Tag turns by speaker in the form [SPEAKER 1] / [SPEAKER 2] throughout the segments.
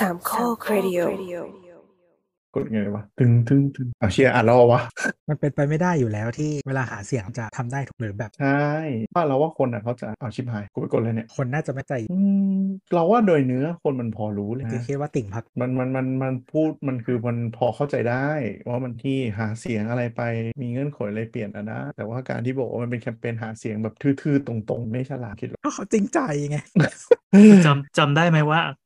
[SPEAKER 1] สามข้อครดิโอ
[SPEAKER 2] กดไงวะตึงตึงตึงเอาเชียร์อ่านแล้วเหรอวะ
[SPEAKER 3] มันเป็นไปไม่ได้อยู่แล้วที่เวลาหาเสียงจะทำได้ทุกหรือแบบ
[SPEAKER 2] ใช่ว่าเราว่าคนอะเขาจะเอาชิบหายกูไปกดเลยเนี่ย
[SPEAKER 3] คนน่าจะไม่ใจ
[SPEAKER 2] อืมเราว่าโดยเนื้อคนมันพอรู้เลย
[SPEAKER 3] คือ
[SPEAKER 2] นะ
[SPEAKER 3] คิดว่าติ่งพัก
[SPEAKER 2] มันมันมันมันพูดมันคือมันพอเข้าใจได้ว่ามันที่หาเสียงอะไรไปมีเงื่อนไขอะไรเปลี่ยนอะนะแต่ว่าการที่บอกว่ามันเป็นแคมเปญหาเสียงแบบทื่อๆตรงๆ ไม่ฉลาดคิดว่า
[SPEAKER 3] ก็เขาจริงใจไง
[SPEAKER 4] จำจำได้ไหมว่าคเ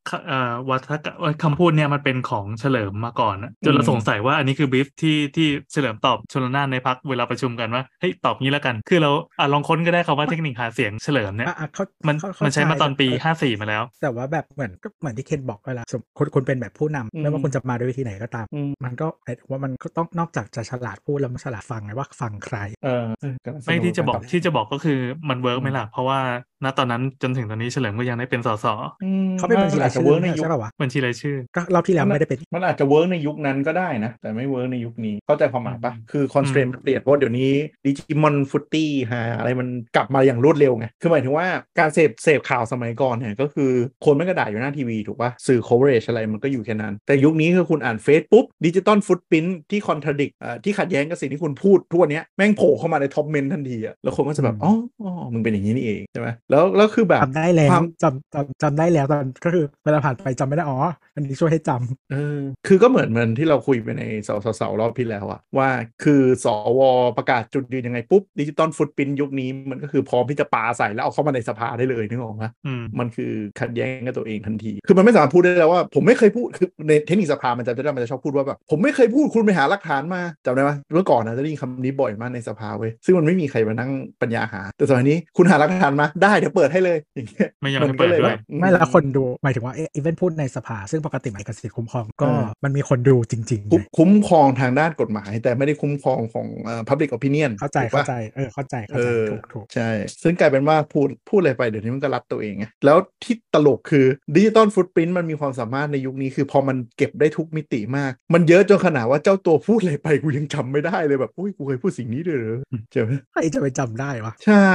[SPEAKER 4] อ่อวัฒกรรมเอ่อคำพูดเนี่ยมันเป็นของเฉลิมมาก่อนนะจนเรา
[SPEAKER 2] อืม
[SPEAKER 4] สงสัยว่าอันนี้คือบีฟที่ที่เฉลิมตอบชลนานในพักเวลาประชุมกันว่าเฮ้ยตอบงี้แล้วกัน คือเราอะลองค้นก็ได้คำว่าเทคนิคหาเสียงเฉลิมเนี่ย
[SPEAKER 3] อะอะเขา
[SPEAKER 4] มัน
[SPEAKER 3] เขา
[SPEAKER 4] มันใช้มาตอนปี
[SPEAKER 3] เข้ใจ
[SPEAKER 4] ห้าสี่มาแล้ว
[SPEAKER 3] แต่ว่าแบบเหมือนก็เหมือนที่เคนบอกเวลาสมคุณคุณเป็นแบบผู้นำ
[SPEAKER 2] อืม
[SPEAKER 3] ไม่ว่าคุณจะมาด้วยวิธีไหนก็ตาม
[SPEAKER 2] อืม
[SPEAKER 3] มันก็หมายถึงว่ามันก็ต้องนอกจากจะฉลาดพูดแล้วมันฉลาดฟังไงว่าฟังใคร
[SPEAKER 2] เออเออกำลังสนุ
[SPEAKER 4] ไม่ที่จะบอก
[SPEAKER 2] น
[SPEAKER 4] ที่จะบอกก็คือมันเวิร์กไหม
[SPEAKER 2] อืม
[SPEAKER 4] ล่ะเพราะว่าณตอนนั้นจนถึงตอนนี้เฉลิมก็ยังได้เป็นสส
[SPEAKER 2] อืม
[SPEAKER 3] เขาเป็นบัญชีราย
[SPEAKER 2] อาจจะ
[SPEAKER 3] ชื่
[SPEAKER 2] เวิ
[SPEAKER 3] อ
[SPEAKER 2] ร์กในยุค
[SPEAKER 3] ใช่ป่าวะ
[SPEAKER 4] บัญชีรายชื่อ
[SPEAKER 3] ก็รอบที่แล้วไม่ได้เป็น
[SPEAKER 2] มันอาจจะเวิร์กในยุคนั้นก็ได้นะ แต่ไม่เวิร์กในยุคนี้เข้าใจความหมายปะ
[SPEAKER 3] อืม
[SPEAKER 2] คือคอนสเตรนต์เปลี่ยนเพราะเดี๋ยวนี้ดิจิมอนฟุตตี้หาอะไรมันกลับมาอย่างรวดเร็วไงคือหมายถึงว่าการเสพเสพข่าวสมัยก่อนเนี่ยก็คือคนไม่กระดาษอยู่หน้าทีวีถูกปะสื่อ coverage อะไรมันก็อยู่แค่นั้น แต่ยุคนี้คือคุณอ่านเฟซปุ๊บดิจิตอลฟุตพิ้นที่ contradict ที่ขัดแย้งกับสิ่งที่คุณพูดทุกวันเนี้ยแม่งโผล่เข้ามาใน top comment ทันทีอะแล้วคนก็จะแบบอ๋ออ๋อมึงเป็นอย่างนี้นี่เองใช่ไหมแล้วแล้วคือแบบ
[SPEAKER 3] จำได้แล้ว
[SPEAKER 2] ความ
[SPEAKER 3] จำจำจำได้แล้วตอนก็คือเวลาผ่านไปจำไม่ได้อ๋ออันนี้ช่วยให้จำ
[SPEAKER 2] เออคือก็เหมือนเหมือนที่เราคุยไปในเสาเสาเสารอบที่แล้วอะว่าคือสวประกาศจุดยืนยังไงปุ๊บ digital footprint ยุคนี้มันก็คือพร้อมที่จะปาใส่แล้วเอาเข้ามาในสภาได้เลยนึกออกไหม
[SPEAKER 4] อืม
[SPEAKER 2] มันคือขัดแย้งกับตัวเองทันที คือมันไม่สามารถพูดได้แล้วว่าผมไม่เคยพูดคือในเทคนิคสภามันจะได้มันจะชอบพูดว่าแบบผมไม่เคยพูดคุณไปหาหลักฐานมาจำได้ไหมเมื่อก่อนนะจะได้ยินคำนี้บ่อยมากในสภาเว้ยซึ่งมันไม่มีใครมานั่งปัญญาหา แต่สมัยนี้คุณหาหลักฐานมาได้เดี๋ยวเปิดให้เลยอย่างเงี้ย
[SPEAKER 4] ไม่ยอม
[SPEAKER 2] มั
[SPEAKER 4] ให้
[SPEAKER 2] ก็
[SPEAKER 4] เปิด
[SPEAKER 2] เลย
[SPEAKER 4] ด้
[SPEAKER 2] แบ
[SPEAKER 4] วย
[SPEAKER 2] บ
[SPEAKER 3] ไม่แล้วคนดูหมายถึงว่าอีเวนต์พูดในสภา ซึ่งปกติหมายกับสิทธิคุ้มครองก็
[SPEAKER 2] เออ
[SPEAKER 3] มันมีคนดูจริงๆ
[SPEAKER 2] คุ้ม
[SPEAKER 3] ไง
[SPEAKER 2] คุ้มครองทางด้านกฎหมาย แต่ไม่ได้คุ้มครองของเอ่อ public opinion
[SPEAKER 3] เข้าใจ
[SPEAKER 2] ถูกปะ
[SPEAKER 3] เข้าใจเออเข้าใจเข้า
[SPEAKER 2] เอ
[SPEAKER 3] ใจ
[SPEAKER 2] อ
[SPEAKER 3] ถูกถูก
[SPEAKER 2] ใช่ ซึ่งกลายเป็นว่าพูดพูดอะไรไปเดี๋ยวนี้มันก็รัดตัวเองไงแล้วที่ตลกคือดิจิตอลฟุตปรินต์มันมีความสามารถในยุคนี้คือพอมันเก็บได้ทุกมิติมาก มันเยอะจนขนาดว่าเจ้าตัวพูดอะไรไปกูยังจำไม่ได้เลยแบบอุ้ยกูเคยพูดสิ่งนี้ด้วยเหรอใช่ไหม
[SPEAKER 3] ใครจะไปจำได้วะ
[SPEAKER 2] ใช่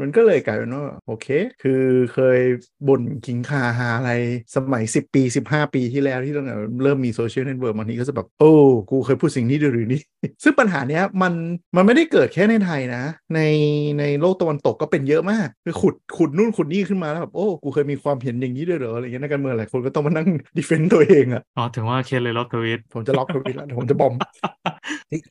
[SPEAKER 2] มันก็เลยกลายเป็นว่าโอเค คือเคยบ่นขิงข่าอะไรสมัย 10 ปี 15 ปีที่แล้วที่ตั้งแต่เริ่มมีโซเชียลเน็ตเวิร์กบางทีก็จะแบบ โอ้ กูเคยพูดสิ่งนี้ด้วยหรือนี่ ซึ่งปัญหาเนี้ยมันมันไม่ได้เกิดแค่ในไทยนะ ในในโลกตะวันตกก็เป็นเยอะมาก คือขุดขุดนู่นขุดนี่ขึ้นมาแล้วแบบโอ้กูเคยมีความเห็นอย่างนี้ด้วยเหรออะไรเงี้ยนักการเมืองหลายคนก็ต้องมานั่ง defend ตัวเองอะ
[SPEAKER 4] อ๋อถึงว่าเคนเลยลบทวิต
[SPEAKER 2] ผมจะล็อกทวิตแล้วเดี๋ยวผมจะ bomb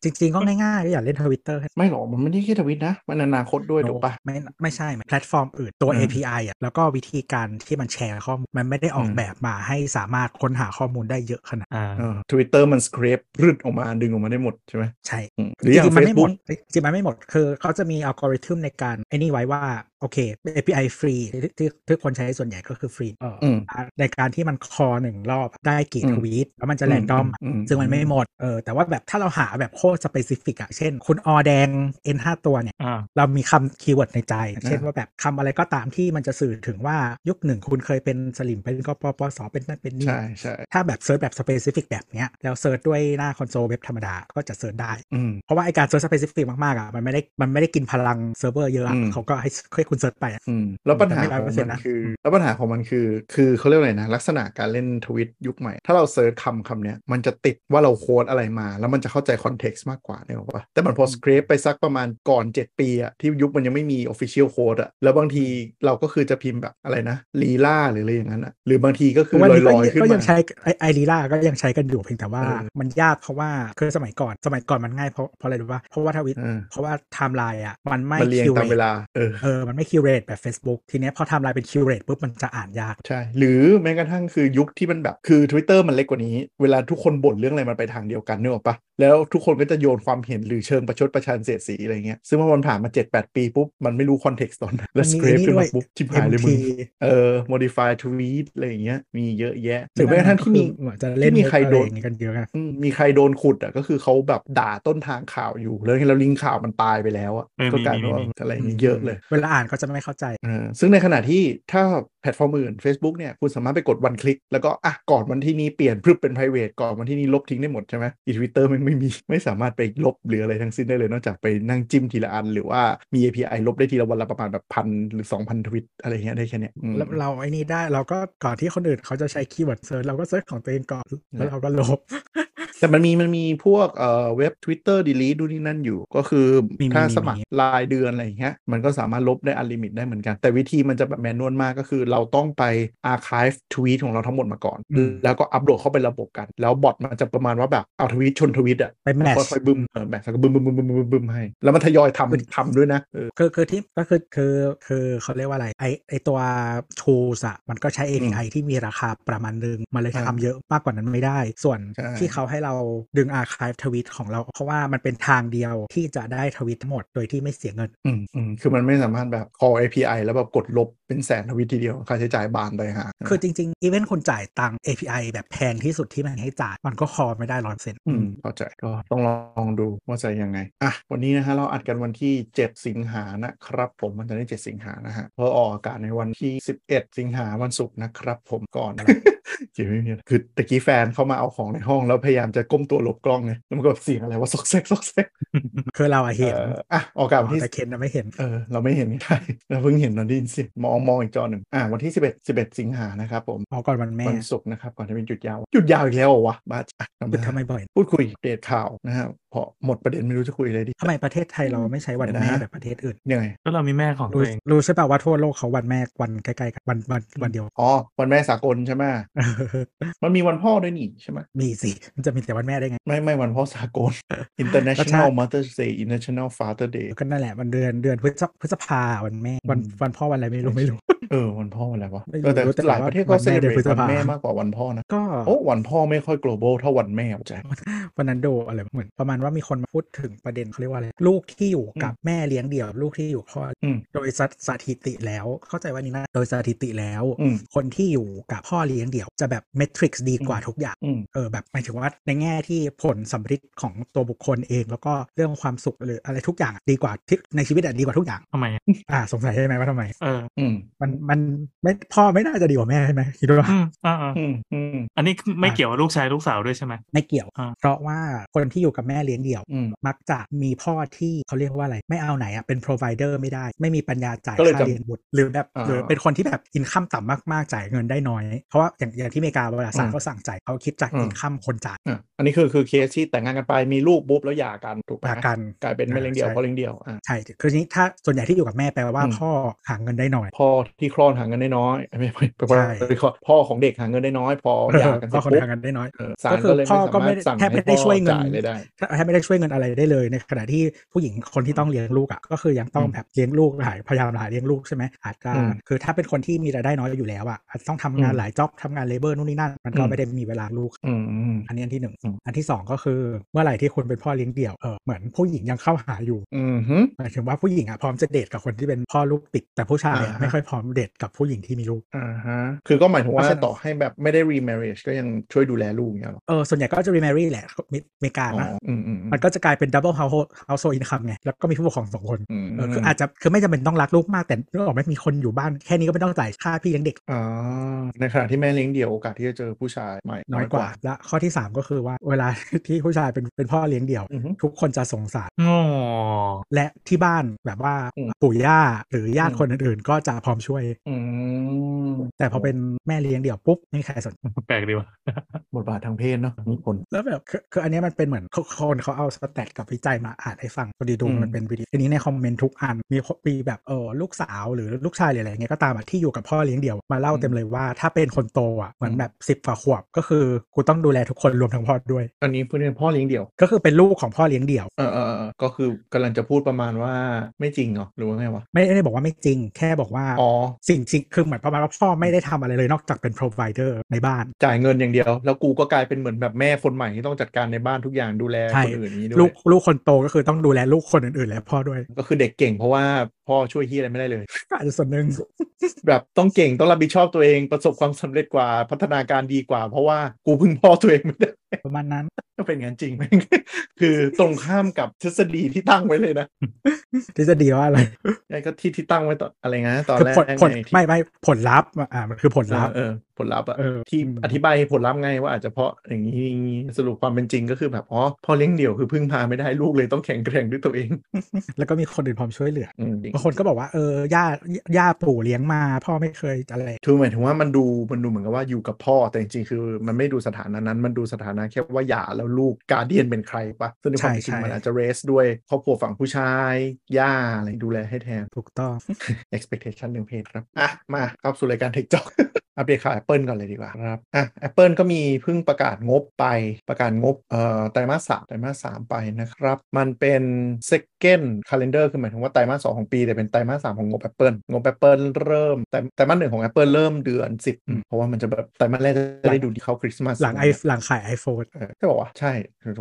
[SPEAKER 3] จริงจริงๆก็ง่ายๆก็อย่าเล่นทวิตเตอร์
[SPEAKER 2] ไม่หรอกมันไม่ได้แค่ทวิตนะ มันอนาคตด้วยถูกปะ
[SPEAKER 3] ไม่ไม่ใช่แพลตฟอร์มอื่นตัว
[SPEAKER 2] อืม
[SPEAKER 3] API อะแล้วก็วิธีการที่มันแชร์ข้อมูลมันไม่ได้ออก
[SPEAKER 2] อืม
[SPEAKER 3] แบบมาให้สามารถค้นหาข้อมูลได้เยอะขนาด
[SPEAKER 4] อ่า
[SPEAKER 2] ทวิตเตอร์มัน scrape ออกมาดึงออกมาได้หมดใช่ไหม
[SPEAKER 3] ใช่
[SPEAKER 2] อืมห
[SPEAKER 3] จ
[SPEAKER 2] รืออย่าง
[SPEAKER 3] ริงๆมันไม่หมด
[SPEAKER 2] Facebook
[SPEAKER 3] จริงๆมันไม่หมดคือเขาจะมีอัลกอริทึมในการไอ้นี่ไว้ว่า โอเค API ฟรีที่ที่ที่คนใช้ส่วนใหญ่ก็คือฟรีเอออ
[SPEAKER 2] ม
[SPEAKER 3] ในการที่มัน call หนึ่งรอบได้กี่
[SPEAKER 2] อืม
[SPEAKER 3] ทวีตแล้วมันจะ random อืมซึ่งมันไม่หมดเออแต่ว่าแบบถ้าเราหาแบบโคตร specific อะเช่น คุณออแดง N 5 ตัวเนี่ย
[SPEAKER 4] อ่า
[SPEAKER 3] เรามีคำ keyword ในใจ
[SPEAKER 2] อ่า
[SPEAKER 3] เช่นว่าแบบคำอะไรก็ตามที่มันจะสื่อถึงว่ายุคหนึ่งคุณเคยเป็นสลิมเป็นกปปสเป็นนั่นเป็นนี่
[SPEAKER 2] ใช่ใช่
[SPEAKER 3] ถ้าแบบ search แบบ specific แบบเนี้ยแล้ว search ด้วยหน้าคอนโซลเว็บธรรมดาก็จะ search ได้
[SPEAKER 2] อืม
[SPEAKER 3] เพราะว่าไอการ search specific มากๆอะมันไม่ได้มันไม่ได้กินพลังเซิร์ฟเวอร์เยอะอะ
[SPEAKER 2] อืม
[SPEAKER 3] เขาก็ให้ให้คุณ search ไปอะ
[SPEAKER 2] อืมแล้วปัญหา
[SPEAKER 3] แต่ไม่
[SPEAKER 2] ของ
[SPEAKER 3] 100%
[SPEAKER 2] มัน
[SPEAKER 3] นะ
[SPEAKER 2] คือ แล้วปัญหาของมันคือ คือเขาเรียกว่าอะไรนะ ลักษณะการเล่นทวิตยุคใหม่ ถ้าเรา search คำคำเนี้ยมันจะติดว่าเรา quote อะไรมา แล้วมันจะเข้าใจ context มากกว่าเนี่ยหรอกปะแต่มันพอ scrape ไปสักประมาณก่อน 7 ปีอะที่ยุคมันยังไม่มี Official Quote อะแล้วบางทีเราก็คือจะพิมพ์แบบอะไรนะลีล่าหรืออะไรอย่างนั้นอะหรือบางทีก็คือ
[SPEAKER 3] วัน
[SPEAKER 2] ล
[SPEAKER 3] นี้ก็
[SPEAKER 2] อยๆขึ้น
[SPEAKER 3] ก็
[SPEAKER 2] มา
[SPEAKER 3] ยังใช้ไอไอรีล่าก็ยังใช้กันอยู่เพียงแต่ว่า
[SPEAKER 2] เออ
[SPEAKER 3] มันยากเพราะว่าคือสมัยก่อนสมัยก่อนมันง่ายเพราะเพราะอะไรรู้ป่ะเพราะว่าทวิต
[SPEAKER 2] เออ
[SPEAKER 3] เพราะว่าไทม์ไลน์อะมันไม่
[SPEAKER 2] มันเรียง
[SPEAKER 3] คิว
[SPEAKER 2] ตาม
[SPEAKER 3] เร
[SPEAKER 2] เว
[SPEAKER 3] ต
[SPEAKER 2] ลาเออ
[SPEAKER 3] เออมันไม่คิวเรตแบบ Facebook ทีเนี้ยพอไทม์ไลน์เป็นคิวเรตปุ๊บมันจะอ่านยาก
[SPEAKER 2] ใช่ หรือแม้กระทั่งคือยุคที่มันแบบคือ Twitter มันเล็กกว่านี้ เวลาทุกคนบ่นเรื่องอะไรมันไปทางเดียวกันนึกออกปะแล้วทุกคนก็จะโยนความเห็นหรือเชิงประชดประชันเสียดสีอะไรเงี้ยซึ่งเมื่อมันผ่านมา 7-8 ปีปุ๊บ มันไม่รู้คอนเท็กซ์ตอนนั้นแล้ว
[SPEAKER 3] มัน
[SPEAKER 2] ส
[SPEAKER 3] มี
[SPEAKER 2] คริป
[SPEAKER 3] นี่
[SPEAKER 2] ขึ้น
[SPEAKER 3] ด้ว
[SPEAKER 2] มายปุ๊บชิบหายเลยมึง
[SPEAKER 3] MT
[SPEAKER 2] เออ modify tweet อะไรอย่างเงี้ยมีเยอะแยะหรือแม้กระทั่งที่มี
[SPEAKER 3] เหมือนจะเล่น
[SPEAKER 2] ที่มีใครโดน
[SPEAKER 3] มุกอะไอย่างงี้กันเยอะอะ
[SPEAKER 2] อืมมีใครโดนขุดอะก็คือเขาแบบด่าต้นทางข่าวอยู่แล้วแล้วลิงก์ข่าวมันตายไปแล้วอะ
[SPEAKER 4] เออ
[SPEAKER 2] ก็
[SPEAKER 4] มี
[SPEAKER 2] กลายเป็นว่า
[SPEAKER 4] มีมี
[SPEAKER 2] อะไรอย่างเงี้ยเยอะเลย
[SPEAKER 3] เวลาอ่านก็จะไม่เข้าใจ
[SPEAKER 2] เออซึ่งในขณะที่ถ้าแพลตฟอร์มอื่น Facebook เนี่ย คุณสามารถไปกด one click แล้วก็อะก่อนวันที่นี้เปลี่ยนพรึบเป็น private ก่อนวันที่นี้ลบทิ้งได้หมดใช่ไหมอีทวิตเตอร์มันไม่มีไม่สามารถไปลบหรืออะไรทั้งสิ้นได้เลยนอกจากไปนั่งจิ้มทีละอัน หรือว่ามี API ลบได้ทีละวันละประมาณแบบพันหรือ 2,000 ทวิตอะไรเงี้ยได้แค่เนี้ยอืม
[SPEAKER 3] แล้วเราไอ้นี่ได้เราก็ก่อนที่คนอื่นเขาจะใช้ keyword search เราก็ search ของตัวเองก่อนแล้วเราก็ลบ
[SPEAKER 2] แต่มันมีมันมีพวกเอ่อเว็บ Twitter delete ดูนี่นั่นอยู่ก็คือ
[SPEAKER 3] มีมี
[SPEAKER 2] ถ้า
[SPEAKER 3] มี
[SPEAKER 2] สมัคร
[SPEAKER 3] มี
[SPEAKER 2] รายเดือนอะไรอย่างเงี้ยมันก็สามารถลบได้ unlimit ได้เหมือนกัน แต่วิธีมันจะแบบ manual มากก็คือเราต้องไป archive ทวีตของเราทั้งหมดมาก่อน
[SPEAKER 3] อืม
[SPEAKER 2] แล้วก็อัปโหลดเข้าไประบบกัน แล้วบอทมันจะประมาณว่าแบบเอาทวีตชนทวีตอะ
[SPEAKER 3] ไป match
[SPEAKER 2] ค่อยๆบึมเออแบบแล้วก็บึมบึมบึมบึมบึมบึมให้ แล้วมันทยอยทำทำด้วยนะเออ
[SPEAKER 3] คือคือที่ก็คือคือคือเขาเรียกว่าอะไรไอไอตัว tools อะมันก็ใช้ API ที่มีราคาประมาณนึงมันเลย
[SPEAKER 2] อ่า
[SPEAKER 3] ทำเยอะมากกว่านั้นไม่ได้ ส่วน
[SPEAKER 2] ใช่
[SPEAKER 3] ที่เขาให้เราดึง archive ทวิตของเรา เพราะว่ามันเป็นทางเดียวที่จะได้ทวิตทั้งหมดโดยที่ไม่เสียเงิน
[SPEAKER 2] อืมอืมคือมันไม่สามารถแบบ call API แล้วแบบกดลบเป็นแสนทวีตทีเดียว ค่าใช้จ่ายบานไปหา
[SPEAKER 3] คือจริงๆอีเวนต์คุณจ่ายตังค์ API แบบแพงที่สุดที่มันให้จ่าย มันก็คอไม่ได้ร้อยเปอร์เซ็นต์
[SPEAKER 2] อืมเข้าใจก็ต้องลองดูว่าจะยังไงอะวันนี้นะฮะเราอัดกันวันที่ 7 สิงหานะครับผมวันจันทร์ที่ 7 สิงหานะฮะเพอออกอากาศในวันที่ 11 สิงหาวันศุกร์นะครับผมก่อนเจีไม่มีอะไรคือตะกี้แฟนเข้ามาเอาของในห้องแล้วพยายามจะก้มตัวหลบกล้องไงแล้วมันก็แบบเสียงอะไรว่าซอกแซกซอกแซก
[SPEAKER 3] คือเราอะเห็น
[SPEAKER 2] เอ่ออะออกอากาศวันที่
[SPEAKER 3] แต่เคนน่ะไม่เห็น
[SPEAKER 2] เออเราไม่เห็นไม่ได้เราเพิ่งเห็นตอนได้ยินเสียงมองมองอีกจอหนึ่งอะวันที่ 11 11 สิงหานะครับผม
[SPEAKER 3] เอาก่อนวันแม่
[SPEAKER 2] วันศุกร์นะครับก่อนจะเป็นหยุดยาวหยุดยาวอีกแล้วเหรอวะบ้าอะกลับ
[SPEAKER 3] หยุด
[SPEAKER 2] มา
[SPEAKER 3] ทำไมบ่อย
[SPEAKER 2] พูดคุยอัปเดตข่าวนะครับ เพราะหมดประเด็นไม่รู้จะคุยอะไรดี
[SPEAKER 3] ทำไมประเทศไทยเราไม่ใช้วัน
[SPEAKER 2] เดี๋ยว
[SPEAKER 3] แม่
[SPEAKER 2] นะ
[SPEAKER 3] แบบประเทศอื่น
[SPEAKER 2] ยังไง
[SPEAKER 4] ก็เรามีแม่ของตั
[SPEAKER 3] รู้
[SPEAKER 4] วเอง
[SPEAKER 3] รู้ใช่ป่าวว่าทั่วโลกเขาวันแม่วันใกล้ๆกันวันวันวันเดียว
[SPEAKER 2] อ๋อวันแม่สากลใช่ไหมมันมีวันพ่อด้วยนี่ใช่ไหม
[SPEAKER 3] มีสิมันจะมีแต่วันแม่ได้ไง
[SPEAKER 2] ไม่ไม่วันพ่อสากล International Mother's Day International Father Day
[SPEAKER 3] ก็นั่นแหละมันเดือนเดือนพฤษพฤษภาวันแม่วัน
[SPEAKER 2] อืม
[SPEAKER 3] วันพ่อวันอะไรไม่รู้ไม่รู้
[SPEAKER 2] เออวันพ่อวันอะไรวะ
[SPEAKER 3] ไม่รู้
[SPEAKER 2] เออแต่
[SPEAKER 3] แต่
[SPEAKER 2] หลาย
[SPEAKER 3] ว่า
[SPEAKER 2] ประเทศก็
[SPEAKER 3] วัน
[SPEAKER 2] เซ
[SPEAKER 3] แม่
[SPEAKER 2] เล
[SPEAKER 3] เดื
[SPEAKER 2] บ
[SPEAKER 3] อน
[SPEAKER 2] ร
[SPEAKER 3] พฤ
[SPEAKER 2] ต
[SPEAKER 3] ษ
[SPEAKER 2] วัน
[SPEAKER 3] ภา
[SPEAKER 2] แม่มากกว่าวันพ่อนะ
[SPEAKER 3] ก็
[SPEAKER 2] โอ้วันพ่อไม่ค่อย global เท่าวันแม่ว่ะแจ๊ค
[SPEAKER 3] วันนั้นดูอะไรเหมือนประมาณว่ามีคนมาพูดถึงประเด็นเขาเรียกว่าอะไรลูกที่อยู่กับแม่เลี้ยงเดี่ยว ลูกที่อยู่พ่อ
[SPEAKER 2] อืม
[SPEAKER 3] โดยสถสถิติแล้ว เข้าใจว่านี่นะโดยสถิติแล้ว
[SPEAKER 2] อืม
[SPEAKER 3] คนที่อยู่กับพ่อเลี้ยงเดี่ยวจะแบบเมทริกซ์ดีกว่าทุกอย่าง
[SPEAKER 2] อืม
[SPEAKER 3] เออแบบหมายถึงว่าในแง่ที่ผลสัมฤทธิ์ของตัวบุคคลเอง แล้วก็เรื่องความสุขหรืออะไรทุกอย่างอะดีกว่าที่ในชีวิตอะดีกว่าทุกอย่าง
[SPEAKER 4] ทำไมอะ
[SPEAKER 3] อ่าสงสัยใช่ไหมว่าทำไม
[SPEAKER 4] เออ
[SPEAKER 2] อืม
[SPEAKER 3] มันมันไม่พ่อไม่น่าจะดีกว่าแม่ใช่ไหมคิดว่า
[SPEAKER 4] อืมอ่าอ่า
[SPEAKER 2] อืมอืม
[SPEAKER 4] อันนี้ไม่เกี่ยวกับลูกชายลูกสาวด้วยใช่ไหม
[SPEAKER 3] ไม่เกี่ยว
[SPEAKER 4] อ่า
[SPEAKER 3] เพราะว่าคนที่อยู่กับแม่เลี้ยงเดี่ยว
[SPEAKER 2] อืม
[SPEAKER 3] มักจะมีพ่อที่เขาเรียกว่าอะไร ไม่เอาไหนอะเป็น provider ไม่ได้ ไม่มีปัญญาจ่าย
[SPEAKER 2] ก็เลย
[SPEAKER 3] ค่า
[SPEAKER 2] จำ
[SPEAKER 3] เลี้ยงบุตรหรือแบบ
[SPEAKER 2] อ่า
[SPEAKER 3] หรือเป็นคนที่แบบอินคัมต่ำมากๆจ่ายเงินได้น้อย เพราะว่าอย่างอย่างที่อเมริกาเวลาศาล
[SPEAKER 2] อืม
[SPEAKER 3] เขาสั่งจ่ายเขาคิดจาก
[SPEAKER 2] อืม
[SPEAKER 3] อินคัมคนจ่าย
[SPEAKER 2] อะอันนี้คือคือเคสที่แต่งงานกันไปมีลูกปุ๊บแล้วหย่ากันถูกไหม
[SPEAKER 3] หย่ากัน
[SPEAKER 2] กลายเป็นแม่เลี้ยงเดี่ยว
[SPEAKER 3] ใช่
[SPEAKER 2] พ่อเลี้ยงเดี่ยวอะ
[SPEAKER 3] ใช่คือทีนี้ถ้าส่วนใหญ่ที่อยู่กับแม่แปลว่า
[SPEAKER 2] อืม
[SPEAKER 3] พ่อหาเงินได้น้อย
[SPEAKER 2] พ่อที่คลอดหาเงินได้น้อยไม่ไม่ไม่
[SPEAKER 3] ใช่
[SPEAKER 2] ไม่พ่อของเด็กหาเงินได้น้อย พอหย่ากันเส
[SPEAKER 3] พ่
[SPEAKER 2] ร็
[SPEAKER 3] อ
[SPEAKER 2] จ
[SPEAKER 3] คน
[SPEAKER 2] ปุ๊บ
[SPEAKER 3] หาเงินได้น้อย
[SPEAKER 2] เออศาล
[SPEAKER 3] ก็คือ
[SPEAKER 2] ก็เลย
[SPEAKER 3] พ่อ
[SPEAKER 2] ไม่
[SPEAKER 3] ก็
[SPEAKER 2] สา
[SPEAKER 3] ไม่
[SPEAKER 2] มารถสั่ง
[SPEAKER 3] แทบ
[SPEAKER 2] ให้
[SPEAKER 3] ไม่ได้
[SPEAKER 2] พ่อ
[SPEAKER 3] ช่วยเงิน
[SPEAKER 2] จ่ายเลยได้
[SPEAKER 3] แทบไม่ได้ช่วยเงินอะไรได้เลย ในขณะที่ผู้หญิงคนที่ต้องเลี้ยงลูกอะก็คือยังต้อง
[SPEAKER 2] อืม
[SPEAKER 3] แบบเลี้ยงลูกหาพยายามหาเลี้ยงลูกใช่ไหมอาจจะ
[SPEAKER 2] อืม
[SPEAKER 3] คือถ้าเป็นคนที่มีรายได้น้อยอยู่แล้วอะอาจจะต้องทำงาน
[SPEAKER 2] อืม
[SPEAKER 3] หลายจ็อบทำงานเลเบอร์นู่นนี่นั่นมันก็
[SPEAKER 2] อืม
[SPEAKER 3] ไม่ได้มีเวลาลูก
[SPEAKER 2] อืมอืม
[SPEAKER 3] อันนี้อันที่หนึ่ง
[SPEAKER 2] อืม
[SPEAKER 3] อันที่สองก็คือเมื่อไหร่ที่คุณเป็นพ่อเลี้ยงเดี่ยวเออเหมือนผู้หญิงยังเข้าหาอยู่
[SPEAKER 2] อืมฮึ
[SPEAKER 3] หมายถึงว่าผู้หญิงอะพร้อมจะเดทกับคนที่เป็นพ่อลูกติดแต่ผู้ชายอะ
[SPEAKER 2] อ่าฮะ
[SPEAKER 3] ไม่ค่อยพร้อมเดทกับผู้หญิงที่มีลูก
[SPEAKER 2] อ่าฮะคือก็หมายถึงว่า
[SPEAKER 3] เพราะฉะนั้น
[SPEAKER 2] ต่อให้แบบไม่ได้ remarriage ก็ยังช่วยดูแลลูกอย่างเงี้ยหรอ
[SPEAKER 3] เออส่วนใหญ่ก็จะ remarry แหละอเมริกา
[SPEAKER 2] อ๋อ
[SPEAKER 3] นะ
[SPEAKER 2] อืมอืมอืม
[SPEAKER 3] มันก็จะกลายเป็น double household household income ไง แล้วก็มีผู้ปกครองสองคน
[SPEAKER 2] อืม
[SPEAKER 3] เออคืออาจจะคือไม่จำเป็นต้องรักลูกมากแต่นึกออกไหมมีคนอยู่บ้านแค่นี้ก็ไม่ต้องจ่ายค่าพี่เลี้ยงเด็ก
[SPEAKER 2] อ๋อในขณะที่แม่เลี้ยงเดี่ยวโอกาสที่จะเจอผู้ชายใหม่
[SPEAKER 3] น้อยกว่า และข้อที่ 3 ก็คือว่าเวลาที่ผู้ชายเป็นเป็นพ่อเลี้ยงเดี่ยว
[SPEAKER 2] อือฮึ
[SPEAKER 3] ทุกคนจะสงสาร
[SPEAKER 4] โง่
[SPEAKER 3] และที่บ้านแบบว่า
[SPEAKER 2] อืม
[SPEAKER 3] ปู่ย่าหรือญาติ
[SPEAKER 2] อืม
[SPEAKER 3] คนอื่นๆ ก็จะพร้อมช่วย
[SPEAKER 2] อืม
[SPEAKER 3] แต่พอเป็นแม่เลี้ยงเดี่ยวปุ๊บไม่มีใครสน
[SPEAKER 4] แปลกดีว่ะ
[SPEAKER 2] บทบาททางเพศเนาะมีผล
[SPEAKER 3] แล้วแบบคือคืออันเนี้ยมันเป็นเหมือนคนเขาเอาสแตทกับวิจัยมาอ่านให้ฟังพอดีดู
[SPEAKER 2] อืม
[SPEAKER 3] มันเป็นวิดีโอทีนี้ในคอมเมนต์ทุกอันมีมีแบบเออลูกสาวหรือลูกชายหรืออะไรเงี้ยก็ตามอะที่อยู่กับพ่อเลี้ยงเดี่ยวมาเล่าเต็มเลยว่าถ้าเป็นคนโตอะเหมือนแบบสิบกว่าขวบก็คือกูต้องดูแลทุกคนรวมทั้งพ่อด้วย
[SPEAKER 2] อันนี้เพื่อนพ่อเลี้ยงเดี่ยว
[SPEAKER 3] ก็คือเป็นลูกของพ่อเลี้ยงเดี่ยว
[SPEAKER 2] เออเออเออก็คือกำลังจะพูดประมาณว่าไม่จริงเหรอหรือว่าไงวะ
[SPEAKER 3] ไม่ได้บอกว่าไม่จริง แค่บอกว่า
[SPEAKER 2] อ๋อ
[SPEAKER 3] สิ่งจริงคือเหมือนประมาณว่าพ่อไม่ได้ทำอะไรเลยนอกจากเป็น provider ในบ้าน
[SPEAKER 2] จ่ายเงินอย่างเดียว แล้วกูก็กลายเป็นเหมือนแบบแม่คนใหม่ที่ต้องจัดการในบ้านทุกอย่างดูแล
[SPEAKER 3] ใช่
[SPEAKER 2] คนอื่นนี้ด้
[SPEAKER 3] ลู
[SPEAKER 2] วย
[SPEAKER 3] กลูกคนโตก็คือต้องดูแลลูกคนอื่นๆ และพ่อด้วย
[SPEAKER 2] ก็คือเด็กเก่งเพราะว่าพ่อช่วยเฮียอะไรไม่ได้เลย
[SPEAKER 3] ก็อาจจะส่วนหนึ่ง
[SPEAKER 2] แบบต้องเก่งต้องรับผิดชอบตัวเองประสบความสำเร็จกว่าพัฒนาการดีกว่า เพราะว่ากูพึ่งพ่อตัวเองไม่ได้
[SPEAKER 3] ประมาณนั้น
[SPEAKER 2] ก็เป็นงั้นจริงไหมคือตรงข้ามกับทฤษฎีที่ตั้งไว้เลยนะ
[SPEAKER 3] ทฤษฎีว่าอะไร
[SPEAKER 2] ไอ้ก็ที่ที่ตั้งไว้ตอนอะไรนะตอน
[SPEAKER 3] คือ
[SPEAKER 2] แรก
[SPEAKER 3] ผลผล
[SPEAKER 2] ไงที่
[SPEAKER 3] ไม่ไม่ผลลัพธ์อ่ามันคือผลลัพธ์
[SPEAKER 2] เออเออ ผลลัพธ์อะ
[SPEAKER 3] เออ
[SPEAKER 2] ที่
[SPEAKER 3] อืม
[SPEAKER 2] อธิบายผลลัพธ์ไงว่าอาจจะเพราะอย่างนี้อย่างนี้สรุปความเป็นจริงก็คือแบบอ๋อพ่อเลี้ยงเดี่ยวคือพึ่งพาไม่ได้ลูกเลยต้องแข่งแกร่งด้วยตัวเอง
[SPEAKER 3] แล้วก็มีคนอื่นพร้อมช่วยเหลือ
[SPEAKER 2] อืม
[SPEAKER 3] บางคนก็บอกว่าเออย่าย่าปู่เลี้ยงมาพ่อไม่เคยอะไร
[SPEAKER 2] คือหมายถึงว่ามันดูมันดูเหมือนกับว่าอยู่กับพ่อแต่จริงๆคือมันไม่ดูสถานะนั้นมันดูสถานะแค่ว่าหย่าแล้วลูกการเดียนเป็นใครปะซึ่งในความเป็นจริงมันอาจจะเรสด้วยครอบครัวฝั่งผู้ชายย่าอะไรดูแลให้แทน
[SPEAKER 3] ถูกต้อง
[SPEAKER 2] expectation หนึ่งเพจครับอะมาเข้าสู่รายการเทคจ็อก อัปเดตข่าว Apple ก่อนเลยดีกว่าครับอะ Apple ก็มีเพิ่งประกาศงบไปประกาศงบเอ่อไตรมาสสามไตรมาสสามไปนะครับ มันเป็น second calendar คือหมายถึงว่าไตรมาสสองของปี แต่เป็นไตรมาสสามของงบ Apple งบ Apple เริ่มไตรไตรมาสหนึ่งของ Apple เริ่มเดือน 10 เพราะว่ามันจะแบบไตรมาสแรกจะได้ดูดีเข้าคริสต์มาส
[SPEAKER 3] หลังไอหลังขาย iPhone
[SPEAKER 2] เออใช่บอกว่าใช่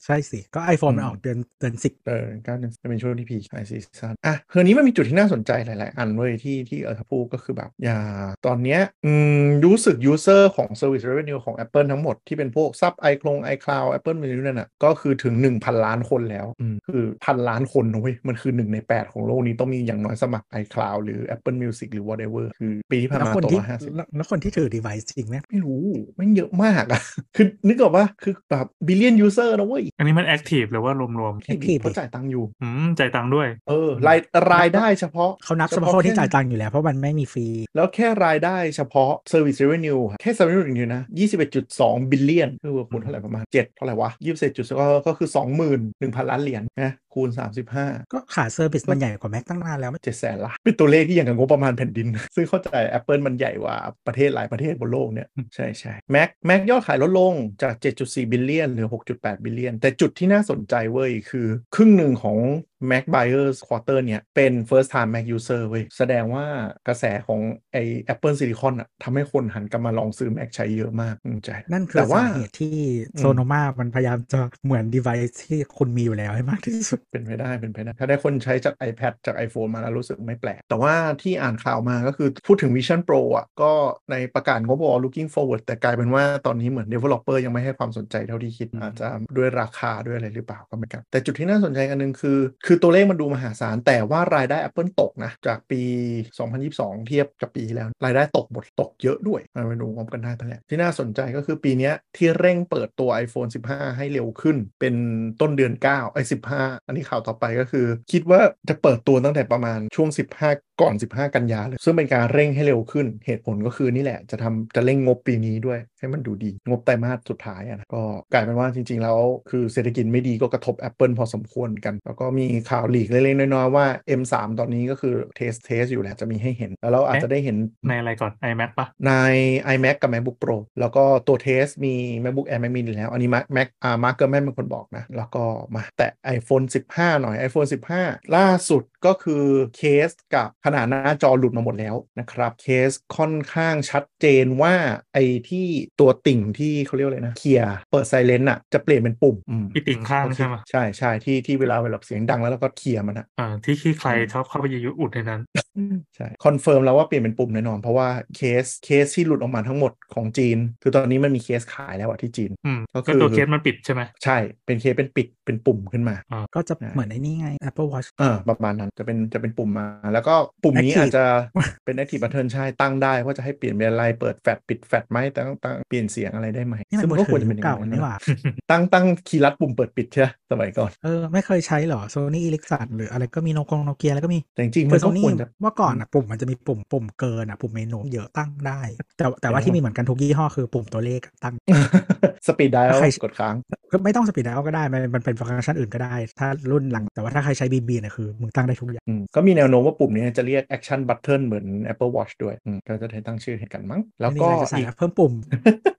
[SPEAKER 3] ใช่สิ ก็ iPhone มันออกเดือนเดือนสิบ
[SPEAKER 2] เออก้าเดือนจะเป็นช่วงที่ peak ไอ season อะคืนนี้มันมีจุดที่น่าสนใจหลาย ๆ อันเว้ยที่ที่เออถ้าพูดก็คือแบบอย่าตอนเนี้ยอืมรู้สึก user ของ service revenue ของ Apple ทั้งหมดที่เป็นพวกซับไอคลง iCloud Apple Menu นั่นน่ะก็คือถึง 1,000 ล้านคนแล้วอืมคือพันล้านคนนะเว้ยมันคือ 1 ใน 8 ของโลกนี้ต้องมีอย่างน้อยสมัคร iCloud หรือ Apple Music หรือ whatever คือปีที่ผ่าน
[SPEAKER 3] แล้ว
[SPEAKER 2] มา
[SPEAKER 3] คน
[SPEAKER 2] ตัว
[SPEAKER 3] ที่
[SPEAKER 2] ละห้าสิบ
[SPEAKER 3] แล้วแล้วคนที่ถือ device จริงไหม
[SPEAKER 2] ไม่รู้แมันเยอะมากอะคือนึกออกว่าคือแบบ billion user นะเว้ย
[SPEAKER 4] อันนี้มันแอคทีฟหรือว่ารวม
[SPEAKER 3] Active
[SPEAKER 2] เขาจ่ายตังค์อยู่
[SPEAKER 4] ๆอืมจ่ายตังค์ด้วย
[SPEAKER 2] เออรายรายได้เฉพาะ
[SPEAKER 3] เขานับเฉพาะคนที่จ่ายตังค์อยู่แล้วเพราะมันไม่มีฟรี
[SPEAKER 2] แล้วแค่รายได้เฉพาะ Service Revenue อะแค่ Service Revenue นะ 21.2 billion คือคูณเท่าไหร่ประมาณ 7 เท่าไหร่วะ 21จุดก็ก็คือ 21,000 ล้านเหรียญนะ คูณ 35
[SPEAKER 3] ก็ขา service มันใหญ่กว่า Mac ตั้งนานแล้วไม่
[SPEAKER 2] 7แสนล้านเป็นตัวเลขที่อย่างกับงบประมาณแผ่นดิน ซึ่งเข้าใจ Apple มันใหญ่กว่าประเทศหลายประเทศบนโลกเนี่ยใช่ใช่ Mac Mac ยอดขายลดลงจาก 7.4 billion เหลือ 6.8 billion แต่จุดที่น่าสนใจเว้ยคือ ครึ่งหนึ่งของ Mac Buyers Quarter เนี่ย เป็น first time Mac user เว้ย แสดงว่ากระแสของไอ Apple Silicon อะทำให้คนหันกลับมาลองซื้อ Mac ใช้เยอะมากอืมใช่
[SPEAKER 3] นั่นคือ
[SPEAKER 2] แต่ว่า
[SPEAKER 3] สาเหตุที่
[SPEAKER 2] อืม
[SPEAKER 3] โซโนมามันพยายามจะเหมือน device ที่คุณมีอยู่แล้วให้มากที่สุด
[SPEAKER 2] เป็นไปได้เป็นไปได้ถ้าได้คนใช้จาก iPad จาก iPhone มาแล้วรู้สึกไม่แปลก แต่ว่าที่อ่านข่าวมาก็คือพูดถึง Vision Pro อะก็ในประกาศงบบอกว่า looking forward แต่กลายเป็นว่าตอนนี้เหมือน developer ยังไม่ให้ความสนใจเท่าที่คิด
[SPEAKER 3] อืม
[SPEAKER 2] อาจจะด้วยราคาด้วยอะไรหรือเปล่าก็ไม่กัน แต่จุดที่น่าสนใจกันหนึ่งคือ คือตัวเลขมันดูมหาศาล แต่ว่ารายได้ Apple ตกนะ จากปี 2022 เทียบกับปีที่แล้ว รายได้ตกหมดตกเยอะด้วยมาไปดูงบกันได้ไปแหละที่น่าสนใจก็คือปีเนี้ยที่เร่งเปิดตัว iPhone 15 ให้เร็วขึ้นเป็นต้นเดือน9ไอ้15อันนี้ข่าวต่อไปก็คือ คิดว่าจะเปิดตัวตั้งแต่ประมาณช่วง 15 ก่อน 15 กันยาเลย ซึ่งเป็นการเร่งให้เร็วขึ้น เหตุผลก็คือนี่แหละจะทำจะเร่งงบปีนี้ด้วยให้มันดูดีงบไตรมาสสุดท้ายอะนะก็กลายเป็นว่าจริง ๆ แล้วคือเศรษฐกิจไม่ดีก็กระทบ Apple พอสมควรกัน แล้วก็มีข่าว leak เล็กๆน้อยๆว่า M3 ตอนนี้ก็คือ test test อยู่แหละจะมีให้เห็น แล้วเราอาจจะได้เห็น
[SPEAKER 4] ในอะไรก่อน iMac ปะ
[SPEAKER 2] ใน iMac กับ MacBook Pro แล้วก็ตัว test มี MacBook Air Mac mini แล้วอันนี้ Mac Mac อ่า Mark Gurman เป็นคนบอกนะ แล้วก็มาแตะ iPhone 15 หน่อย iPhone 15 ล่าสุดก็คือเคสกับขนาดหน้าจอหลุดมาหมดแล้วนะครับเคสค่อนข้างชัดเจนว่าไอ้ที่ตัวติ่งที่เขาเรียกอะไรนะเขี่ยเปิด silent อะจะเปลี่ยนเป็นปุ่มอืม
[SPEAKER 4] ที่ติ่งข้างใช่ไหม
[SPEAKER 2] ใช่ใช่ที่ที่เวลาเวลาเสียงดังแล้วเราก็เคลียร์มันอะ
[SPEAKER 4] อ่าที่ที่ใครชอบเข้าไปยุอุดในนั้น
[SPEAKER 2] ใช่คอนเฟิร์มแล้วว่าเปลี่ยนเป็นปุ่มแน่นอน เพราะว่าเคสเคสที่หลุดออกมาทั้งหมดของจีน คือตอนนี้มันมีเคสขายแล้วอะที่จีน
[SPEAKER 4] อืม
[SPEAKER 2] ก็
[SPEAKER 4] ก็
[SPEAKER 2] คือ
[SPEAKER 4] ตัวเคสมันปิดใช่ไหม
[SPEAKER 2] ใช่เป็นเคสเป็นปิดเป็นปุ่มขึ้นมา
[SPEAKER 3] ก็จะ
[SPEAKER 2] ใช่
[SPEAKER 3] เหมือนไอ้นี่ไง Apple Watch
[SPEAKER 2] เออประมาณนั้นจะเป็นจะเป็นปุ่มมา แล้วก็ปุ่มนี้
[SPEAKER 3] Active
[SPEAKER 2] อาจจะเป็น Active Button ใช่ตั้งได้ว่าจะให้เปลี่ยนเป็นอะไรเปิดแฟลชปิดแฟลชไหมตั้งตั้งเปลี่ยนเสียงอะไรได้ไหม
[SPEAKER 3] นี่มัน
[SPEAKER 2] ซึ่ง
[SPEAKER 3] มื
[SPEAKER 2] มัน
[SPEAKER 3] อ
[SPEAKER 2] ก็
[SPEAKER 3] ถื
[SPEAKER 2] ควร
[SPEAKER 3] อ
[SPEAKER 2] จะเป็นอย่าง
[SPEAKER 3] เก่า
[SPEAKER 2] นั้น
[SPEAKER 3] นี่หว่า
[SPEAKER 2] ตั้งตั้งคีย์ลัดปุ่มเปิดปิดใช่ไหมสมัยก่อน
[SPEAKER 3] เออไม่เคยใช้เหรอ Sony Ericsson หรืออะไรก็มีโนกงโนเกียแล้วก็มี
[SPEAKER 2] แต่จริงๆ
[SPEAKER 3] คื
[SPEAKER 2] มั
[SPEAKER 3] อนโซ
[SPEAKER 2] ก็
[SPEAKER 3] นี่
[SPEAKER 2] ควรจะ
[SPEAKER 3] เมื่อก่อนอะปุ่มมันจะมีปุ่มปุ่มเกินอะปุ่มเมนูเยอะตั้งได้ แต่แต่ว่า
[SPEAKER 2] เออ
[SPEAKER 3] ที่มีเหมือนกันทุกยี่ห้อคือปุ่มตัวเลขตั้ง
[SPEAKER 2] สปีดได
[SPEAKER 3] ใคร
[SPEAKER 2] กดค้าง
[SPEAKER 3] ก็ไม่ต้องสปีดไดก็ได้ มันมันเป็นฟังก์ชันอื่นก็ได้ ถ้ารุ่นหลังแต่ว่าถ้าใครใช้ BB เนี่ยคือมึงตั้งได้ทุกอย่าง
[SPEAKER 2] อืมก็มีแนวโน้มว่าปุ่มนี้จะเรียก Action Button เหมือน Apple Watch ด้วยอืมก็จะได้ตั้งชื่อให้กันมั้ง แล้ว
[SPEAKER 3] นี่
[SPEAKER 2] ก็
[SPEAKER 3] อะไรจะใส่
[SPEAKER 2] อีก
[SPEAKER 3] เพิ่มปุ่ม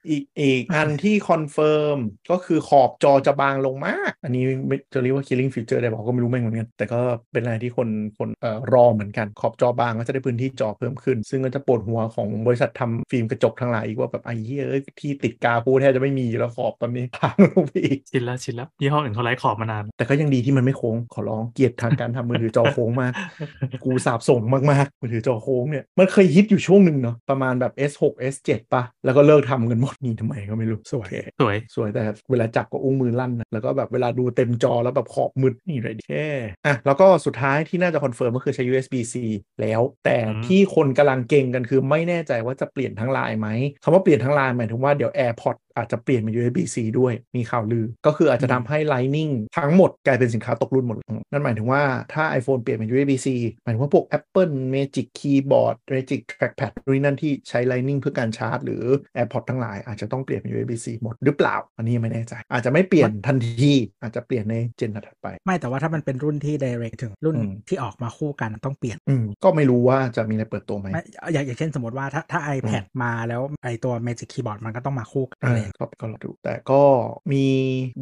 [SPEAKER 2] อีกอีกอันที่ confirm ก็คือขอบจอจะบางลงมาก อันนี้ไม่จะเรียกว่า killing feature ได้ปะก็ไม่รู้แม่งเหมือนกัน แต่ก็เป็นอะไรที่คนคนเอ่อรอเหมือนกัน ขอบจอบางก็จะได้พื้นที่จอเพิ่มขึ้น ซึ่งก็จะปวดหัวของบริษัททำฟิล์มกระจกทั้งหลายอีกว่าแบบไอ้เหี้ยเอ้ยที่ติดกาพูแทบจะไม่มีอยู่แล้วขอบตอนนี้บางลงไปอีก
[SPEAKER 4] ชินแล้วชินแล้วยี่ห้ออื่นเขาไล่ขอบมานาน
[SPEAKER 2] แต่ก็ยังดีที่มันไม่โค้งขอร้องเกลียดทางการทำมือถือจอโค้งมาก กูสาปส่งมากๆมือถือจอโค้งเนี่ยมันเคยฮิตอยู่ช่วงหนึ่งเนาะประมาณแบบ S6 S7 ปะแล้วก็เลิกทำกันหมดนี่ทำไมก็ไม่รู้
[SPEAKER 3] สวย
[SPEAKER 2] โอเค
[SPEAKER 4] สวย
[SPEAKER 2] สวยแต่เวลาจับก็อุ้งมือลั่นนะแล้วก็แบบเวลาดูเต็มจอแล้วแบบขอบมืดนี่อะไรดีแค่อะแล้วก็สุดท้ายที่น่าจะ confirm ก็คือใช้ USB-C แล้ว แต่
[SPEAKER 4] อืม
[SPEAKER 2] ที่คนกำลังเก็งกันคือไม่แน่ใจว่าจะเปลี่ยนทั้งลายไหมคำว่าเปลี่ยนทั้งลายหมายถึงว่าเดี๋ยว AirPods อาจจะเปลี่ยนเป็น USB-C ด้วยมีข่าวลือ ก็คืออาจจะทำให้ Lightning ทั้งหมดกลายเป็นสินค้าตกรุ่นหมดเลยนั่นหมายถึงว่าถ้า iPhone เปลี่ยนเป็น USB-C หมายถึงว่าพวก Apple Magic Keyboard Magic Trackpad นู่นนนั่นที่ใช้ Lightning เพื่อการชาร์จ หรือ AirPods ทั้งหลายอาจจะต้องเปลี่ยนเป็น USB-C หมดหรือเปล่า อันนี้ยังไม่แน่ใจ อาจจะไม่เปลี่ยนทันทีอาจจะเปลี่ยนในเจนถัดไป
[SPEAKER 3] ไม่แต่ว่าถ้ามันเป็นรุ่นที่ direct ถึงรุ่น
[SPEAKER 2] อืม
[SPEAKER 3] ที่ออกมาคู่กันต้องเปลี่ยน
[SPEAKER 2] อืมก็ไม่รู้ว่าจะมีอะไรเปิดตัวไหม
[SPEAKER 3] ไม่อย่างอย่างเช่นสมมติว่าถ้าถ้า iPad มาแล้วไอตัว Magic Keyboard มันก็ต้องมาคู่กัน
[SPEAKER 2] อ่า
[SPEAKER 3] เลย
[SPEAKER 2] ก็ก็รอดูแต่ก็มี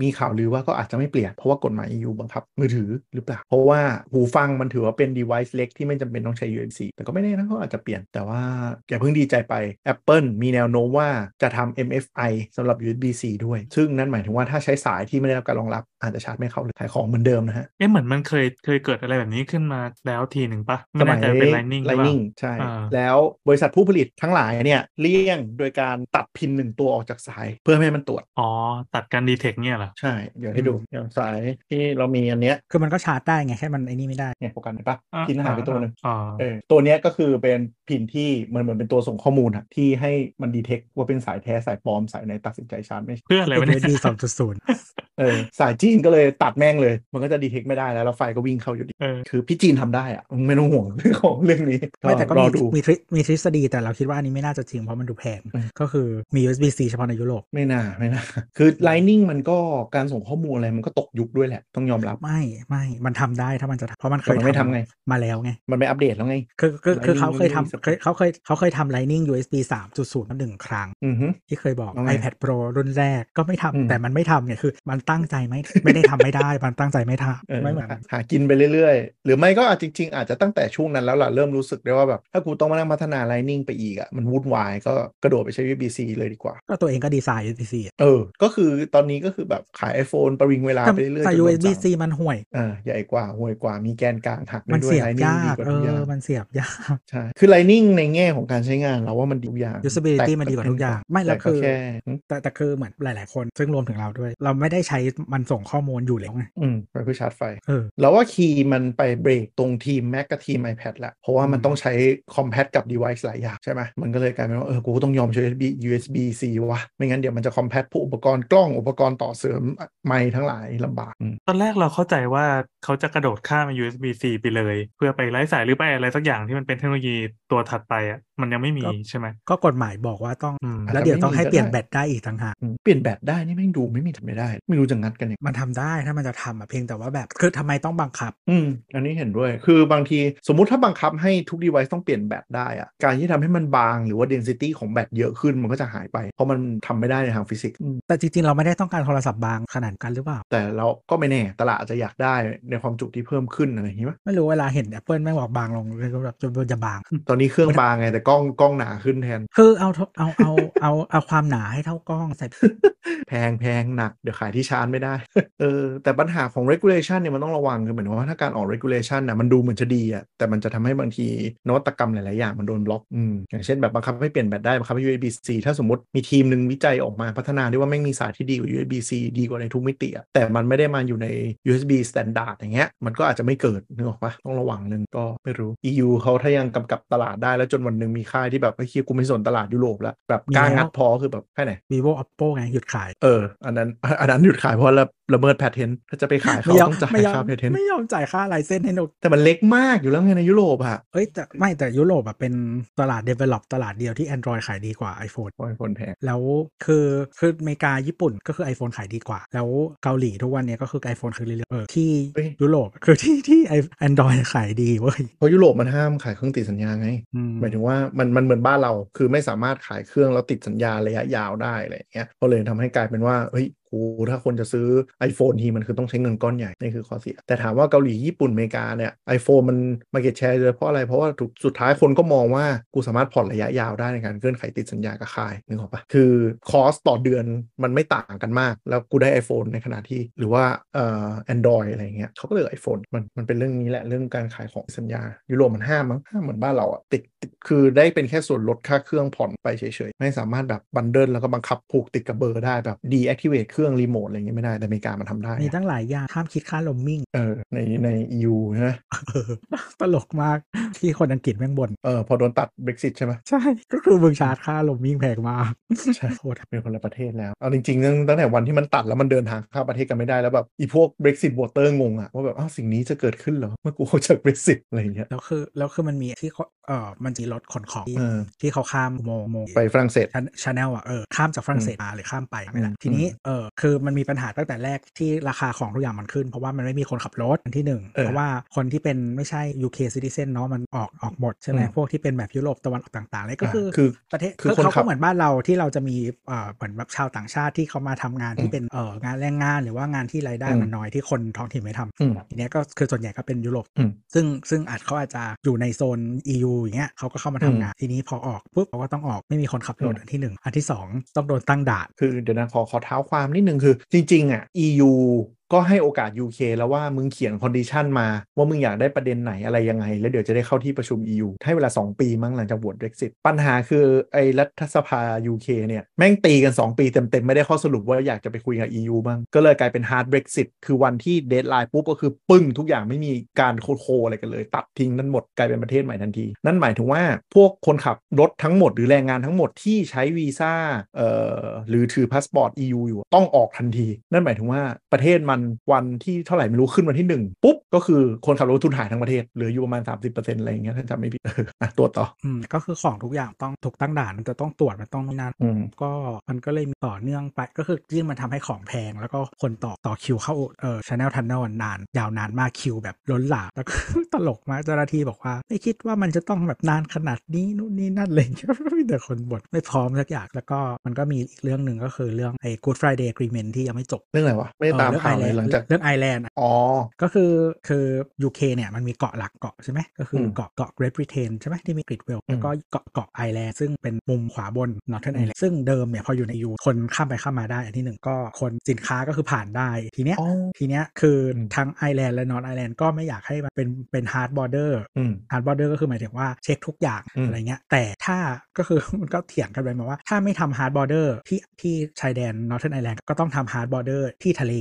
[SPEAKER 2] มีข่าวลือว่าก็อาจจะไม่เปลี่ยน เพราะว่ากฎหมาย EU บังคับ มือถือหรือเปล่า เพราะว่าหูฟังมันถือว่าเป็น device เล็กที่ไม่จำเป็นต้องใช้ USB แต่ก็ไม่แน่นะเขาอาจจะเปลี่ยนแต่ว่าอย่าเพิ่งดีใจไป Apple มีแนวโน้มว่าจะทำ MFI สำหรับ USB-C ด้วย ซึ่งนั่นหมายถึงว่าถ้าใช้สายที่ไม่ได้รับการรองรับอาจจะชาร์จไม่เข้าหรือขายของเหมือนเดิมนะฮะ
[SPEAKER 4] เอ๊ะเหมือนมันเคยเคยเกิดอะไรแบบนี้ขึ้นมาแล้วทีหนึ่งปะไม่แน่ใจเป็น Lightning หรือเปล่า
[SPEAKER 2] Lightning ใช่
[SPEAKER 4] อ่า
[SPEAKER 2] แล้วบริษัทผู้ผลิตทั้งหลายเนี่ยเลี่ยงโดยการตัดพินหนึ่งตัวออกจากสายเพื่อไม่ให้มันตรวจ
[SPEAKER 4] อ๋อ ตัดการดีเทคเนี่ยเหรอ
[SPEAKER 2] ใช่ เดี๋ยวให้ดูอย่างสายที่เรามีอันเนี้ย
[SPEAKER 3] คือมันก็ชาร์จได้ไงแค่มันไอ้นี่ไม่ได้
[SPEAKER 2] เนี่ยโฟกัสเห็นปะ
[SPEAKER 4] อ่า
[SPEAKER 2] พินหายไปตัวหนึ่ง
[SPEAKER 4] อ๋อ
[SPEAKER 2] เออตัวเนี้ยก็คือเป็นพินที่มันเหมือนเป็นตัวส่งข้อมูลอะที่ให้มันดีเทคว่าเป็นสายแท้สายปลอมสายไหนตัดสินใจชาร์จไม่
[SPEAKER 4] เพื่ออะไร
[SPEAKER 3] เป็
[SPEAKER 4] วะ
[SPEAKER 3] น
[SPEAKER 4] เนี่ย
[SPEAKER 3] USB 2.0
[SPEAKER 2] เออสายจีนก็เลยตัดแม่งเลย มันก็จะดีเทคไม่ได้แล้วแล้วไฟก็วิ่งเข้าอยู่ดี
[SPEAKER 4] เออ
[SPEAKER 2] คือพี่จีนทำได้อะมึงไม่ต้องห่วงเรื่องของเรื่องนี้
[SPEAKER 3] ไม่แต่ก็
[SPEAKER 2] รอ
[SPEAKER 3] มี
[SPEAKER 2] ดู
[SPEAKER 3] มีทฤมีทฤษฎีแต่เราคิดว่าอันนี้ไม่น่าจะจริงเพราะมันดูแพง
[SPEAKER 2] อืม
[SPEAKER 3] ก็คือมี USB-C เฉพาะในยุโรป
[SPEAKER 2] ไม่น่าไม่น่าคือ Lightning มันก็การส่งข้อมูลอะไรมันก็ตกยุคด้วยแหละต้องยอมรับ
[SPEAKER 3] ไม่ไม่มันทำได้ถ้ามันจะเพราะมันเค
[SPEAKER 2] แต่
[SPEAKER 3] ย
[SPEAKER 2] มันไม่ทำไง
[SPEAKER 3] มาแล้วไง
[SPEAKER 2] มันไม่อัปเดตแล้วไง
[SPEAKER 3] คือคือคือ
[SPEAKER 2] Lightning
[SPEAKER 3] เขาเคย
[SPEAKER 2] ไม่มีสัก
[SPEAKER 3] ทำเคยเขาเคยเขาเคยทำ Lightning USB 3.0มาหนึ่งครั้ง
[SPEAKER 2] อือฮึ
[SPEAKER 3] ที่เคยบอก
[SPEAKER 2] เอาไง
[SPEAKER 3] iPad Pro รุ่นแรกก็ไม่ทำ
[SPEAKER 2] อืม
[SPEAKER 3] แต่มันไม่ทำเนี่ยคือมันตั้งใจไม่ไม่ได้ทำไม่ได้มันตั้งใจไม่ท
[SPEAKER 2] เออำ
[SPEAKER 3] ไม่เหมือน
[SPEAKER 2] หาหากินไปเรื่อยๆ หรือไม่ก็อาจจริง ๆ อาจจะตั้งแต่ช่วงนั้นแล้วล่ะเริ่มรู้สึกได้ว่าแบบถ้ากูต้องมานั่งพัฒนา Lightning ไปอีกอะมันวุ่นวายก็กระโดดไปใช้ USB-C เลยดีกว่า
[SPEAKER 3] ก็ตัวเองก็ดีไซน์ USB-C อะ
[SPEAKER 2] เออ ก็คือตอนนี้ก็คือแบบขาย iPhone ประวิงเวลา
[SPEAKER 3] แต่
[SPEAKER 2] ไปเรื่อยๆ
[SPEAKER 3] แต่
[SPEAKER 2] จนโดนสั่ง
[SPEAKER 3] USB-C มันห่วย
[SPEAKER 2] อ่าใหญ่กว่าห่วยกว่ามีแกนกลางหักได้
[SPEAKER 3] มัน
[SPEAKER 2] ด้วย
[SPEAKER 3] เสียบ
[SPEAKER 2] Lightning
[SPEAKER 3] ยา
[SPEAKER 2] ดี
[SPEAKER 3] ก
[SPEAKER 2] กว่า
[SPEAKER 3] เอ
[SPEAKER 2] ทุกอย่า
[SPEAKER 3] องมันเสียบยาก
[SPEAKER 2] ใช่คือ Lightning ในแง่ของการใช้งานเราว่ามันดีทุกอย่าง
[SPEAKER 3] usability
[SPEAKER 2] แต่
[SPEAKER 3] มันดีกว่าทุกอย่าง ไม่แล้ว
[SPEAKER 2] ต่
[SPEAKER 3] คือ
[SPEAKER 2] แค่
[SPEAKER 3] แต่แต่คือเหมือนหลาย ๆ คน ซึ่งรวมถึงเราด้วย เราไม่ได้ใช้มันส่งข้อมูลอยู่แล้วไง
[SPEAKER 2] อืมไปเพื่อชาร์จไฟ
[SPEAKER 3] เออ
[SPEAKER 2] เราว่าคีย์มันไปเบรกตรงทีม Mac กับทีม iPad แหละ เพราะว่ามัน
[SPEAKER 3] อืม
[SPEAKER 2] ต้องใช้คอมแพตกับ device หลายอย่างใช่ไหมมันก็เลยกลายเป็นว่าเออกูก็ต้องยอมใช้ USB USB C วะไม่งั้นเดี๋ยวมันจะคอมแพตพวกอุปกรณ์กล้องอุปกรณ์ต่อเสริมไมค์ทั้งหลายลำบากอืม
[SPEAKER 4] ตอนแรกเราเข้าใจว่าเขาจะกระโดดข้าม USB-C ไปเลย เพื่อไปไร้สายหรือไปอะไรสักอย่างที่มันเป็นเทคโนโลยีตัวถัดไปอะ มันยังไม่มี
[SPEAKER 3] ก็
[SPEAKER 4] ใช่ไหม
[SPEAKER 3] ก็กฎหมายบอกว่าต้อง
[SPEAKER 4] อืม
[SPEAKER 3] แล้วเดี๋ยวต้องให้เปลี่ยน
[SPEAKER 2] อาจจะไม่มีก็ได้
[SPEAKER 3] แบตได้อีกต่างหาก
[SPEAKER 2] อืมเปลี่ยนแบตได้นี่แม่งดูไม่มีทำไม่ได้ ไม่รู้จะงัดกันยังไง
[SPEAKER 3] มันทำได้ถ้ามันจะทำอะเพียงแต่ว่าแบบคือทำไมต้องบังคับ
[SPEAKER 2] อืมอันนี้เห็นด้วย คือบางทีสมมุติถ้าบังคับให้ทุก device ต้องเปลี่ยนแบตได้อะการที่ทำให้มันบางหรือว่า density ของแบตเยอะขึ้นมันก็จะหายไป เพราะมันทำไม่ได้ในทางฟิสิกส์อืม
[SPEAKER 3] แต่จริงๆเราไม่ได้ต้องการโทรศัพท์บางขนาดกันหรือเปล่า
[SPEAKER 2] แต่เราก็ไม่แน่ตลาดอาจจะอยากได้ในความจุที่เพิ่มขึ้นอะไรอย่างนี้ปะ
[SPEAKER 3] ไม่รู้เวลาเห็น Apple แม่งบอกบางลงเลยก็แบบจนมันจะบาง
[SPEAKER 2] ตอนนี้เครื่องบางไงแต่กล้องกล้องหนาขึ้นแทน
[SPEAKER 3] คือเอาเท่าเอาเอาเอาเอาความหนาให้เท่ากล้องใส่
[SPEAKER 2] แพงแพงหนักเดี๋ยวขายที่ชาร์จไม่ได้เออแต่ปัญหาของ regulation เนี่ยมันต้องระวังคือเหมือนว่าถ้าการออก regulation นะมันดูเหมือนจะดีอะแต่มันจะทำให้บางทีนวัตกรรมหลาย ๆ อย่างมันโดนบล็อกอืมอย่างเช่นแบบบังคับให้เปลี่ยนแบตได้บังคับให้ USB-C ถ้าสมมติมีทีมหนึ่งวิจัยออกมาพัฒนาได้ว่าแม่งมีสายที่ดีกว่า USB-C ดีกว่าในทุกมิติอะแต่มันไม่ได้มาอยู่ใน USB standard อย่างเงี้ยมันก็อาจจะไม่เกิดนึกออกปะต้องระวังนึงก็ไม่รู้ EU เขาถ้ายังกำกับตลาดได้แล้วจนวันหนึ่งมีค่ายที่แบบไอ้เคียกูไม่สนตลาดยุโรปแล้วแบบกล้างัดพอคือแบบแค่ไหน
[SPEAKER 3] vivo oppo ไงหยุดขาย
[SPEAKER 2] เออ อันนั้น อันนั้นหยุดขายเพราะละละเมิดแพทเทนถ้าจะไปขายเขา
[SPEAKER 3] ไม่ยอม
[SPEAKER 2] ต้องจ่าย
[SPEAKER 3] ไม่ยอม
[SPEAKER 2] ค่าแพทเทน
[SPEAKER 3] ไม่ยอมจ่ายค่าไลเซนส์ให้หนุก
[SPEAKER 2] แต่มันเล็กมากอยู่แล้วไงในยุโรปอะ
[SPEAKER 3] เอ้ยแต่ไม่แต่ยุโรปอะเป็นตลาด develop ตลาดเดียวที่ Android ขายดีกว่า iPhone
[SPEAKER 2] โอ้ยคนแพง
[SPEAKER 3] แล้วคือคืออเมริกาญี่ปุ่นก็คือ iPhone ขายดีกว่า แล้วเกาหลีทุกวันเนี้ยก็คือ iPhone คือเรื่อยๆเออที่ยุโรปคือที่ที่ Android ขายดีเว้ย
[SPEAKER 2] เพราะยุโรปมันห้ามขายเครื่องติดสัญญาไง
[SPEAKER 3] อืม
[SPEAKER 2] หมายถึงว่ามันมันเหมือนบ้านเรา คือไม่สามารถขายเครื่องแล้วติดสัญญาระยะยาวได้อะไรอย่างเงี้ยก็เลยทำให้กลายเป็นว่าเฮ้ยกูถ้าคนจะซื้อ iPhone ทีมันคือต้องใช้เงินก้อนใหญ่ นี่คือข้อเสีย แต่ถามว่าเกาหลีญี่ปุ่นอเมริกาเนี่ย iPhone มัน market share เลยเพราะอะไร เพราะว่าสุดท้ายคนก็มองว่ากูสามารถผ่อนระยะยาวได้ในการเงื่อนไขติดสัญญากับค่ายนึกออกปะคือคอสต่อเดือนมันไม่ต่างกันมาก แล้วกูได้ iPhone ในขณะที่หรือว่าเอ่อ Android อะไรเงี้ยเขาก็เลย iPhone มันมันเป็นเรื่องนี้แหละเรื่องการขายของสัญญายุโรปมันห้ามมั้งห้ามเหมือนบ้านเราอะติดคือได้เป็นแค่ส่วนลดค่าเครื่องผ่อนไปเฉยๆไม่สามารถแบบ bundle แล้วก็บังคับผูกติดกับเบอร์ได้แบบ deactivate เครื่องรีโมทอะไรเงี้ยไม่ได้แต่อเมริกามันทำได้
[SPEAKER 3] มีตั้งหลายอย่างห้ามคิดค่าโรมมิ่ง
[SPEAKER 2] เออในใน EU ใช่ไหม
[SPEAKER 3] เออตลกมากที่คนอังกฤษแม่งบ่น
[SPEAKER 2] เออพอโดนตัด Brexit ใช่ไหม
[SPEAKER 3] ใช่ ก็คือมึงชาร์จค่าโรมมิ่งแพงมาก
[SPEAKER 2] ใช่
[SPEAKER 3] โคตร
[SPEAKER 2] เป็นคนละประเทศแล้วเอาจริงๆตั้งตั้งแต่วันที่มันตัดแล้วมันเดินทางเข้าประเทศกันไม่ได้แล้วแบบอีพวก Brexit voter งงอะว่าแบบอ้าวสิ่งนี้จะเกิดขึ้นเหรอเมื่อกูออกจาก Brexit อะไรอย่างเงี้ย
[SPEAKER 3] แล้วคือแล้วคือมันมีที่ เขาเออมันจีรถขนของที่
[SPEAKER 2] เออ
[SPEAKER 3] ที่เขาข้ามอุโมงค์อุโมงค์
[SPEAKER 2] ไปฝรั่งเศส
[SPEAKER 3] ชาแนลอะเออข้ามจากฝรั่งเศสมาหรือข้ามไปไม่ละ
[SPEAKER 2] อืม
[SPEAKER 3] ทีนี้
[SPEAKER 2] อืม
[SPEAKER 3] เออคือมันมีปัญหาตั้งแต่แรกที่ราคาของทุกอย่างมันขึ้น เพราะว่ามันไม่มีคนขับรถอันที่หนึ่ง
[SPEAKER 2] เออ
[SPEAKER 3] เพราะว่าคนที่เป็นไม่ใช่ UK citizen เนาะมันออกออกหมดใช่ไหม
[SPEAKER 2] อืม
[SPEAKER 3] พวกที่เป็นแบบยุโรปตะวันออกต่างๆเลยก็คือ
[SPEAKER 2] คือ
[SPEAKER 3] ประเทศ
[SPEAKER 2] คือ
[SPEAKER 3] คือ
[SPEAKER 2] คน
[SPEAKER 3] เขา
[SPEAKER 2] ขั
[SPEAKER 3] ก็
[SPEAKER 2] บ
[SPEAKER 3] เหมือนบ้านเราที่เราจะมีเอ่อเหมือนแบบชาวต่างชาติที่เขามาทำงาน
[SPEAKER 2] อื
[SPEAKER 3] ที่
[SPEAKER 2] ม
[SPEAKER 3] เป็นเอ่องานแรงงานหรือว่างานที่รายได้
[SPEAKER 2] อืม
[SPEAKER 3] มันน้อยที่คนท้องถิ่นไม่ทำ
[SPEAKER 2] อืม
[SPEAKER 3] ทีเนี้ยก็คือส่วนใหญ่ก็เป็นยุโรป
[SPEAKER 2] อืม
[SPEAKER 3] ซึ่งซึ่งอาจเขาอาจจะอยู่ในโซน EU อย่างเงี้ยเขาก็เข้ามาทำงาน ทีนี้พอออกปุ๊บเขาก็ต้องออกไม่มีคนขับรถ
[SPEAKER 2] อืม
[SPEAKER 3] อันที่หนึ่งอันที่สองต้องโดนตั้งด่าน
[SPEAKER 2] คือเดี๋ยวนะขอขอเท้าความนิดนึงคือ จริงๆอะ EU ก็ให้โอกาส UK แล้วว่ามึงเขียน condition มา ว่ามึงอยากได้ประเด็นไหนอะไรยังไง แล้วเดี๋ยวจะได้เข้าที่ประชุม EU ให้เวลา 2 ปีมั้งหลังจากโหวต Brexit ปัญหาคือไอ้รัฐสภา UK เนี่ย แม่งตีกัน 2 ปีเต็ม ๆ ไม่ได้ข้อสรุปว่าอยากจะไปคุยกับ EU บ้าง ก็เลยกลายเป็น hard Brexit คือวันที่ deadline ปุ๊บก็คือปึ้งทุกอย่างไม่มีการโคโคอะไรกันเลย ตัดทิ้งทั้งหมดกลายเป็นประเทศใหม่ทันที นั่นหมายถึงว่าพวกคนขับรถทั้งหมดหรือแรงงานทั้งหมดที่ใช้วีซ่าเอ่อหรือถือพาสปอร์ต EU อยู่ต้องออกทันที นั่นหมายถึงว่าประเทศมันวันที่เท่าไหร่ไม่รู้ขึ้นวันที่ 1 ปุ๊บ ก็คือคนขับรถบรรทุกหายทั้งประเทศเหลืออยู่ประมาณ 30%อะไรอย่างเงี้ยถ้าจำไม่ผิดเอออะตัวต่อ
[SPEAKER 3] อืมก็คือของทุกอย่างต้องถูกตั้งด่านมันจะต้องตรวจมันต้องนาน
[SPEAKER 2] อืม
[SPEAKER 3] ก็มันก็เลยมีต่อเนื่องไปก็คือยิ่งมันทำให้ของแพง แล้วก็คนต่อต่อคิวเข้าเอ่อ Channel Tunnel นาน ยาวนานมากคิวแบบล้นหลามแล้วก็ตลกมากเจ้าหน้าที่บอกว่า ไม่คิดว่ามันจะต้องแบบนานขนาดนี้นู่นนี่นั่นอะไรอย่างเงี้ยมีแต่คนบ่นไม่พร้อมสักอย่างแล้วก็มันก็มีอีกเรื่องหนึ่งก็คือเรื่องไอ้ Good Friday Agreement ที่ยังไม่จบ
[SPEAKER 2] เรื่องอะไรวะไม่ได้ตาม
[SPEAKER 3] เออ
[SPEAKER 2] ข่าว
[SPEAKER 3] เรื่
[SPEAKER 2] เล
[SPEAKER 3] อง
[SPEAKER 2] ยหลังจาก
[SPEAKER 3] เรื่องไอร์แลนด์
[SPEAKER 2] อ๋อ
[SPEAKER 3] ก็คือคือ UK เนี่ยมันมีเกาะหลักเกาะใช่ไหมก็คืออื
[SPEAKER 2] ม
[SPEAKER 3] เกาะเกาะ Great Britain ใช่ไหมที่มีอังกฤษเวลส์
[SPEAKER 2] อืม
[SPEAKER 3] แล้วก็เกาะเกาะไอร์แลนด์ซึ่งเป็นมุมขวาบน Northern
[SPEAKER 2] อืม
[SPEAKER 3] Ireland ซึ่งเดิมเนี่ยพออยู่ใน EU คนข้ามไปข้ามมาได้อันที่หนึ่งก็คนสินค้าก็คือผ่านได้ทีเนี้ย
[SPEAKER 2] อ๋อ
[SPEAKER 3] ทีเนี้ยคืออ
[SPEAKER 2] ม
[SPEAKER 3] ทั้งไอแลนด์และนอร์ t ไอแลนด์ก็ไม่อยากให้มันเป็นเป็น hard border
[SPEAKER 2] อืม
[SPEAKER 3] hard border ก็คือหมายถึงว่าเช็คทุกอย่าง
[SPEAKER 2] อืม
[SPEAKER 3] อะไรเงี้ยแต่ถ้าก็คือมันก็เถียงกันไปมาว่าถ้าไม่ทำ hard border ที่ที่ชายแดน Northern Ireland ก็ต้องทำ hard border ที่ทะเล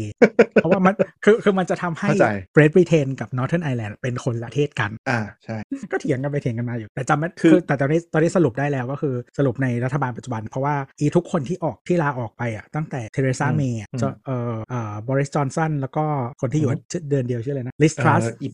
[SPEAKER 3] เพราะว่ามันคือคือมันจะทำให้
[SPEAKER 2] เข้าใจ
[SPEAKER 3] Great Britain กับ Northern Ireland เป็นคนละประเทศกัน
[SPEAKER 2] อ่าใช่
[SPEAKER 3] ก็เถียงกันไปเถียงกันมาอยู่ แต่จำไม่
[SPEAKER 2] คือ
[SPEAKER 3] คือแต่ตอนนี้ตอนนี้สรุปได้แล้วก็คือสรุปในรัฐบาลปัจจุบัน เพราะว่าอีทุกคนที่ออกที่ลาออกไปอะตั้งแต่เทเรซา
[SPEAKER 2] อืม
[SPEAKER 3] เมย์
[SPEAKER 2] อืม
[SPEAKER 3] จะเอ่อเอ่อบอริสจอห์นสันแล้วก็คนที่อยู่
[SPEAKER 2] อืม
[SPEAKER 3] ชื่อเดือนเดียวชื่ออะไรนะลิซทรัสส์
[SPEAKER 2] เอออี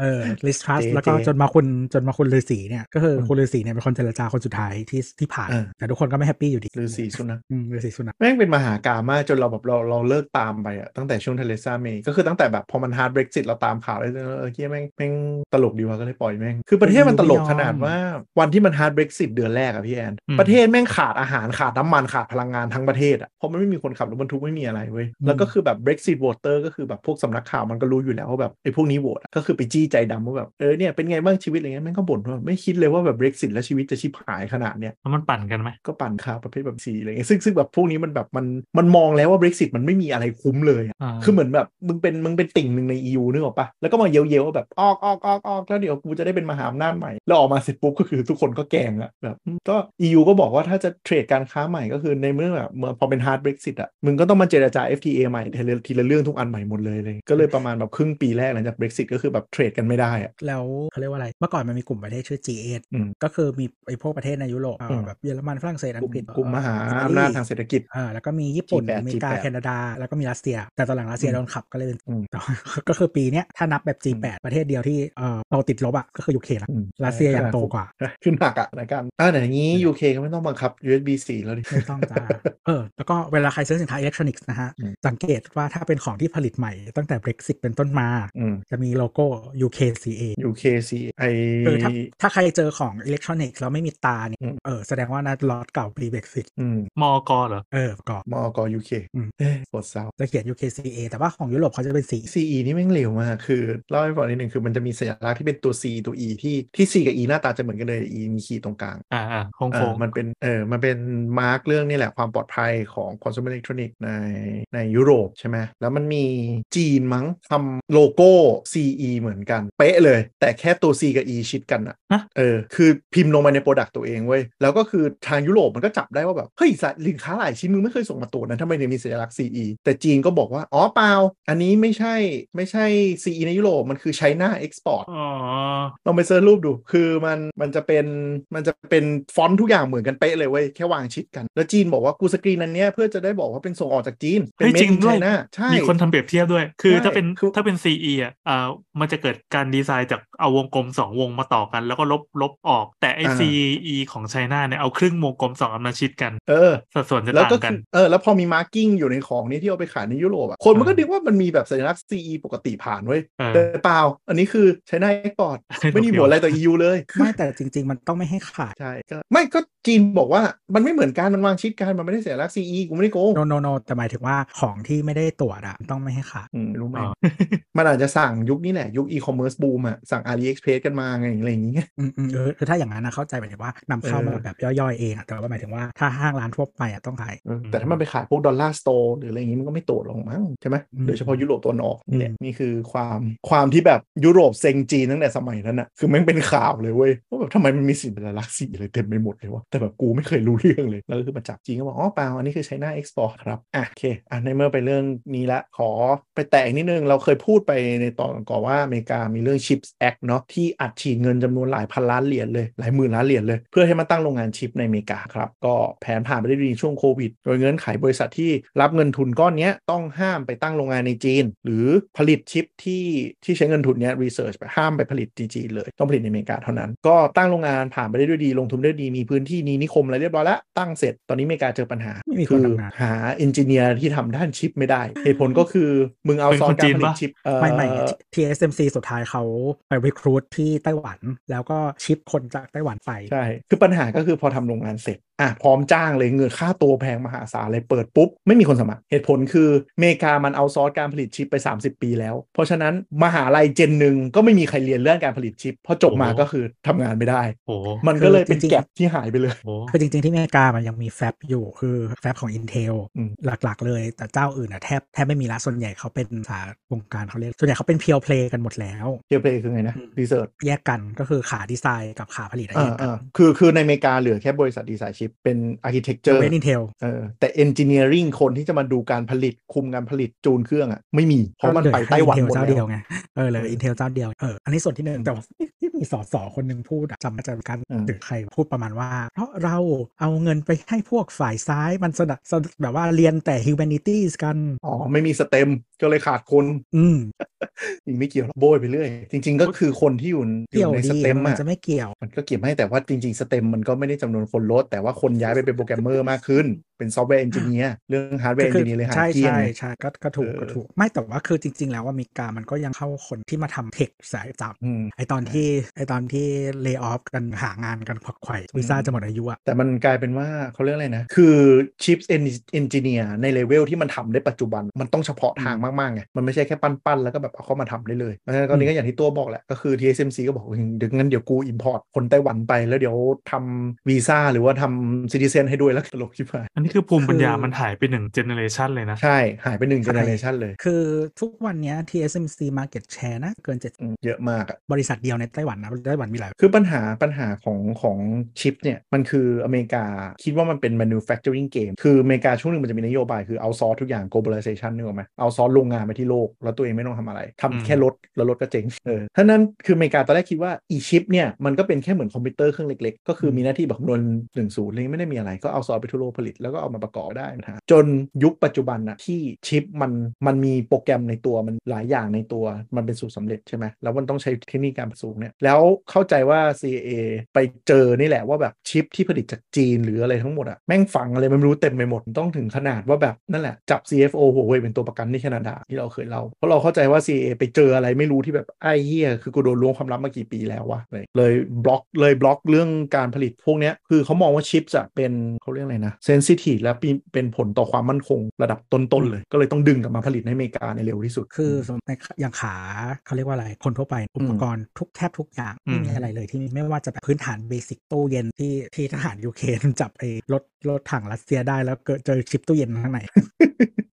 [SPEAKER 2] เออ
[SPEAKER 3] เออลิซทรัสส์
[SPEAKER 2] เจ๊
[SPEAKER 3] แล้วก็
[SPEAKER 2] เจ๊
[SPEAKER 3] จนมาคุณจนมาคุณริชีเนี่ยก็คืออื
[SPEAKER 2] ม
[SPEAKER 3] คุณริชีเนี่ยเป็นคนเจรจาคนสุดท้ายที่ที่ผ่าน
[SPEAKER 2] เออ
[SPEAKER 3] แต่ทุกคนก็ไม่ happy อยู่ดี
[SPEAKER 2] หรือสีสุนัข
[SPEAKER 3] อืมฤาษีสุนัค
[SPEAKER 2] แม่งเป็นมหากาพย์มากจนเราแบบเราเราเลิกตามไปอะตั้งแต่ช่วงเทเรซาเมย์ก็คือตั้งแต่แบบพอมัน hard Brexit เราตามข่าวเลยเออเหี้ยแม่งแม่งตลกดีวะก็เลยปล่อยแม่งคือประเทศมันตลกขนาดว่าวันที่มัน hard Brexit เดือนแรกอะพี่แอน
[SPEAKER 4] อืม
[SPEAKER 2] ประเทศแม่งขาดอาหารขาดน้ำมันขาดพลังงานทั้งประเทศอะเพราะมันไม่มีคนขับรถบรรทุกไม่มีอะไรเว้ยแล้วก็คือแบบ Brexit voter ก็คือแบบพวกสำนักข่าวมันก็รู้อยู่แล้วว่าแบบไอ้พวกนี้โหวตอะก็คือไปจี้ใจดำว่าแบบเออเนี่ยเป็นไงบ้างชีวิตอะไรเงี้ยแม่งก็บ่นว่าไม่คิดเลยว่าแบบ Brexit แล้วชีวิตจะชิบหายขนาดเนี้ย
[SPEAKER 4] แล้วมันปั่นกันไหม
[SPEAKER 2] ก็ปั่นข่าวประเภทแบบสีอะไรเงี้ยซึ่งซึ่งแบบพวกนี้มันแบบมันมันมองแล้วว่า Brexit มันไม่มีอะไรคุ้มเลยอะ
[SPEAKER 4] อ่า
[SPEAKER 2] คือเหมือนแบบมึงเป็นมึงเป็นติ่งหนึ่งใน EU นึกออกปะแล้วก็มาเย้ยวๆว่าแบบออกออกออกออกแล้วเดี๋ยวกูจะได้เป็นมหาอำนาจใหม่แล้วออกมาเสร็จปุ๊บก็คือทุกคนก็แกล้งอะแบบอืมก็ EU ก็บอกว่าถ้าจะเทรดการค้าใหม่ก็คือในเมื่อแบบเมื่อพอเป็น hard Brexit อะมึงก็ต้องมาเจรจา FTA ใหม่ทีละทีละเรื่องทุกอันใหม่หมดเลยเลย ก็เลยประมาณแบบครึ่งปีแรกหลังจาก Brexit ก็คือแบบเทรดกันไม่ได้อะ
[SPEAKER 3] แล้วเขาเรียกว่าอะไร เมื่อก่อนมันมีกลุ่มประเทศชื่อ G8
[SPEAKER 2] อืม
[SPEAKER 3] ก็คือมีไอ้พวกประเทศในยุโรปเอ่อ
[SPEAKER 2] อืม
[SPEAKER 3] แบบเยอรมันฝรั่งเศสอั
[SPEAKER 2] ก
[SPEAKER 3] ง
[SPEAKER 2] ลุ่ม
[SPEAKER 3] กฤษ
[SPEAKER 2] กลุ่มมหา
[SPEAKER 3] เอำ
[SPEAKER 2] นาจทางเศรษฐกิจ
[SPEAKER 3] อ่าแล้วก็มีญี่ปุ่น
[SPEAKER 2] G8
[SPEAKER 3] อเมริกา
[SPEAKER 2] G8
[SPEAKER 3] แคนาดา แล้วก็มีรัสเซีย แต่ตอนหลังรัสเซีย
[SPEAKER 2] อืม
[SPEAKER 3] โดนขับก็เลยเป็น
[SPEAKER 2] อืม
[SPEAKER 3] แต่ว่าก็คือปีเนี้ยถ้านับแบบ G8 ประเทศเดียวที่เอ่อเราติดลบอะก็คือ UK ละ
[SPEAKER 2] อืม
[SPEAKER 3] รัสเซียยังโตกว่า
[SPEAKER 2] ขึ้นหนักอะรายการอ่าแต่อย่างนี้ UK ก็ไม่ต้องบังคับ USB-C แล้วดิ
[SPEAKER 3] ไม่ต้องจ้าเออแล้วก็เวลาใครซื้อสินค้าอิเล็กทรอนิกส์นะฮะ
[SPEAKER 2] อืม
[SPEAKER 3] สังเกตว่าถ้าเป็นของที่ผลิตใหม่ตั้งแต่ Brexit เป็นต้นมา
[SPEAKER 2] อืม
[SPEAKER 3] จะมีโลโก้ UK UKCA
[SPEAKER 2] UKCA
[SPEAKER 3] เออถ้าถ้าใครเจอของอิเล็กทรอนิกส์แล้วไม่มีตราเนี่ย
[SPEAKER 2] อืม
[SPEAKER 3] เออแสดงว่าน่าล็อตเก่า pre Brexit
[SPEAKER 2] อืม
[SPEAKER 4] มอกเหรอ
[SPEAKER 3] เออก็
[SPEAKER 2] มอก UK
[SPEAKER 3] อืม
[SPEAKER 2] เอ้ยปวดเศร้า
[SPEAKER 3] จะเขียน UKCA แต่ว่าของยุโรปเขาจะเป็นสี
[SPEAKER 2] CE นี่แม่งเลวมากคือเล่าให้ฟังนิดนึงคือมันจะมีสัญลักษณ์ที่เป็นตัว C ตัว E ที่ที่ C กับ E หน้าตาจะเหมือนกันเลย E มีขีดตรงกลาง
[SPEAKER 4] อ่าอ่าโค้ง
[SPEAKER 2] เอ
[SPEAKER 4] โค้
[SPEAKER 2] องมันเป็นเออมันเป็น mark เรื่องนี่แหละความปลอดภัยของ consumer electronic ในในยุโรปใช่ไหมแล้วมันมีจีนมั้งทำโลโก้ CE เหมือนกันเป๊ะเลย แต่แค่ตัว C กับ E ชิดกันอะ
[SPEAKER 4] ฮะ
[SPEAKER 2] เออคือพิมพ์ลงไปใน product ตัวเองเว้ยแล้วก็คือทางยุโรปมันก็จับได้ว่าแบบเฮ้ยสินค้าหลายชิ้นมึงไม่เคยส่งมาตรวจนะทำไมถึงมีสัญลักษณ์ CE แต่จีนก็บอกว่า อ๋อเปล่า อันนี้ไม่ใช่ไม่ใช่ CE ในยุโรปมันคือ China Export
[SPEAKER 4] อ๋อ
[SPEAKER 2] ลองไป search รูปดูคือมันมันจะเป็นมันจะเป็นฟอนต์ทุกอย่างเหมือนกันเป๊ะเลยเว้ยแค่วางชิดกัน แล้วจีนบอกว่ากูสกรีนอันเนี้ยเพื่อจะได้บอกว่าเป็นส่งออกจากจีนเป็น
[SPEAKER 4] เฮ้ย
[SPEAKER 2] เม
[SPEAKER 4] จริ
[SPEAKER 2] ด
[SPEAKER 4] ง
[SPEAKER 2] อิน
[SPEAKER 4] ด้
[SPEAKER 2] ไช
[SPEAKER 4] วย
[SPEAKER 2] น่าใช่
[SPEAKER 4] มีคนทำเปรียบเทียบด้วย คือ
[SPEAKER 2] ใช่
[SPEAKER 4] ถ้าเป็น
[SPEAKER 2] คือ
[SPEAKER 4] ถ้าเป็น CE อะอ่ามันจะเกิดการดีไซน์จากเอาวงกลมสองวงมาต่อกัน แล้วก็ลบลบออก แต่ไอ
[SPEAKER 2] อ่า
[SPEAKER 4] CE ของไชน่าเนี่ยเอาครึ่งวงกลมสองอันมาชิดกัน
[SPEAKER 2] เออ
[SPEAKER 4] สัดส่วนจะ
[SPEAKER 2] แล้ว
[SPEAKER 4] ต่า
[SPEAKER 2] ก็
[SPEAKER 4] งกั
[SPEAKER 2] คื
[SPEAKER 4] น
[SPEAKER 2] อเออแล้วพอมี marking อยู่ในของนี้ที่เอาไปขายในยุโรปอะคนมันก็
[SPEAKER 4] อ่า
[SPEAKER 2] นึกว่ามันมีแบบสัญลักษณ์ CE ปกติผ่านเว้ย
[SPEAKER 4] เออ
[SPEAKER 2] แต่เปล่า อันนี้คือ China Export ไม่มีผลอะไรต่อ EU เลย
[SPEAKER 3] ไม่แต่จริง ๆ มันต้องไม่ให้ขาย
[SPEAKER 2] ใช่ก็ไม่ก็จีนบอกว่ามันไม่เหมือนกันมันวางชิดกันมันไม่ได้สัญลักษณ์ CE กูไม่ได้โกง
[SPEAKER 3] No No No แต่หมายถึงว่าของที่ไม่ได้ตรวจอะต้องไม่ให้ขาย
[SPEAKER 2] อืมรู้ไหม
[SPEAKER 4] อ๋อ
[SPEAKER 2] มันอาจจะสั่งยุคนี้แหละยุคอีคอมเมิร์ซบูมอะสั่ง AliExpress กันมาไงอะไรอย่างเงี้ย
[SPEAKER 3] อืมอืมเออคือถ้าอย่างนั้นนะเข้าใจหมายถึงว่านำเข้ามา
[SPEAKER 2] เออ
[SPEAKER 3] แบบย่อยๆเองอะแต่ว่าหมายถึงว่าถ้าห้างร้านทั่วไปอะต้องขาย
[SPEAKER 2] เออแต่ถ้ามันไปขายพวก dollar store หรืออะไรอย่างงี้มันก็ไม่ตรวจหรอกมั้งใช่ไหม
[SPEAKER 3] อืม
[SPEAKER 2] โดยเฉพาะยุโรปตะวันออกนี่แหละ
[SPEAKER 3] อืม
[SPEAKER 2] นี่คือความความที่แบบยุโรปเซ็งจีนตั้งแต่สมัยนั้นอะคือแม่งเป็นข่าวเลยเว้ยว่าแบบทำไมมันมีสัญลักษณ์ CE อะไรเต็มไปหมดเลยวะแต่แบบกูไม่เคยรู้เรื่องเลยแล้วก็คือมาจับจีนก็บอกอ๋อเปล่าอันนี้คือ China Export ครับอะโอเคอะในเมื่อไปเรื่องนี้ละขอไปแตะอีกนิดนึงเราเคยพูดไปในตอนก่อนว่าอเมริกามีเรื่อง Chips Act เนาะที่อัดฉีดเงินจำนวนหลายพันล้านเหรียญเลย หลายหมื่นล้านเหรียญเลย เพื่อให้มาตั้งโรงงานชิปในอเมริกาครับ ก็แผนผ่านไปได้ดีช่วงโควิด โดยเงื่อนไขบริษัทที่รับเงินทุนก้อนเนี้ยต้องห้ามไปตั้งโรงงานในจีน หรือผลิตชิปที่ที่ใช้เงินทุนเนี้ย research ไปห้ามไปผลิตที่จีนเลย ต้องผลิตในอเมริกาเท่านั้น ก็ตั้งโรงงานผ่านไปได้ด้วยดีลงทุนได้ดีมีพื้นที่นีนิคมอะไรเรียบร้อยแล้วตั้งเสร็จตอนนี้อเมริกาเจอปัญหา
[SPEAKER 3] ไม่มีคน
[SPEAKER 2] คือ
[SPEAKER 3] ทำงาน
[SPEAKER 2] หา engineer ที่ทำด้านชิปไม่ได้เหตุผลก็คือมึงเอา
[SPEAKER 4] เป็น
[SPEAKER 2] ซอ
[SPEAKER 4] ค
[SPEAKER 2] ส
[SPEAKER 4] น
[SPEAKER 2] การ
[SPEAKER 4] จีน
[SPEAKER 2] ผลิต
[SPEAKER 4] ปะ
[SPEAKER 2] ชิปเอ่อ
[SPEAKER 3] ไม่ไม่ TSMC สุดท้ายเขาไปวิครูทที่ไต้หวัน แล้วก็ชิปคนจากไต้หวันไป
[SPEAKER 2] ใช่ คือปัญหาก็คือพอทำโรงงานเสร็จ อะพร้อมจ้างเลยเงินค่าตัวแพงมหาศาลเลยเปิดปุ๊บ ไม่มีคนสมัคร เหตุผลคืออเมริกามันเอาซอสการผลิตชิปไป 30 ปีแล้ว เพราะฉะนั้นมหาลัยเจนหนึ่งก็ไม่มีใครเรียนเรื่องการผลิตชิปพอจบมา
[SPEAKER 4] โอ้โห
[SPEAKER 2] ก็คือทำงานไม่ได้
[SPEAKER 4] โอ้โห
[SPEAKER 2] มันก็เลยเป็น
[SPEAKER 3] คือจริงๆ
[SPEAKER 2] แก็บที่หายไปเลย
[SPEAKER 4] โอ้โห
[SPEAKER 3] คือจริง ๆ ที่อเมริกามันยังมีแฟบอยู่คือแฟบของ Intel
[SPEAKER 2] อืม
[SPEAKER 3] หลักๆ เลยแต่เจ้าอื่นอะแทบแทบไม่มีละส่วนใหญ่เขาเป็นสาวงการเขาเรียกส่วนใหญ่เขาเป็นเพียวเพลย์กันหมดแล้ว
[SPEAKER 2] เทียบเลยคือไงนะ
[SPEAKER 3] อืม
[SPEAKER 2] รีเสิร์ช
[SPEAKER 3] แยกกันก็คือขาดีไซน์กับขาผลิตอะแย
[SPEAKER 2] อ่าก
[SPEAKER 3] กัน
[SPEAKER 2] อ่าคือคือในอเมริกาเหลือแค่บริษัทดีไซน์ชิปเป็นอาร์เคเต็กเจอร์
[SPEAKER 3] เวนอินเทล
[SPEAKER 2] เออแต่เอนจิเนียริงคนที่จะมาดูการผลิตคุมการผลิตจูนเครื่องอะไม่มี เพราะมันไปไต้หวันหมด
[SPEAKER 3] เจ้า
[SPEAKER 2] แล้
[SPEAKER 3] เดียว
[SPEAKER 2] ว
[SPEAKER 3] ไงเออเลย
[SPEAKER 2] เออ
[SPEAKER 3] อินเทลเจ้าเดียวเอออันนี้ส่วนที่หนึ่งแต่ว่าที่ มีสอสอคนหนึ่งพูดอะจำมาจากการ
[SPEAKER 2] อืม
[SPEAKER 3] ถึงใครพูดประมาณว่า เพราะเราเอาเงินไปให้พวกฝ่ายซ้ายมันสนับสนุนแบบว่าเรียนแต่ humanities กัน
[SPEAKER 2] อ๋อ ไม่มี STEM ก็เลยขาดคน
[SPEAKER 3] อืม
[SPEAKER 2] จริงไม่เกี่ยวหรอกโบ้ยไปเรื่อย จริง ๆ ก็คือคนที่อยู่อ
[SPEAKER 3] เกี่ยว
[SPEAKER 2] ยู่ใน
[SPEAKER 3] ดี
[SPEAKER 2] STEM มั
[SPEAKER 3] น
[SPEAKER 2] อะ
[SPEAKER 3] จะไม่เกี่ยว
[SPEAKER 2] มันก็เกี่ยวให้แต่ว่าจริง ๆ STEM มันก็ไม่ได้จำนวนคนลด แต่ว่าคนย้ายไปเป็นโปรแกรมเมอร์มากขึ้น เป็น software engineer เรื่อง hardware engineer เลยหาย
[SPEAKER 3] ใช่
[SPEAKER 2] เกลี้ยง
[SPEAKER 3] ใช่
[SPEAKER 2] ไง
[SPEAKER 3] ใช่ก็ก็ถูก
[SPEAKER 2] เออ
[SPEAKER 3] ก็ถูก ไม่แต่ว่าคือจริง ๆ แล้วว่าอเมริกามันก็ยังเข้าคนที่มาทำ tech สายจับ
[SPEAKER 2] อืม
[SPEAKER 3] ไอตอนที่ไอตอนที่ lay off กันหางานกันขวักไขว่วีซ่าจะหมดอายุอะ
[SPEAKER 2] แต่มันกลายเป็นว่าเขาเรียกอะไรนะ คือชิป engineer ในเลเวลที่มันทำได้ปัจจุบันมันต้องเฉพาะทางมากๆไงมันไม่ใช่แค่ปั้นๆแล้วก็แบบเอาเข้ามาทำได้เลยเพราะฉะนั้นตอนนี้ก็อย่างที่ตัวบอกแหละก็คือ TSMC ก็บอกว่าเดี๋ยวงั้นเดี๋ยวกู import คนไต้หวันไปแล้วเดี๋ยวทำวีซ่าหรือว่าทำ citizen ให้ด้วยแล้วตลกชิบหาย
[SPEAKER 4] อันนี้คือภูมิปัญญา
[SPEAKER 3] คือ
[SPEAKER 4] มันหายไปหนึ่ง generation เลยนะ
[SPEAKER 2] ใช่ หายไปหนึ่ง generation เลย
[SPEAKER 3] คือทุกวันเนี้ย TSMC market share นะเกินเจ็ด
[SPEAKER 2] อืมเยอะมากอะ
[SPEAKER 3] บริษัทเดียวในไต้หวันนะไต้หวันมีหลาย
[SPEAKER 2] คือปัญหาปัญหาของของชิปเนี่ย มันคืออเมริกาคิดว่ามันเป็น manufacturing game คืออเมริกาช่วงหนึงมันจะมีนโยบายคือ outsource ทุกอย่าง globalization นึกออกไหม outsource โรงงานไปที่โลก แล้วตัวเองไม่ต้องทำอะไรทำ
[SPEAKER 4] อืม
[SPEAKER 2] แค่รถแล้วรถก็เจ๊งเออท่านั้นคืออเมริกาตอนแรกคิดว่าอีชิปเนี่ยมันก็เป็นแค่เหมือนคอมพิวเตอร์เครื่องเล็กๆ ก็คือมีหน้าที่แบบคำนวณหนึ่งศูนย์เลยไม่ได้มีอะไรก็ outsource ไปทั่วโลกผลิตแล้วก็เอามาประกอบได้นะจนยุคปัจจุบันอะที่ชิปมันมันมีโปรแกรมในตัวมันหลายอย่างในตัวมันเป็นสูตรสำเร็จใช่ไหมแล้วมันต้องใช้เทคนิคการประสูงเนี่ยแล้วเข้าใจว่า C.A. ไปเจอนี่แหละว่าแบบชิปที่ผลิตจากจีนหรืออะไรทั้งหมดอะแม่งฝังอะไรมันไม่รู้เต็มไปหมดต้องถึงขนาดว่าแบบนั่นแหละจับ CFO หัวเว่ยเป็นตัวประกันที่แคนาดาที่เราเคยเล่าเพราะเราเข้าใจว่า C.A. ไปเจออะไรไม่รู้ที่แบบไอ้เฮียคือกูโดนล้วงความลับมากี่ปีแล้ววะเลยบล็อกเลยบล็อกเรื่องการผลิตพวกเนี้ยคือเขามองว่าชิปจะเป็นเขาเรียกอะไรนะ sensitive และปีเป็นผลต่อความมั่นคงระดับต้นๆเลย ก็เลยต้องดึงกลับมาผลิตในอเมริกาในเร็วที่สุด
[SPEAKER 3] คือสมมติในอย่างขาเขาเรียกว่าอะไร คนทั่วไปอุปกรณ์ทุกแทบทุกอย่าง
[SPEAKER 4] อืม
[SPEAKER 3] ไม่มีอะไรเลยที่ไม่ว่าจะแบบพื้นฐาน basic ตู้เย็นที่ที่ทหารยูเครนจับไอ้รถรถถังรัสเซียได้แล้วเกิดเจอชิปตู้เย็นข้างใน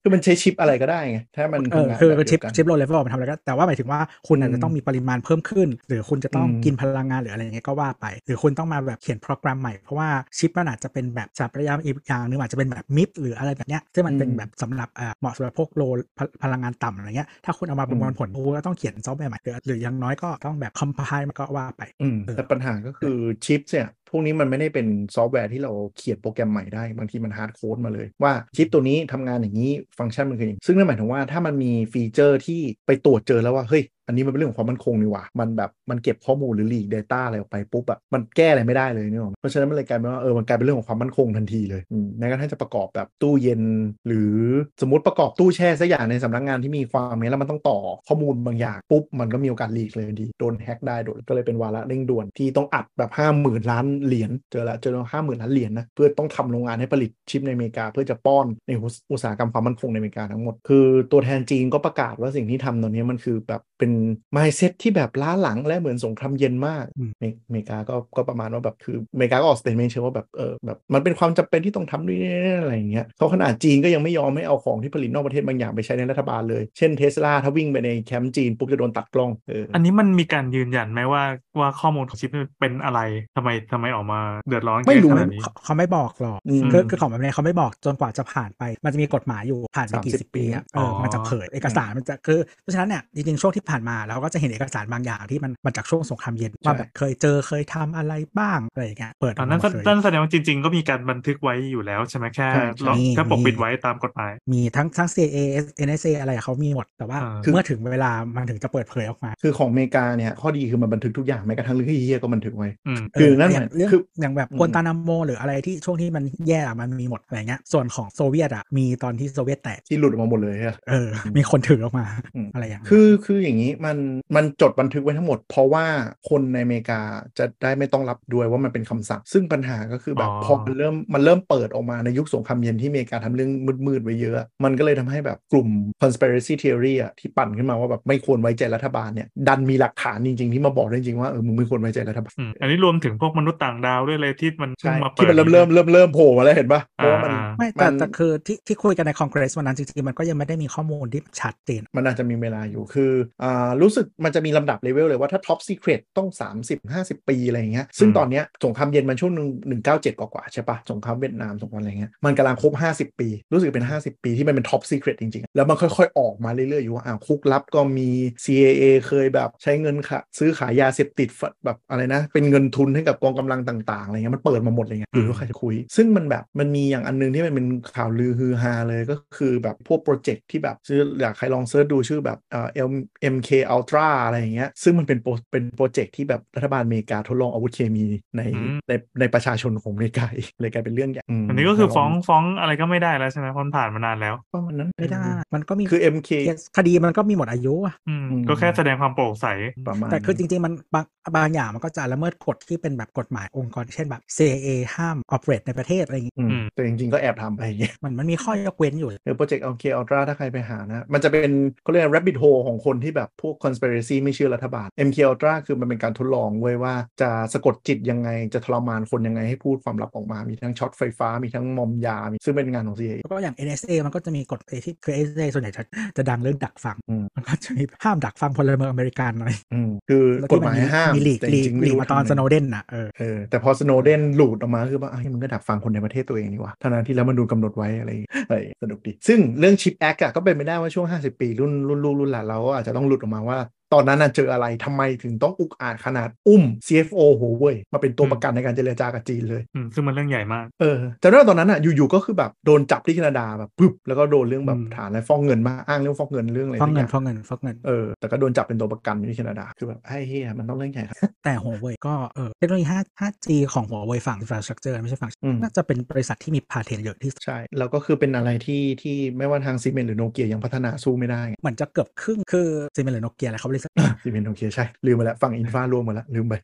[SPEAKER 2] คือมันใช้ชิปอะไรก็ได้ไงถ้ามัน
[SPEAKER 3] เออ
[SPEAKER 2] ทำงาน
[SPEAKER 3] คือ
[SPEAKER 2] แบบ
[SPEAKER 3] ชิป
[SPEAKER 2] เดียวกัน
[SPEAKER 3] ชิปโลเลเวลมันทำอะไรก็แต่ว่าหมายถึงว่าคุณอาจ
[SPEAKER 2] อื
[SPEAKER 3] จะ
[SPEAKER 2] ม
[SPEAKER 3] ต้องมีปริมาณเพิ่มขึ้น หรือคุณจะต้อง
[SPEAKER 2] อืม
[SPEAKER 3] กินพลังงานหรืออะไรอย่างเงี้ยก็ว่าไป หรือคุณต้องมาแบบเขียนโปรแกรมใหม่ เพราะว่าชิปมันอาจจะเป็นแบบสถาปัตย์อีกอย่างหนึ่งอาจจะเป็นแบบ MIPS หรืออะไรแบบเนี้ยซึ่งมันเป็นแบบสำหรับเอ่อเหมาะสำหรับพวก low พลังงานต่ำอะไรเงี้ยถ้าคุณเอามาประมวลผลคุณก็ต้องเขียนซอฟต์แวร์ใหม่หรือหรืออย่างน้อยก็ต้องแบบ compile มันก็ว่าไป
[SPEAKER 2] อืม
[SPEAKER 3] เออ
[SPEAKER 2] แต่ปัญหาก็คือชิปเนี่ยพวกนี้มันไม่ได้เป็นซอฟต์แวร์ที่เราเขียนโปรแกรมใหม่ได้ บางทีมัน hard code มาเลย ว่าชิปตัวนี้ทำงานอย่างนี้ฟังก์ชันมันคืออย่างนี้ซึ่งนั่นหมายถึงว่าถ้ามันมี feature ที่ไปตรวจเจอแล้วว่าเฮ้ย อันนี้มันเป็นเรื่องของความมั่นคงนี่หว่ามันแบบมันเก็บข้อมูลหรือลีก Data อะไรออกไปปุ๊บอะมันแก้อะไรไม่ได้เลยนี่หรอเพราะฉะนั้นมันเลยกลายเป็นว่าเออมันกลายเป็นเรื่องของความมั่นคงทันทีเลยอืมแม้กระทั่งจะประกอบแบบตู้เย็น หรือสมมติประกอบตู้แช่สักอย่างในสำนักงานที่มีความเนี้แล้วมันต้องต่อข้อมูลบางอย่างปุ๊บมันก็มีโอกาส leak เลยทันทีโดนแฮ็กได้โดนก็เลยเป็นวาระเร่งด่วนที่ต้องอัดแบบห้าหมื่นล้านเหรียญเจอละเจอห้าหมื่นล้านเหรียญนะเพื่อต้องทำโรงงานให้ผลิตชิปในอเมริกา เพื่อจะป้อนในอุตสาหกรรมความมั่นคงในอเมริกาทั้งหมด คือตัวแทนจีนก็ประกาศว่าสิ่งที่ทำตอนนี้มันคือแบบเป็น mindset ที่แบบล้าหลังและเหมือนสงครามเย็นมาก
[SPEAKER 3] อืม
[SPEAKER 2] เมอเมริกาก็ก็ประมาณว่าแบบคืออเมริกาก็ออก statement เชิงว่าแบบเออแบบมันเป็นความจำเป็นที่ต้องทำด้วยอะไรอย่างเงี้ยเขาขนาดจีนก็ยังไม่ยอมไม่เอาของที่ผลิตนอกประเทศบางอย่างไปใช้ในรัฐบาลเลย เช่นเทสลาถ้าวิ่งไปในแคมป์จีนปุ๊บจะโดนตัดกล้องเอออ
[SPEAKER 4] อันนี้มันมีการยืนยันไหมว่าว่าข้อมูลของชิปเป็นอะไรทำไมทำไมออกมาเดือดร้อน
[SPEAKER 2] ไม่รู้
[SPEAKER 4] ขนาดนี้
[SPEAKER 3] เขาเขาไม่บอกหรอก
[SPEAKER 2] อืม
[SPEAKER 3] คือคือของแบบนี้เขาไม่บอกจนกว่าจะผ่านไป มันจะมีกฎหมายอยู่ผ่านไปกี่
[SPEAKER 2] 30
[SPEAKER 3] สิบปีอะ
[SPEAKER 2] ปี
[SPEAKER 3] เออมันจะเผยเอกสารมันจะคือเพราะฉะนั้นเนี่ยจริงๆช่วงที่ผ่านมาเราก็จะเห็นเอกสารบางอย่างที่มันมาจากช่วงสงครามเย็นว่าแบบเคยเจอเคยทำอะไรบ้างอะไรอย่างเงี้ยเปิดอ
[SPEAKER 4] อั
[SPEAKER 3] อก
[SPEAKER 4] น
[SPEAKER 3] มา
[SPEAKER 4] นั้น
[SPEAKER 3] หมดเลย
[SPEAKER 4] นั่นแสดงว่าจริง ๆ ก็มีการบันทึกไว้อยู่แล้วใช่ไหมแค่
[SPEAKER 2] ใช่ใช่
[SPEAKER 4] เรา
[SPEAKER 3] มี
[SPEAKER 4] แค่ปก
[SPEAKER 3] มี
[SPEAKER 4] ปิดไว้ตามกฎหมาย
[SPEAKER 3] มีทั้งทั้ง CIA NSA อะไรอะเขามีหมดแต่ว่า
[SPEAKER 4] อ่า
[SPEAKER 3] เมื่อถึงเวลามันถึงจะเปิดเผยออกมา
[SPEAKER 2] คือของอเมริกาเนี่ยข้อดีคือมันบันทึกทุกอย่างแม้กระทั่งเรื่องที่เฮียก็บันทึกไว้
[SPEAKER 4] อืม
[SPEAKER 2] คือนั่น
[SPEAKER 3] เห
[SPEAKER 2] มาย
[SPEAKER 3] เรื่อง
[SPEAKER 2] คือ
[SPEAKER 3] อย่างแบบ
[SPEAKER 2] อืม
[SPEAKER 3] กวนตานาโมหรืออะไรที่ช่วงที่มันแย่อะมันมีหมดอะไรเงี้ยส่วนของโซเวียตอะมีตอนที่โซเวียตแตก
[SPEAKER 2] ที่หลุดออกมาหมดเลยอะ
[SPEAKER 3] เออมีคนถือออกมา
[SPEAKER 2] อืม
[SPEAKER 3] อะไรอย่างเงี้ย
[SPEAKER 2] คือคืออย่างนี้มันมันจดบันทึกไว้ทั้งหมด เพราะว่าคนในอเมริกาจะได้ไม่ต้องรับด้วยว่ามันเป็นคำสั่ง ซึ่งปัญหาก็คือแบบ
[SPEAKER 4] อ๋อ
[SPEAKER 2] พอมันเริ่มมันเริ่มเปิดออกมาในยุคสงครามเย็นที่อเมริกาทำเรื่องมืดๆไว้เยอะ มันก็เลยทำให้แบบกลุ่ม conspiracy theory อะที่ปั่นขึ้นมาว่าแบบไม่ควรไว้ใจรัฐบาลเนี่ยดันมีหลักฐานจริงๆ ที่มาบอกได้จริงๆว่าเออมึงไม่ควรไว้ใจรัฐบาล
[SPEAKER 4] อืมอันนี้รวมถึงพวกมนุษย์ต่างดาวด้วยเลยที่มันเพิ่
[SPEAKER 2] ใช่
[SPEAKER 4] งมาเปิด
[SPEAKER 2] ที่มันเริ่มเริ่มเริ่มเริ่มโผล่มาแล้วเห็นปะเพราะว่ามัน
[SPEAKER 4] อ่า
[SPEAKER 3] ไม่แต่
[SPEAKER 2] มัน
[SPEAKER 3] แต่คือที่ที่คุยกันในคอนเกรสวันนั้นจริงๆมันก็ยังไม่ได้มีข้อมูลที่ชัดเจน
[SPEAKER 2] มันอาจจะมีเวลาอยู่คืออ่ารู้สึกมันจะมีลำดับเลเวลเลยว่าถ้า top secret ต้อง 30 50 ปีอะไรอย่างเงี้ยซึ่ง
[SPEAKER 4] อืม
[SPEAKER 2] ตอนเนี้ยสงครามเย็นมันช่วงหนึ่ง197กว่าๆใช่ปะสงครามเวียดนามสงครามอะไรเงี้ยมันกำลังครบ 50 ปี รู้สึกเป็น 50 ปีที่มันเป็น top secret จริงๆ แล้วมันค่อยๆ ออกมาเรื่อยๆ อยู่ว่าอ่าคุกลับก็มี CIA เคยแบบใช้เงินค่ะซื้อขายยาเสพติดฝแบบอะไรนะ เป็นเงินทุนให้กับกองกำลังต่างๆอะไรเงี้ยมันเปิดมาหมดเลยไงหรือว่าใครจะคุย ซึ่งมันแบบมันมีอย่างอันนึงที่มันเป็นข่าวลือฮือฮาเลยก็คือแบบพวก project ที่แบบชื่ออยากใครลอง search ดูชื่อแบบเอ่อ M MK Ultra อะไรอย่างเงี้ยซึ่งมันเป็นโปรเป็นโปรเจกต์ที่แบบรัฐบาลอเมริกาทดลองอาวุธเคมีใน
[SPEAKER 4] อืม
[SPEAKER 2] ในในประชาชนของอเมริกาเลยกลายเป็นเรื่องใหญ่ม
[SPEAKER 4] อันนี้ก็คือ
[SPEAKER 2] ล
[SPEAKER 4] ฟ้องฟ้องอะไรก็ไม่ได้แล้วใช่ไหมเพราะมันผ่านมานานแล้ว
[SPEAKER 2] ประมาณนั้น
[SPEAKER 3] ไม่ได้ มันก็มี
[SPEAKER 2] คือ MK
[SPEAKER 3] เคสคดีมันก็มีหมดอายุอะ
[SPEAKER 4] อืม
[SPEAKER 2] อืม
[SPEAKER 4] ก็แค่แสดงความโปร่งใส
[SPEAKER 2] ประมาณ
[SPEAKER 3] แต่คือจ
[SPEAKER 2] นั้น
[SPEAKER 3] ริง ๆ มันบางบางอย่างมันก็จะละเมิดกฎที่เป็นแบบกฎหมายองค์กรเช่นแบบ CIA ห้าม operate ในประเทศอะไรอย่างงี้
[SPEAKER 2] อืม
[SPEAKER 4] อืม
[SPEAKER 2] แต่จริงๆก็แอบทำไปอย่างเงี้ย
[SPEAKER 3] มันมันมีข้อยกเว้นอยู่
[SPEAKER 2] เออโปรเจกต์ MK Ultra ถ้าใครไปหานะ มันจะเป็นเขาเรียก rabbit hole ของคนที่แบบพวก conspiracy ไม่เชื่อรัฐบาล MK Ultra คือมันเป็นการทดลองเว้ยว่าจะสะกดจิตยังไงจะทรมานคนยังไงให้พูดความลับออกมา มีทั้งช็อตไฟฟ้ามีทั้งมอมยามีซึ่งเป็นงานของ CIA
[SPEAKER 3] แล้วก็อย่าง NSA มันก็จะมีกฎไอ้ที่คือ NSA ส่วนใหญ่จะจะดังเรื่องดักฟัง
[SPEAKER 2] อืม
[SPEAKER 3] มันก็จะมีห้ามดักฟังพลเมืองอเมริกันอะไร
[SPEAKER 2] อืมคือกฎหมายห้าม
[SPEAKER 3] มี leak
[SPEAKER 2] แต่
[SPEAKER 3] leak
[SPEAKER 2] จ
[SPEAKER 3] ก
[SPEAKER 2] ริงๆไม่
[SPEAKER 3] leak
[SPEAKER 2] รู้
[SPEAKER 3] มาตอน
[SPEAKER 2] ทำไง
[SPEAKER 3] Snowden น่ะเออ
[SPEAKER 2] เออแต่พอ Snowden หลุดออกมาคือว่าไอ้ยมึงก็ดักฟังคนในประเทศตัวเองนี่หว่าเท่านั้นที่แล้วมันดูกำหนดไว้อะไรอย่างเงี้ยเฮ้ยสนุกดีซึ่งเรื่อง Chip Act อะก็เป็นไปได้ว่าช่วง 50 ปีรุ่นรุ่นลูกรุ่นหลานเราก็อาจจะต้องหลุดออกมาว่าตอนนั้นน่ะเจออะไรทำไมถึงต้องอุกอาจขนาดอุ้ม CFO โหเว่ยมาเป็นตัว
[SPEAKER 4] อืม
[SPEAKER 2] ประกันในการเจรจากับจีนเลย
[SPEAKER 4] อืมซึ่งมันเรื่องใหญ่มาก
[SPEAKER 2] เออจำได้ว่าตอนนั้นอะอยู่ๆก็คือแบบโดนจับที่แคนาดาแบบปึ๊บแล้วก็โดนเรื่องแบบ
[SPEAKER 3] อืม
[SPEAKER 2] ฐานอะไรฟ้องเงินมาอ้างเรื่องฟ้องเงินเรื่องอะไร
[SPEAKER 3] ฟ้องเงิน
[SPEAKER 2] สัก
[SPEAKER 3] ฟ้องเงินฟ้องเงิน
[SPEAKER 2] เออแต่ก็โดนจับเป็นตัวประกันอยู่ที่แคนาดาคือแบบไอ้เฮียมันต้องเรื่องใหญ่ครับ
[SPEAKER 3] แต่หัวเว่ยก็เออเทคโนโลยี 5 5G ของหัวเว่ยฝั่ง infrastructure ไม่ใช่ฝั่ง
[SPEAKER 2] อืม
[SPEAKER 3] น่าจะเป็นบริษัทที่มีพาเทนเยอะที่สุด
[SPEAKER 2] ใช่แล้วก็คือเป็นอะไรที่ที่ไม่ว่าทางซีเมนหรือโนเกียยังพัฒนาสู้ไม่ได้ไง
[SPEAKER 3] เหมือนจะเกือบครึ่งคือSiemens หรือโนเกียอะไรเขาบริษัท
[SPEAKER 2] Siemens Nokia ใช่ ลืมไปแล้วฝั่ง infra รวมหมดแล้ว ลืมไป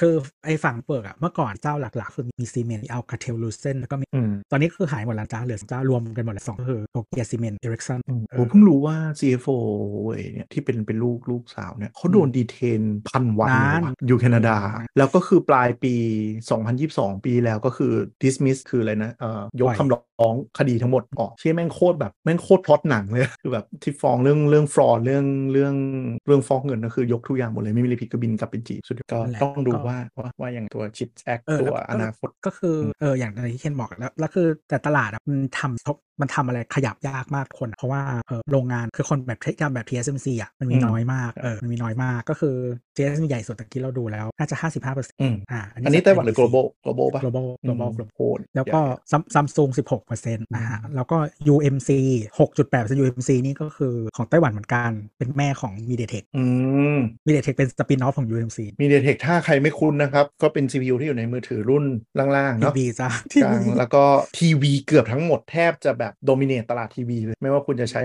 [SPEAKER 3] คือไอ้ฝั่งเปิกอะเมื่อก่อนเจ้าหลักๆ คือมี Siemens มี Alcatel-Lucent แล้วก็มี
[SPEAKER 2] อืม
[SPEAKER 3] ตอนนี้ก็คือหายหมดแล้วจ้าเหลือเจ้ารวมกันหมดเลยสองก็คือ Nokia Siemens Ericsson อื
[SPEAKER 2] มผมเพิ่งรู้ว่า CFO เว้ยเนี่ยที่เป็นเป็นลูกลูกสาวเนี่ยเขาโดน detain พันวันเลยว่ะอยู่แคนาดา แล้วก็คือปลายปี 2022 ปีแล้วก็คือ dismiss คืออะไรนะเอ่อยกคำร้องคดีทั้งหมดออกเชื่อแม่งโคตรแบบแม่งโคตรพล็อตหนังเลยคือแบบที่ฟ้องเรื่องเรื่อง fraud เรื่องเรื่องเรื่องฟอกเงินก็คือยกทุกอย่างหมดเลยไม่มีอะไรผิดก็บินกลับเป็นจีนสุดท้ายก็ต้องดูว่าว่าว่าอย่างตัว Chip Act
[SPEAKER 3] เออ
[SPEAKER 2] ตัว
[SPEAKER 3] แล้ว
[SPEAKER 2] อนาคต
[SPEAKER 3] ก็คือเอออย่างที่เคนบอกแล้วแล้วคือแต่ตลาดอะมันทำ มันทำอะไรขยับยากมากคนอะเพราะว่าเออโรงงานคือคนแบบเทคแบบ TSMC อะมันมี
[SPEAKER 2] อืม
[SPEAKER 3] น้อยมากเออมันมีน้อยมากก็คือ TSMC ใหญ่สุดตะกี้เราดูแล้ว น่าจะ 55เปอร์เซ็นต์
[SPEAKER 2] อืม
[SPEAKER 3] อ่า
[SPEAKER 2] อันนี้ไต้หวันหรือ global global ปะ
[SPEAKER 3] global global
[SPEAKER 2] อืม
[SPEAKER 3] global
[SPEAKER 2] โหด
[SPEAKER 3] แล้วก็
[SPEAKER 2] ใหญ่
[SPEAKER 3] ซัมซุง16เปอร์เซ็นต์นะฮะแล้วก็ UMC 6.8 UMC นี่ก็คือของไต้หวันเหมือนกันเป็นแม่ของ MediaTek
[SPEAKER 2] อืม
[SPEAKER 3] MediaTek เป็นสปินออฟของ UMC
[SPEAKER 2] มีเดเทคถ้าใครไม่คุ้นนะครับ ก็เป็น CPU ที่อยู่ในมือถือรุ่นล่างๆ
[SPEAKER 3] ที
[SPEAKER 2] เนาะ
[SPEAKER 3] วีจ้า
[SPEAKER 2] กลางแล้วก็ทีวีเกือบทั้งหมดแทบจะแบบโดมิเนตตลาดทีวีเลย ไม่ว่าคุณจะใช้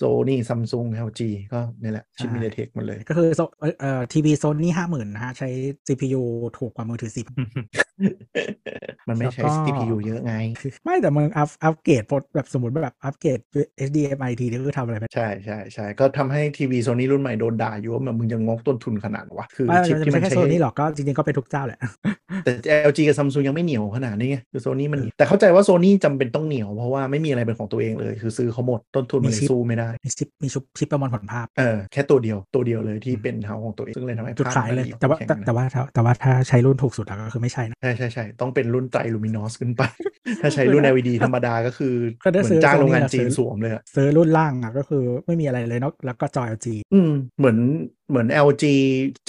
[SPEAKER 2] Sony Samsung LG ก็นี่แหละ ชิป
[SPEAKER 3] ใช่
[SPEAKER 2] มีเดเทคหมดเลย
[SPEAKER 3] ก็คือโซเอ่อเอ่อทีวีโซนี่ห้าหมื่นนะฮะ ใช้ CPU ถูกกว่ามือถือสิบ
[SPEAKER 2] มันไม่ใช้
[SPEAKER 3] แล้วก็
[SPEAKER 2] CPU เยอะไง
[SPEAKER 3] ไม่แต่มึงอัพอัปเกรดแบบสมมติแบบอัปเกรด HDMI ทีนี่คือทำอะไรไม่ได้
[SPEAKER 2] ใช่ใช่ใช่ก็ทำให้ทีวีโซนี่รุ่นใหม่โดนด่าอยู่ว่าแบบมึงจะงกต้นทุนขนาดวะคือ
[SPEAKER 3] ไม่
[SPEAKER 2] ชิปที่
[SPEAKER 3] ไม่
[SPEAKER 2] มัน
[SPEAKER 3] ใช่แค่
[SPEAKER 2] ใช้
[SPEAKER 3] โซนี่หรอกก็จริงๆก็เป็นทุกเจ้าแหละ
[SPEAKER 2] แต่ LG กับ Samsung ยังไม่เหนียวขนาดนี้ไงคือโซนี่มันเหนียวแต่เข้าใจว่าโซนี่จำเป็นต้องเหนียวเพราะว่าไม่มีอะไรเป็นของตัวเองเลย คือซื้อเขาหมดต้นทุนมันเล
[SPEAKER 3] มี
[SPEAKER 2] ย
[SPEAKER 3] ชิป
[SPEAKER 2] สู้ไม่ได้
[SPEAKER 3] มีชิปมีชุบชิปประมวลผลภาพ
[SPEAKER 2] เออแค่ตัวเดียวตัวเดียวเลยที่เป็นเท้าของตัวเองซึ่งเลยทำให้
[SPEAKER 3] จุด
[SPEAKER 2] ภพ
[SPEAKER 3] ขายเลย
[SPEAKER 2] มัน
[SPEAKER 3] แต่ว่า
[SPEAKER 2] แข็ง
[SPEAKER 3] แต่
[SPEAKER 2] นะ
[SPEAKER 3] แต่ว่าถ้าแต่ว่าถ้าใช้รุ่นถูกสุดแล้วก็คือไม่ใช่นะ
[SPEAKER 2] ใช่ใช่ใช่ต้องเป็นรุ่นไตรลูมินอสขึ้นไป ถ้าใช้รุ่น LED ธรรมดาก็คือ
[SPEAKER 3] ก็ได้
[SPEAKER 2] เหมื
[SPEAKER 3] ซื้
[SPEAKER 2] อ
[SPEAKER 3] อน
[SPEAKER 2] จ้างโรงงาน
[SPEAKER 3] Sony
[SPEAKER 2] จีน
[SPEAKER 3] ซื้อ
[SPEAKER 2] สวมเลยอะ
[SPEAKER 3] ซื้อรุ่นล่างอะก็คือไม่มีอะไรเลยเนอะแล้วก็จอ LG
[SPEAKER 2] อืมเหมือนเหมือน LG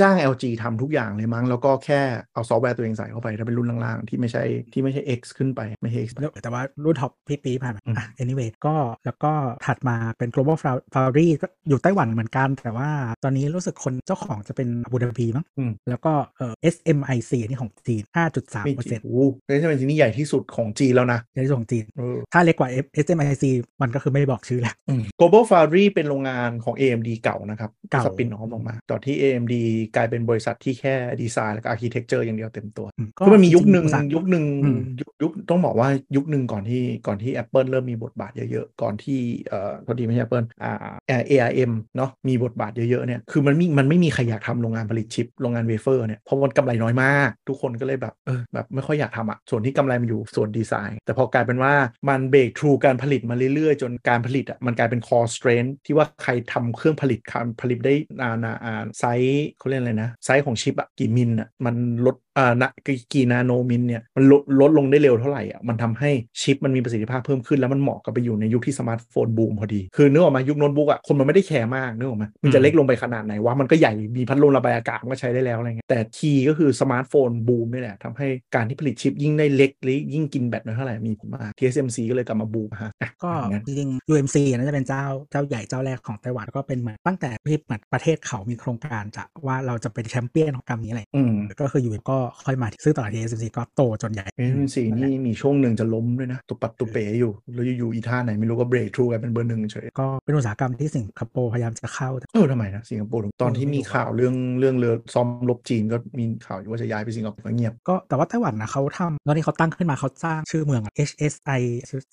[SPEAKER 2] จ้าง LG ทำทุกอย่างเลยมั้ง แล้วก็แค่เอาซอฟต์แวร์ตัวเองใส่เข้าไป ถ้าเป็นรุ่นล่างๆ ที่ไม่ใช่ที่ไม่ใช่ X ขึ้นไป ไม่ใช่ X
[SPEAKER 3] แล้วแต่ว่ารุ่นท็อปพี่ปีผ่านมา
[SPEAKER 2] อืม
[SPEAKER 3] อะ anyway ก็แล้วก็ถัดมาเป็น global foundry ก็อยู่ไต้หวันเหมือนกัน แต่ว่าตอนนี้รู้สึกคนเจ้าของจะเป็นอาบูดาบีมั้ง
[SPEAKER 2] อืม
[SPEAKER 3] แล้วก็เอ่อ SMIC อันนี้ของจีน 5.3เปอร์เซ็
[SPEAKER 2] ริ
[SPEAKER 3] น
[SPEAKER 2] งโอ้ไม่ใช่เป็นสิ่งที่ใหญ่ที่สุดของจีนแล้วนะ
[SPEAKER 3] ในส่วนของจีน
[SPEAKER 2] เออ
[SPEAKER 3] ถ้าเล็กกว่า SMIC มันก็คือไม่ได้บอกชื่อแล้ว
[SPEAKER 2] อืม Global Foundry เป็นโรงงานของ AMD เก่านะครับ
[SPEAKER 3] เก่า
[SPEAKER 2] spin off ออกมา ตอนที่ AMD กลายเป็นบริษัทที่แค่ดีไซน์และ architecture อย่างเดียวเต็มตัว
[SPEAKER 3] อื
[SPEAKER 2] คือมันมียุคหนึ่ง
[SPEAKER 3] จริๆอุตสาห
[SPEAKER 2] ยุคหนึ่ง
[SPEAKER 3] อืม
[SPEAKER 2] ยุคยุคต้องบอกว่ายุคหนึ่งก่อนที่ก่อนที่ Apple เริ่มมีบทบาทเยอะๆ ก่อนที่เอ่อพอดีไม่ใช่ Apple อ่า ARM เนาะมีบทบาทเยอะๆเนี่ยคือมันมีมันไม่มีใครอยากทำโรงงานผลิตชิปโรงงานเวเฟอร์เนี่ยเพราะมันกำไรน้อยมาก ทุกคนก็เลยแบบเออแบบไม่ค่อยอยากทำอะส่วนที่กำไรมันอยู่ส่วนดีไซน์ แต่พอกลายเป็นว่ามัน breakthrough การผลิตมาเรื่อยๆ จนการผลิตอะมันกลายเป็น core strength ที่ว่าใครทำเครื่องผลิตผลิตได้นาโนอ่าไซส์เขาเรียกอะไรนะ ไซส์ของชิปอะกี่มิลอะมันลด อ่านะกี่กี่นาโนมิลเนี่ยมันลดลดลงได้เร็วเท่าไหร่อะมันทำให้ชิปมันมีประสิทธิภาพเพิ่มขึ้นแล้วมันเหมาะกับไปอยู่ในยุคที่สมาร์ทโฟนบูมพอดี คือนึกออกมะยุคโน้ตบุ๊กอะคนมันไม่ได้แคร์มากนึกออกมะมันจะเล็กลงไปขนาดไหนวะมันก็ใหญ่มีพัดลมระบายอากาศมันก็ใช้ได้แล้วอะไรเงี้ยแต่ key ก็คือสมาร์ทโฟนบูมนี่แหละทำให้การที่ผลิตชิปยิ่งได้เล็กหรือยิ่งกินแบตน้อยเท่าไหร่มีผลมาก TSMC ก็เลยกลับมาบูมฮะอะ
[SPEAKER 3] ก็
[SPEAKER 2] อย่างนั้น
[SPEAKER 3] จริงๆ UMC น่าจะเป็นเจ้าเจ้าใหญ่เจ้าแรกของไต้หวันแล้วก็เป็นเหมือนตั้งแต่ที่เหมือนประเทศเขามีโครงการจะว่าเราจะเป็นแชมเปี้ยนของกรรมนี้อะไร
[SPEAKER 2] อืม
[SPEAKER 3] ก็คือ UM ก็ค่อยมาซื้อต่อ TSMC ก็โตจนใหญ่
[SPEAKER 2] TSMC นี่มีช่วงหนึ่งจะล้มด้วยนะ ตุปัดตุเป๋อยู่ แล้วอยู่ๆอีท่าไหนไม่รู้ก็ breakthrough กันเป็นเบอร์หนึ่งเฉย
[SPEAKER 3] ก็เป็นอุตสาหกรรมที่สิงคโปร์พยายามจะเข้าแต่
[SPEAKER 2] เออทำไมนะสิงคโปร์ตอนที่มีข่าวเรื่องเรื่องเรือซ้อมรบจีนก็มีข่าวอยู่ว่าจะย้ายไปสิงคโปร์เงียบ
[SPEAKER 3] ก็แต่ว่าไต้หวันนะเขาทำตอนที่เขาตั้งขึ้นมาเขาสร้างชื่อเมืองอะ HSI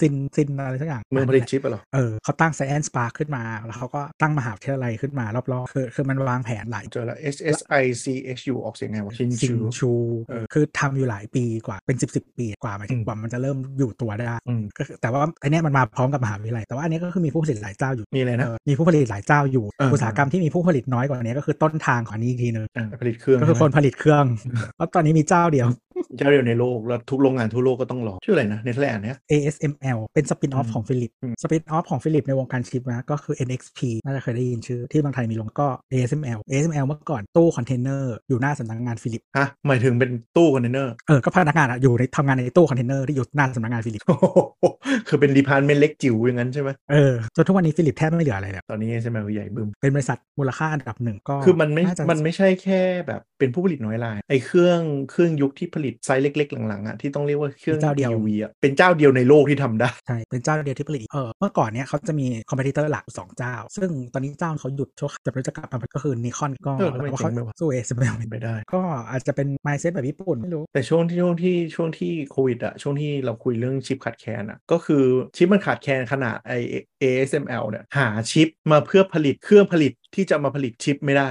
[SPEAKER 3] ซินซินอะไรสักอย่าง
[SPEAKER 2] เมืองผลิตชิปอะเหรอ
[SPEAKER 3] เออเขาตั้ง Science Park ขึ้นมาแล้วเขาก็ตั้งมหาวิทยาลัยขึ้นมารอบๆคือคือมันวางแผนหลาย
[SPEAKER 2] เจอแล้ว S S I C H U ออกเสียงไงวะชิน
[SPEAKER 3] ซิ
[SPEAKER 2] ชู
[SPEAKER 3] งชู
[SPEAKER 2] เออ
[SPEAKER 3] คือทำอยู่หลายปีกว่าเป็นสิบสิบปีกว่าหมายถึ
[SPEAKER 2] อื
[SPEAKER 3] ง
[SPEAKER 2] ม
[SPEAKER 3] กว่ามันจะเริ่มอยู่ตัวได้
[SPEAKER 2] อืม
[SPEAKER 3] ก็คือแต่ว่าอันเนี้ยมันมาพร้อมกับมหาวิทยาลัยแต่ว่าอันเนี้ยก็คือมีผู้ผลิตหลายเจ้าอยู่
[SPEAKER 2] มีอะไรนะ
[SPEAKER 3] เออมีผู้ผลิตหลายเจ้าอยู่
[SPEAKER 2] เออ
[SPEAKER 3] อุตสาหกรรมที่มีผู้ผลิตน้อยกว่านี้ก็คือต้นทางของอันนี้อีกทีนึง
[SPEAKER 2] อ่าผลิตเครื่อง
[SPEAKER 3] ก็คือ
[SPEAKER 2] ใช่
[SPEAKER 3] คน
[SPEAKER 2] ไหม
[SPEAKER 3] ผลิตเครื่องเพราะตอนนี้มีเจ้าเดียว
[SPEAKER 2] เจ้าเดียวในโลก แล้วทุกโรงงานทั่วโลกก็ต้องรอ ชื่ออะไรนะเนเธอร์แลนด์เนี่ย
[SPEAKER 3] ASML เป็น spin off อื
[SPEAKER 2] ม
[SPEAKER 3] ของ Philips
[SPEAKER 2] อืม
[SPEAKER 3] spin off ของ Philips ในวงการชิปนะก็คือ NXP น่าจะเคยได้ยินชื่อที่บางไทยมีลงก็ ASML ASML เมื่อก่อนตู้คอนเทนเนอร์อยู่หน้าสำนักงาน Philips
[SPEAKER 2] ฮะหมายถึงเป็นตู้คอนเทนเนอร์
[SPEAKER 3] เออก็พนักงานอะอยู่ในทำงานในตู้คอนเทนเนอร์ที่อยู่หน้าสำนักงาน Philips
[SPEAKER 2] คือเป็น department เล็กจิ๋วอย่างนั้นใช่ไหม
[SPEAKER 3] เออจนทุกวันนี้ Philips แทบไม่เหลืออะไรแล้ว
[SPEAKER 2] ตอนนี้ใช่ไหมใหญ่บึ้ม
[SPEAKER 3] เป็นบริษัทมูลค่าอันดับหนึ่งก็
[SPEAKER 2] คือมันไม่า
[SPEAKER 3] จะ
[SPEAKER 2] มันไม่ใช่แค่แบบเป็นผู้ผลิตน้อยรายไอ้เครื่องเครื่องยุคที่ผลิตไซส์เล็ก ๆ หลังๆอะที่ต้องเรียกว่าเครื่อง
[SPEAKER 3] เจ้าเดียว
[SPEAKER 2] EUV อะเป็นเจ้าเดียวในโลกที่ทำได้
[SPEAKER 3] ใช่เป็นเจ้าเดียวที่ผลิตเออเมื่อก่อนเนี้ยเขาจะมี competitor หลักสองเจ้า ซึ่งตอนนี้เจ้าเขาหยุดชั่วจะรู้จะกลับมาก็คือ Nikon ก็
[SPEAKER 2] เออทำไม
[SPEAKER 3] แล้ว
[SPEAKER 2] เขา
[SPEAKER 3] เจ๋
[SPEAKER 2] งไปวะ
[SPEAKER 3] สู้ ASML
[SPEAKER 2] เป็นไปได้
[SPEAKER 3] ก็อาจจะเป็น mindset แบบญี่ปุ่นไม่รู้
[SPEAKER 2] แต่ช่วงที่ช่วงที่ช่วงที่โควิดอะช่วงที่เราคุยเรื่องชิปขาดแคลนอะก็คือชิปมันขาดแคลนขนาดไอ ASML เนี่ยหาชิปมาเพื่อผลิตเครื่องผลิต ที่จะมาผลิตชิปไม่ได้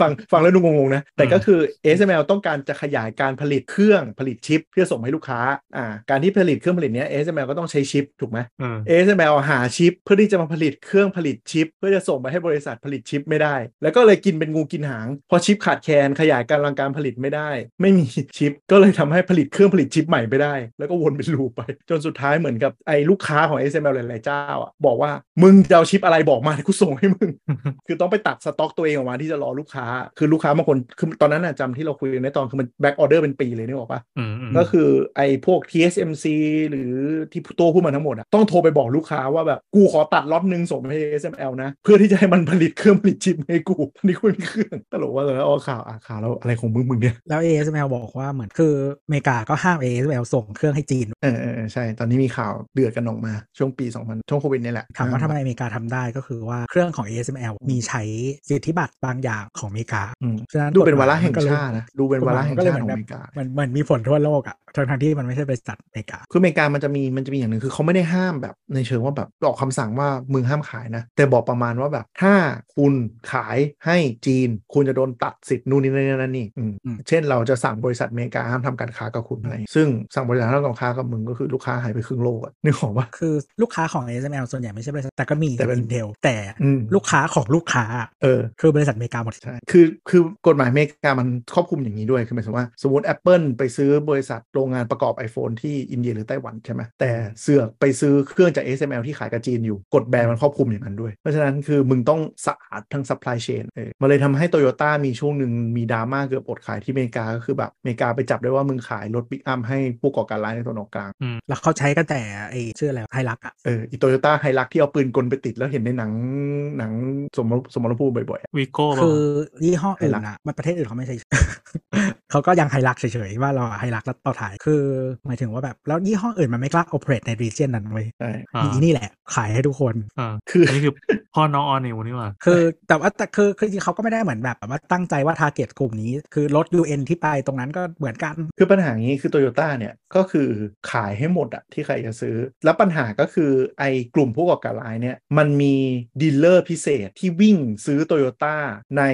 [SPEAKER 2] ฟังฟังแล้วดูงงๆนะ แต่ก็คือ ASML ต้องการจะขยายการผลิตเครื่องผลิตชิป เพื่อส่งให้ลูกค้าอ่าการที่ผลิตเครื่องผลิตเนี้ย ASML ก็ต้องใช้ชิปถูกไหม
[SPEAKER 4] เออ
[SPEAKER 2] ASML หาชิป เพื่อที่จะมาผลิตเครื่องผลิตชิป เพื่อจะส่งไปให้บริษัทผลิตชิปไม่ได้ แล้วก็เลยกินเป็นงูกินหาง พอชิปขาดแคลนขยายกำลังการผลิตไม่ได้ ไม่มีชิป ก็เลยทำให้ผลิตเครื่องผลิตชิปใหม่ไม่ได้ แล้วก็วนเป็น loop ไป จนสุดท้ายเหมือนกับไอ้ลูกค้าของ ASML หลายๆเจ้าอะบอกว่ามึงจะเอาชิปอะไรบอกมาเดี๋ยวกูส่งให้มึง คือต้องไปตัดสต็อกตัวเองออกมาที่จะรอลูกค้า คือลูกค้าบางคนคือตอนนั้นน่ะจำที่เราคุยกันในตอนคือมัน back order เป็นปีเลยนึกออกปะ
[SPEAKER 4] อืมอืม
[SPEAKER 2] ก็คือไอ้พวก TSMC หรือที่ตัวพูดมาทั้งหมดอะต้องโทรไปบอกลูกค้าว่าแบบกูขอตัดล็อตหนึ่งส่งไปให้ SML นะ เพื่อที่จะให้มันผลิตเครื่องผลิตชิปให้กูตอนนี้กูไม่มีเครื่องตลกว่าเลยอ๋อข่าวอะข่าวแล้วอะไรของมึงมึงเนี่ย
[SPEAKER 3] แล้ว ASML บอกว่าเหมือนคืออเมริกาก็ห้าม ASML ส่งเครื่องให้จีน
[SPEAKER 2] เออเออเออใช่ตอนนี้มีข่าวเดือดกันออกมาช่วงปี 2000 ช่วงโควิดนี่แหละ
[SPEAKER 3] ถามว่าทำไมอเมริกาทำได้ก็คือว่าเครื่องของ ASML มีใช้สิทธิบัตรบางอย่างของอเมริกา
[SPEAKER 2] อืม
[SPEAKER 3] ฉะนั้น
[SPEAKER 2] ดูเป็น
[SPEAKER 3] กฎหมยวา
[SPEAKER 2] ระแห่ง
[SPEAKER 3] มัก็เลย
[SPEAKER 2] ชาตินะดูเป็นวาระแห่ง
[SPEAKER 3] ก็เลย
[SPEAKER 2] ชา
[SPEAKER 3] เห
[SPEAKER 2] ติ
[SPEAKER 3] มื
[SPEAKER 2] ข
[SPEAKER 3] อ
[SPEAKER 2] อนงอเมริกา
[SPEAKER 3] มันมันมีผลทั่วโลกอะทั้งทั้งๆที่มันไม่ใช่บริษัทอเมริกา
[SPEAKER 2] คืออเมริกามันจะมีมันจะมีอย่างหนึ่งคือเขาไม่ได้ห้ามแบบในเชิงว่าแบบออกคำสั่งว่ามึงห้ามขายนะ แต่บอกประมาณว่าแบบถ้าคุณขายให้จีน คุณจะโดนตัดสิทธิ์นู่นนี่นั่นนั่นนี่อืม
[SPEAKER 3] อืม
[SPEAKER 2] เช่นเราจะสั่งบริษัทอเมริกาห้ามทำการค้ากับคุณอะไรซึ่งสั่งบริษัทห้ามทำการค้ากับมึงก็คือลูกค้าหายไปครึ่งโลกอะนึกออกปะ
[SPEAKER 3] คือลูกค้าของ ASML ส่วนใหญ่ไม่ใช่บริษัทแต่ก็มี
[SPEAKER 2] แต่เป็น
[SPEAKER 3] Intel แต่
[SPEAKER 2] อืม
[SPEAKER 3] ลูกค้าของลูกค้า
[SPEAKER 2] เออ
[SPEAKER 3] คือบริษัทอเมริกาหมด
[SPEAKER 2] ใช่คือคือกฎหมายอเมริกามันครอบคลุมอย่างนี้ด้วยคือหมายถึงว่าสมมติ Apple ไปซื้อบริษัทโรงงานประกอบ iPhone ที่อินเดียหรือไต้หวันใช่ไหมแต่เสือกไปซื้อเครื่องจาก SML ที่ขายกับจีนอยู่กฎแบนมันครอบคลุมอย่างนั้นด้วย เพราะฉะนั้นคือมึงต้องสะอาดทั้ง supply chain เออมันเลยทำให้โตโยต้ามีช่วงหนึ่งมีดราม่าเกือบอดขายที่อเมริกาก็คือแบบอเมริกาไปจับได้ว่ามึงขายรถปิกอัพให้ผู้ก่อการร้ายในตะวันออกกลาง
[SPEAKER 3] แล้วเขาใช้กันแต่ไอชื่ออะไรไฮรักอะ
[SPEAKER 2] เอออีโตโยต้า Hilux ที่เอาปืนกลไปติดแล้วเห็นในหนังหนังสมรสมรภูมิบ่อยๆอะ
[SPEAKER 4] วีโก้
[SPEAKER 3] คือยี่ห้ออื่น
[SPEAKER 2] Hilux
[SPEAKER 3] อะมันประเทศอื่นเขาไม่ใช่เขาก็ยัง Hilux เฉยๆว่าเรา Hilux แล้วต่อถ่ายคือหมายถึงว่าแบบแล้วยี่ห้ออื่นมันไม่กล้า operate ใน region นั้นเว้ย
[SPEAKER 2] ใช่
[SPEAKER 4] อ่า
[SPEAKER 3] มีนี่แหละ ขายให้ทุกคน
[SPEAKER 4] อ่า
[SPEAKER 2] คือ
[SPEAKER 4] อันนี้คือพ่อน้องออนิวนี่หว่า
[SPEAKER 3] คือแต่ว่าแต่คือคือจริงๆเขาก็ไม่ได้เหมือนแบบว่าตั้งใจว่า target กลุ่มนี้ คือรถ UN ที่ไปตรงนั้นก็เหมือนกัน
[SPEAKER 2] คือปัญหาอย่างนี้คือโตโยต้าเนี่ยก็คือขายให้หมดอะที่ใครจะซื้อ แล้วปัญหาก็คือไอ้กลุ่มผู้ก่อการร้ายเนี่ยมันมี dealer พิเศษที่วิ่งซื้อโตโยต้าใน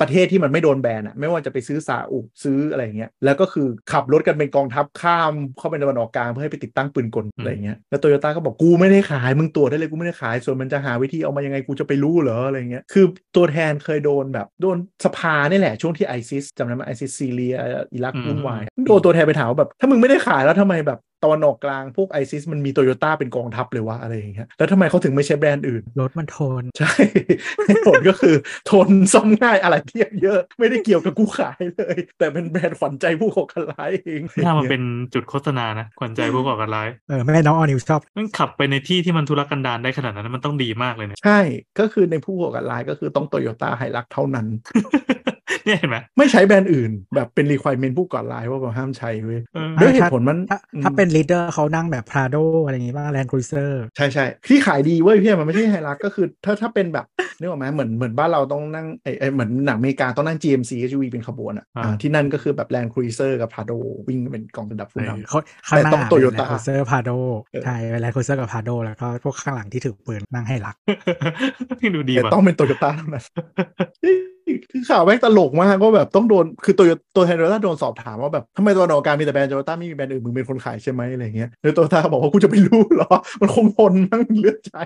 [SPEAKER 2] ประเทศที่มันไม่โดนแบนอะไม่ว่าจะไปซื้อซาอุซื้ออะไรเงี้ยแล้วก็คือขับรถกันเป็นกองทัพข้ามเข้าไปในตะวันออกกลางเพื่อให้ไปติดตั้งปืนกลอะไรเงี้ยแล้วโตโยต้าก็บอกกูไม่ได้ขายมึงตรวจได้เลยกูไม่ได้ขายส่วนมันจะหาวิธีเอามายังไงกูจะไปรู้เหรออะไรเงี้ยคือตัวแทนเคยโดนแบบโดนสภานี่แหละช่วงที่ไอซิสจำได้ไหมไอซิสซีเรียอิรัก
[SPEAKER 4] อืม
[SPEAKER 2] วุ่นวายโดนตัวแทนไปถามว่าแบบ ถ้ามึงไม่ได้ขายแล้วทำไมแบบตะวันออกกลางพวกไอซิสมันมีโตโยต้าเป็นกองทัพเลยวะอะไรอย่างเงี้ยแล้วทำไมเขาถึงไม่ใช้แบรนด์อื่น
[SPEAKER 3] รถมันทน
[SPEAKER 2] ใช่ผลก็คือทนซ่อมง่ายอะไรเทียบเยอะ ไม่ได้เกี่ยวกับกูขายเลย แต่เป็นแบรนด์ขวัญใจผู้ก่อการร้ายเอง
[SPEAKER 4] ถ้ามันเป็นจุดโฆษณานะขวัญใจผู้ก่อการร้าย
[SPEAKER 3] เออแม่น้องออนิวชอบ
[SPEAKER 4] มันขับไปในที่ที่มันทุรกันดารได้ขนาดนั้นมันต้องดีมากเลยเนี่ย
[SPEAKER 2] ใช่ก็คือในผู้ก่อการร้ายก็คือต้องโตโยต้าไฮรักเท่านั้น
[SPEAKER 4] เนี่ยเห็นไหม
[SPEAKER 2] ไม่ใช้แบรนด์อื่น แบบเป็นรีคว i เมนผู้ก่อการร้ายว่าแบบห้ามใช้เว้ย
[SPEAKER 4] เออ
[SPEAKER 2] ด้วยเหตุผลมัน
[SPEAKER 3] ถ้า
[SPEAKER 2] อืม
[SPEAKER 3] ถ้าเป็น leader เขานั่งแบบ Prado อะไรอย่างงี้บ้าง Land Cruiser
[SPEAKER 2] ใช่ใช่ที่ขายดีเว้ยพี่มันไม่ใช่ไฮรักก็คือถ้าถ้าเป็นแบบนึกออกไหมเหมือนเหมือนบ้านเราต้องนั่งไอไอเหมือนหนังอเมริกาต้องนั่ง GMC SUV เป็นขบวนอะ
[SPEAKER 4] อ่า
[SPEAKER 2] อ่าที่นั่นก็คือแบบ Land Cruiser กับ Prado วิ่งเป็นกองระดับผู้นำ
[SPEAKER 3] เขาข้างหน้า
[SPEAKER 2] แต่ต้อง
[SPEAKER 3] เป็น
[SPEAKER 2] Toyota
[SPEAKER 3] Land Cruiser Prado
[SPEAKER 2] เออ
[SPEAKER 3] ใช่เป็น Land Cruiser กับ Prado แล้วก็พวกข้างหลังที่ถือปืนนั่งให้รัก
[SPEAKER 4] ที่ดูดี
[SPEAKER 2] แต่
[SPEAKER 4] ว่ะ
[SPEAKER 2] ต้องเป็นโตโยต้าเท่านั้นนี่ คือข่าวแม่งตลกมากก็แบบต้องโดนคือตัวตัวแทนโตโยต้าโดนสอบถามว่าแบบทำไมตัวตะวันออกกลางมีแต่แบรนด์โตโยต้าไม่มีแบรนด์อื่นมึงเป็นคนขายใช่ไหมอะไรเงี้ยแล้วโตโยต้าบอกว่ากูจะไปรู้เหรอ มันคงทนมั้งเลือกใช้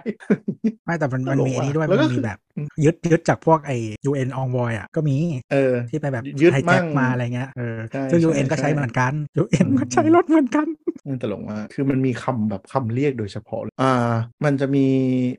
[SPEAKER 3] ไม่แต่มันมัน
[SPEAKER 2] ตลก
[SPEAKER 3] มีอันนี้ด้วย
[SPEAKER 2] ว่ะแล้วก็
[SPEAKER 3] มัน
[SPEAKER 2] คื
[SPEAKER 3] มี
[SPEAKER 2] อ
[SPEAKER 3] แบบ ยึดยึดจากพวกไอ้ UN envoy อะก็มี
[SPEAKER 2] เออ
[SPEAKER 3] ที่ไปแบบ
[SPEAKER 2] ยึด
[SPEAKER 3] ไฮ
[SPEAKER 2] มั่
[SPEAKER 3] แจ็ค
[SPEAKER 2] ง
[SPEAKER 3] มาอะไรเงี้ยเออ
[SPEAKER 2] ใช่
[SPEAKER 3] ซึ่ง
[SPEAKER 2] ใช่
[SPEAKER 3] UN ก็ใช้
[SPEAKER 2] ใช่
[SPEAKER 3] เหมือนกัน UN
[SPEAKER 2] อืม
[SPEAKER 3] ก็ใช้รถเหมือนกัน
[SPEAKER 2] มันตลกมากคือมันมีคำแบบคำเรียกโดยเฉพาะเลยอ่า มันจะมี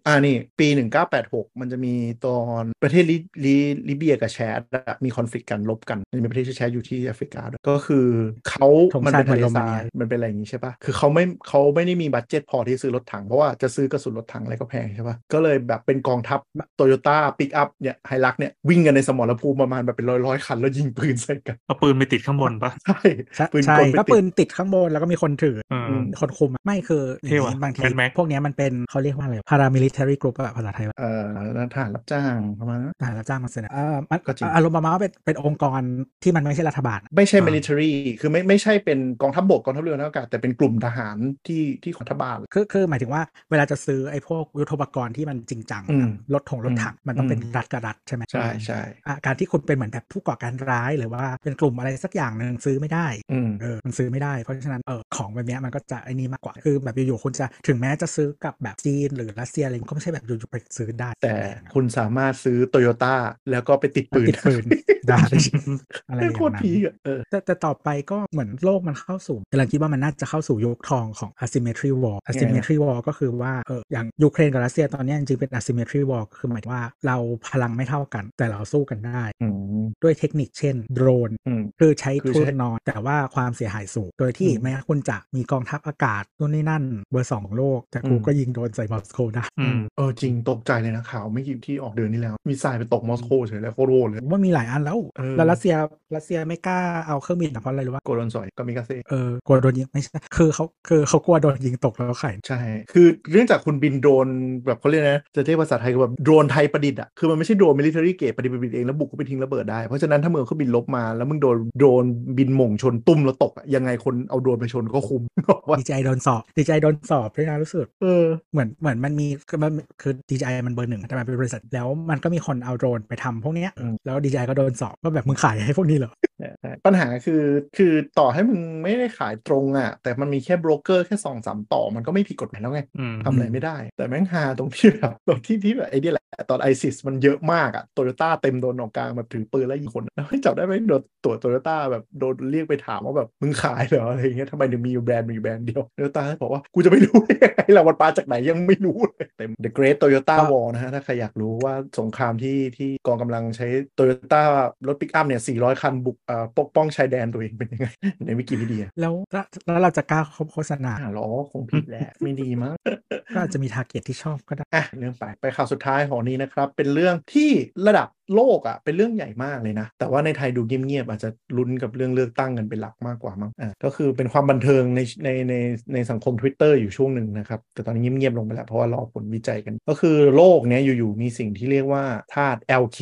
[SPEAKER 2] อ่านี่ปี 1986 มันจะมีตอนประเทศลิลิลิเบียกับแชดอะมี conflict กันรบกันมันมีประเทศชื่อแชดอยู่ที่แอฟริกาด้วยก็คือเขา
[SPEAKER 3] ธง
[SPEAKER 2] มัน
[SPEAKER 3] ชาติ
[SPEAKER 2] เป็นทะเล
[SPEAKER 3] เหมือนโร
[SPEAKER 2] ท
[SPEAKER 3] มาเนี
[SPEAKER 2] รายยมันเป็นอะไรอย่างนี้ใช่ปะคือเขาไม่เขาไม่ได้มี budget พอที่ซื้อรถถัง เพราะว่าจะซื้อกระสุนรถถังอะไรก็แพงใช่ปะก็เลยแบบเป็นกองทัพโตโยต้าปิกอัพเนี่ย Hilux เนี่ยวิ่งกันในสมรภูมิประมาณแบบเป็นร้อยร้อยๆคันแล้วยิงปืนใส่กัน
[SPEAKER 4] เอาปืนไปติดข้างบนปะ
[SPEAKER 2] ใช่
[SPEAKER 3] ใช่
[SPEAKER 2] ปืน
[SPEAKER 3] ใช่
[SPEAKER 2] กลไป
[SPEAKER 3] ก็
[SPEAKER 2] ติด
[SPEAKER 3] ปืนติดข้างบนแล้วก็มีคนถือ
[SPEAKER 4] เออ
[SPEAKER 2] ม
[SPEAKER 3] คนคุมอะไม่คืออย่าง
[SPEAKER 4] เท่ว่ะ
[SPEAKER 3] นี้บางที
[SPEAKER 4] Mad Max
[SPEAKER 3] พวกเนี้ยมันเป็นเขาเรียกว่าอะไร paramilitary group อะภาษาไทยว่า
[SPEAKER 2] เอ่อทหารรับจ้างประมาณนั้น
[SPEAKER 3] ทหารรับจ้างมาเสนอเออมัน
[SPEAKER 2] ก็จริง
[SPEAKER 3] อารมณ์ประมาณว่าเป็นเป็นองค์กรที่มันไม่ใช่รัฐบาลอะ
[SPEAKER 2] ไม่ใช่
[SPEAKER 3] อ่า
[SPEAKER 2] military คือไม่ไม่ใช่เป็นกองทัพบกกองทัพเรือนักอากาศแต่เป็นกลุ่มทหารที่ที่ของรัฐบาล
[SPEAKER 3] คือคือหมายถึงว่าเวลาจะซื้อไอ้พวกยุทโธปกรณ์ที่มันจริงจัง
[SPEAKER 2] อืม
[SPEAKER 3] รถถงรถถังมันต้องเป็น
[SPEAKER 2] อืม
[SPEAKER 3] รัฐกับรัฐใช่ไหม
[SPEAKER 2] ใช่ใช่
[SPEAKER 3] อะการที่คุณเป็นเหมือนแบบผู้ก่อการร้ายหรือว่าเป็นกลุ่มอะไรสักอย่างหนึ่งซื้อไม่ได้
[SPEAKER 2] อืม
[SPEAKER 3] เออมันซื้อไม่ได้เพราะฉะนั้นเออของแบบเนี้ยมันก็จะไอ้นี่มากกว่าคือแบบอยู่ๆคุณจะถึงแม้จะซื้อกับแบบจีนหรือรัสเซียอะไรก็ไม่ใช่แบบอยู่ๆไปซื้อได้
[SPEAKER 2] แต่คุณสามารถซื้อโตโยต้าแล้วก็ไปติดปืน
[SPEAKER 3] ติดปืนได้อะไรอย่าง
[SPEAKER 2] โคตร
[SPEAKER 3] นั้น
[SPEAKER 2] พีกอะเออ
[SPEAKER 3] แต่แต่ต่อไปก็เหมือนโลกมันเข้าสู่กำลังคิดว่ามันน่าจะเข้าสู่ยุคทองของ asymmetry war asymmetry war ก็คือว่าเอออย่างยูเครนกับรัสเซียตอนเนี้ยจริงๆเป็น asymmetry war คือหมายถึงว่าเราพลังไม่เท่ากัน แต่เราสู้กันได้
[SPEAKER 2] อืม
[SPEAKER 3] ด้วยเทคนิคเช่น โดรน
[SPEAKER 2] อืม
[SPEAKER 3] คือใช้
[SPEAKER 2] คือ
[SPEAKER 3] ทุ
[SPEAKER 2] ใช้
[SPEAKER 3] นน้อยแต่ว่าความเสียหายสูง โดยที่
[SPEAKER 2] อืม
[SPEAKER 3] แม้คุณจะมีกองทัพอากาศนู่นนี่นั่นเบอร์สองของโลก แต่กู
[SPEAKER 2] อืม
[SPEAKER 3] ก็ยิงโดนใส่มอสโกได้
[SPEAKER 4] อืม
[SPEAKER 2] เออจริงตกใจเลยนะข่าวไม่กี่ที่ออกเดือนนี้แล้ว มีสายไปตกมอสโกเฉยแล้วโคตรโวเลย
[SPEAKER 3] ว่ามีหลายอันแล้ว
[SPEAKER 2] เออ
[SPEAKER 3] แล้วรัสเซียรัสเซียไม่กล้าเอาเครื่องบินอะเพราะอะไรรู้ว่า
[SPEAKER 2] โกโดนสอยก็มิกาเซ่
[SPEAKER 3] เออกลัวโดนยิงไม่ใช่คือเขาคือเขากลัวโดนยิงตกแล้วไข่
[SPEAKER 2] ใช่ คือเนื่องจากคุณบินโดรนแบบเขาเรียกนะจะเรียกภาษาไทยคือแบบโดรนไทยประดิษฐ์อะคือมันไม่ใช่โดรนมิลิเ a อรี่เกรดประดิษฐ์ประดิษฐ์เองแล้วบุกเข้าไปทิ้งระเบิดได้เพราะฉะนั้นถ้ามึงเอาเครื่องบินรบมาแล้วมึงโดนโดรนบินหม่งชนตู้มแล้วตกอะยังไงคนเอาโดรนไปชนก็คุ้มบอกว่า
[SPEAKER 3] DJI โดนสอบ DJI โดนสอบด้วยนะรู้สึก
[SPEAKER 2] เออ
[SPEAKER 3] เหมือนเหมือนมันมีคือมันคือ DJI มันเบอร์หนึ่งแต่มันเป็นบริษัทแล้วมันก็มีคนเอาโดรนไปทำพวกเนี้ย
[SPEAKER 2] อืม
[SPEAKER 3] แล้ว DJI ก็โดนสอบว่าแบบมึงขายให้พวกนี้เหรอ
[SPEAKER 2] ใช่ใช่ปัญหาคือคือต่อให้มึงไม่ได้ขายตรงอะ แต่มันมีแค่โบรกเกอร์แค่สองสามต่อมันก็ไม่ผิดกฎหมายแล้วไง
[SPEAKER 4] อืม
[SPEAKER 2] ทำอะไรไม่ได้ แต่แม่งฮาตรงที่แบบตรงที่ที่แบบไอ้นี่แหละตอนไอซิสมันเยอะมากอะโตโยต้าเต็มตะวันออกกลางแบบถือปืนแล้วยิงคนแล้วให้จับได้ไหมโดนตัวโตโยต้าแบบโดนเรียกไปถามว่าแบบมึงขายเหรออะไรอย่างเงี้ยทำไมถึงมีอยู่แบรนด์มีอยู่แบรนด์เดียวโตโยต้าบอกว่ากูจะไม่รู้ได้ยังไงล่ะมันมาจากไหนยังไม่รู้เลยเต็ม The Great Toyota War นะฮะถ้าใครอยากรู้ว่าสงครามที่ที่กองกำลังใช้โตโยต้ารถปิกอัพเนี่ย 400 คันบุกปกป้องชายแดนตัวเองเป็นยังไง ในวิกิพีเดีย
[SPEAKER 3] แล้วแล้วแล้วเราจะกล้าโฆษณา
[SPEAKER 2] หรอคงผิดแหละไม่ดีมั้ง
[SPEAKER 3] ก็อาจจะมี target ที่ชอบก็ได้
[SPEAKER 2] อะเรื่องไปไปข่าวสุดท้ายของนี้นะครับ เป็นเรื่องที่ระดับ โลกอะเป็นเรื่องใหญ่มากเลยนะ แต่ว่าในไทยดูเงียบๆอาจจะลุ้นกับเรื่องเลือกตั้งกันเป็นหลักมากกว่ามั้งอะก็คือเป็นความบันเทิงในในในในสังคม Twitter อยู่ช่วงหนึ่งนะครับ แต่ตอนนี้เงียบๆลงไปแล้วเพราะว่ารอผลวิจัยกัน ก็คือโลกเนี้ยอยู่ๆมีสิ่งที่เรียกว่าธาตุ LK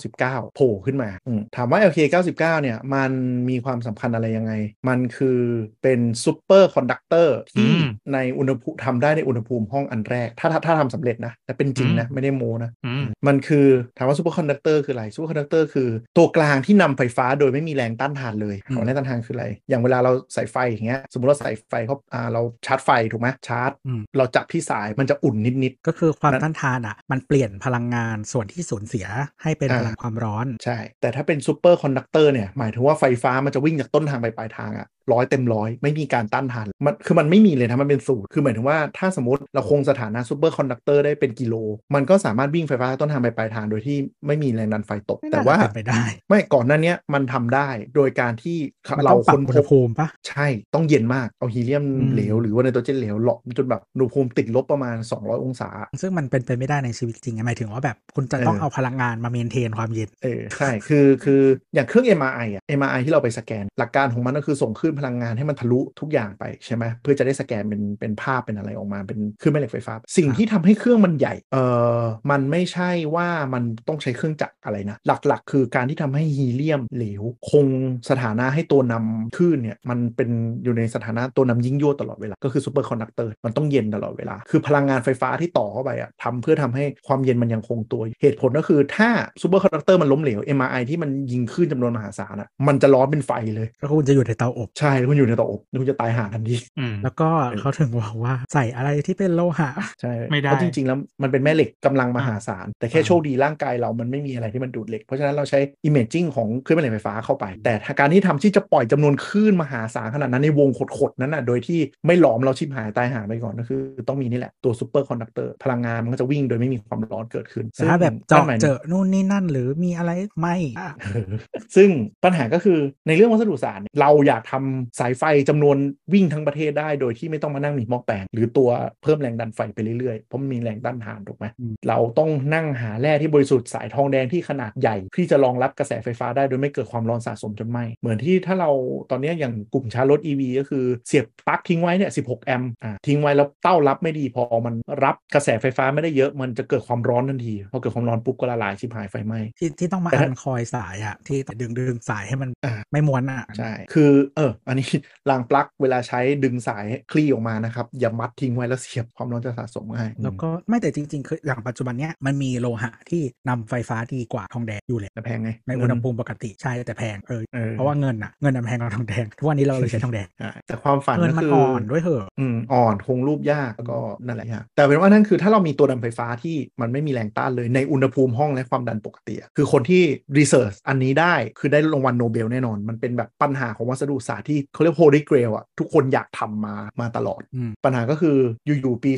[SPEAKER 2] 99โผล่ขึ้นมาอืมถามว่า LK 99เนี่ยมันมีความสำคัญอะไรยังไง มันคือเป็น superconductor ที่
[SPEAKER 4] อืม
[SPEAKER 2] ในอุณหภูมิทำได้ในอุณหภูมิห้องอันแรก ถ้าถ้าถ้าทำสำเร็จนะแต่เป็นจริงนะไม่ได้โม้นะ
[SPEAKER 4] อืม
[SPEAKER 2] มันคือถามว่า superconductor คืออะไร superconductor คือตัวกลางที่นำไฟฟ้าโดยไม่มีแรงต้านทานเลย
[SPEAKER 3] อืม
[SPEAKER 2] ของแรงต้านทานคืออะไร อย่างเวลาเราใส่ไฟอย่างเงี้ยสมมติเราใส่ไฟเขาอ่าเราชาร์จไฟถูกไหมชาร์จ
[SPEAKER 3] อืม
[SPEAKER 2] เราจับที่สายมันจะอุ่นนิด
[SPEAKER 3] ก็คือความ
[SPEAKER 2] นั้น
[SPEAKER 3] ต้านทานอะมันเปลี่ยนพลังงานส่วนที่สูญเสียให้เป็น
[SPEAKER 2] อ่า
[SPEAKER 3] พลังความร้อน
[SPEAKER 2] ๆใช่แต่ถ้าเป็น superconductor เนี่ยหมายถึงว่าไฟฟ้ามันจะวิ่งจากต้นทางไปปลายทางอะ ร้อยเต็มร้อยไม่มีการต้านทานมันคือมันไม่มีเลยนะมันเป็นศูนย์คือหมายถึงว่าถ้าสมมติเราคงสถานะ superconductor ได้เป็นกิโล มันก็สามารถวิ่งไฟฟ้าต้นทางไปปลายทางโดยที่ไม่มีแรงดันไฟตก
[SPEAKER 3] ไม่
[SPEAKER 2] แต่
[SPEAKER 3] น่า
[SPEAKER 2] ว่า
[SPEAKER 3] จะเป็นไปได้
[SPEAKER 2] ไม่ก่อนหน้าเนี้ยมันทำได้โดยการที่
[SPEAKER 3] มัน
[SPEAKER 2] เรา
[SPEAKER 3] ต้องปรั
[SPEAKER 2] ค้
[SPEAKER 3] บ
[SPEAKER 2] น
[SPEAKER 3] อุ
[SPEAKER 2] พ
[SPEAKER 3] ณห
[SPEAKER 2] บ
[SPEAKER 3] ภูมิปะ
[SPEAKER 2] ใช่ต้องเย็นมากเอาฮีเลียม
[SPEAKER 3] อืม
[SPEAKER 2] เหลวหรือว่าไนโตรเจนเหลวหลอมจนแบบอุณหภูมิติดลบประมาณ 200 องศา
[SPEAKER 3] ซึ่งมันเป็นไปไม่ได้ในชีวิตจริงไงหมายถึงว่าแบบคุณจะต้อง
[SPEAKER 2] เออ
[SPEAKER 3] เอาพลังงานมาเมนเทนความเย็น
[SPEAKER 2] เออใช่คือคืออย่างเครื่อง MRI อะ MRI ที่เราไปสแกน หลักการของมันก็คือส่งคลื่นพลังงานให้มันทะลุทุกอย่างไปใช่ไหมเพื่อจะได้สแกนเป็นเป็นภาพเป็นอะไรออกมาเป็นคลื่นแม่เหล็กไฟฟ้า สิ่งที่ทำให้เครื่องมันใหญ่เออมันไม่ใช่ว่ามันต้องใช้เครื่องจักรอะไรนะ หลักๆ คือการที่ทำให้ฮีเลียมเหลว คงสถานะให้ตัวนำคลื่นเนี่ยมันเป็นอยู่ในสถานะตัวนำยิ่งยวดตลอดเวลา ก็คือ superconductor มันต้องเย็นตลอดเวลา คือพลังงานไฟฟ้าที่ต่อเข้าไปอะทำเพื่อทำให้ความเย็นมันยังคงตัว เหตุผลก็คือถ้า superconductor มันล้มเหลว MRI ที่มันยิงคลื่นจำนวนมหาศาลอะมันจะร้อนเป็นไฟเลย
[SPEAKER 3] ก็คุณจะอยู่ในเตาอบ
[SPEAKER 2] ใช่แล้วคุณอยู่ในเตาอบแล้วคุณจะตายห่าทันที
[SPEAKER 4] อืม
[SPEAKER 3] แล้วก็เขาถึงบอกว่าใส่อะไรที่เป็นโลหะ
[SPEAKER 2] ใช่
[SPEAKER 4] ไม่ได้
[SPEAKER 2] เพราะจริง ๆ แล้วมันเป็นแม่เหล็กกำลังมหาศาล แต่แค่
[SPEAKER 3] อ่า
[SPEAKER 2] โชคดีร่างกายเรามันไม่มีอะไรที่มันดูดเหล็ก เพราะฉะนั้นเราใช้ imaging ของเครื่องแม่เหล็กไฟฟ้าเข้าไป แต่ถ้าการที่ทำที่จะปล่อยจำนวนคลื่นมหาศาลขนาดนั้นในวงขดๆนั้นน่ะโดยที่ไม่หลอมเราชิบหายตายห่าไปก่อนก็คือต้องมีนี่แหละตัว superconductor พลังงานมันก็จะวิ่งโดยไม่มีความร้อนเกิดขึ้น
[SPEAKER 3] แต่ถ้าแบบ
[SPEAKER 2] ซึ่ง
[SPEAKER 3] เจาะ
[SPEAKER 2] นั่นหมาย
[SPEAKER 3] เจอนู่นนี่นั่นหรือมีอะไรไม่อะ
[SPEAKER 2] เออซึ่งปัญหาก็คือในเรื่องวัสดุศาสตร์เนี่ยเราอยากทำสายไฟจำนวนวิ่งทั้งประเทศได้ โดยที่ไม่ต้องมานั่งมีหม้อแปลงหรือตัวเพิ่มแรงดันไฟไปเรื่อยๆเพราะมันมีแรงต้านทานถูกไหม
[SPEAKER 3] อืม
[SPEAKER 2] เราต้องนั่งหาแร่ที่บริสุทธิ์สายทองแดงที่ขนาดใหญ่ ที่จะรองรับกระแสไฟฟ้าได้โดยไม่เกิดความร้อนสะสมจนไหม้เหมือนที่ถ้าเราตอนเนี้ยอย่างกลุ่มชาร์จรถ EV ก็คือเสียบปลั๊กทิ้งไว้เนี่ย16 แอมป์อ่าทิ้งไว้แล้วเต้ารับไม่ดีพอมันรับกระแสไฟฟ้าไม่ได้เยอะมันจะเกิดความร้อนทันทีพอเกิดความร้อนปุ๊บก็ละลายชิบหายไฟไหม้
[SPEAKER 3] ที่ที่ต้องมา
[SPEAKER 2] แต่
[SPEAKER 3] อั
[SPEAKER 2] ถ้า
[SPEAKER 3] นคอยสายอะที่ดึงดึงสายให้มัน
[SPEAKER 2] อ่า
[SPEAKER 3] ไม่ม้วนอะ
[SPEAKER 2] ใช่คือเอออันนี้รางปลั๊กเวลาใช้ดึงสายคลี่ออกมานะครับ อย่ามัดทิ้งไว้แล้วเสียบความร้อนจะสะสมง่าย
[SPEAKER 3] แล้วก็ไม่แต่จริงๆคืออย่างปัจจุบันเนี้ยมันมีโลหะที่นำไฟฟ้าดีกว่าทองแดงอยู่เลย
[SPEAKER 2] แต่แพงไง
[SPEAKER 3] ในอุณหภูมิปกติใช่แต่แพงเออ
[SPEAKER 2] เออ
[SPEAKER 3] เพราะว่าเงินอะเงินอะแพงกว่าทองแดงทุกวันนี้เราเลยใช้ทองแดง
[SPEAKER 2] ใช่แต่ความฝัน
[SPEAKER 3] เงิน
[SPEAKER 2] ก็
[SPEAKER 3] มัน
[SPEAKER 2] คือ
[SPEAKER 3] อ่อนด้วยเหอะ
[SPEAKER 2] อืมอ่อนคงรูปยากแล้วก็นั่นแหละยากแต่เป็นว่านั่นคือถ้าเรามีตัวดันไฟฟ้าที่มันไม่มีแรงต้านเลยในอุณหภูมิห้องและความดันปกติอะคือคนที่ research อันนี้ได้คือได้รางวัลโนเบลแน่นอนมันเป็นแบบปัญหาของวัสดุศาสตร์ที่เขาเรียก holy grail อะทุกคนอยากทำมามาตลอด
[SPEAKER 3] อืม
[SPEAKER 2] ปัญหาก็คืออยู่ๆปี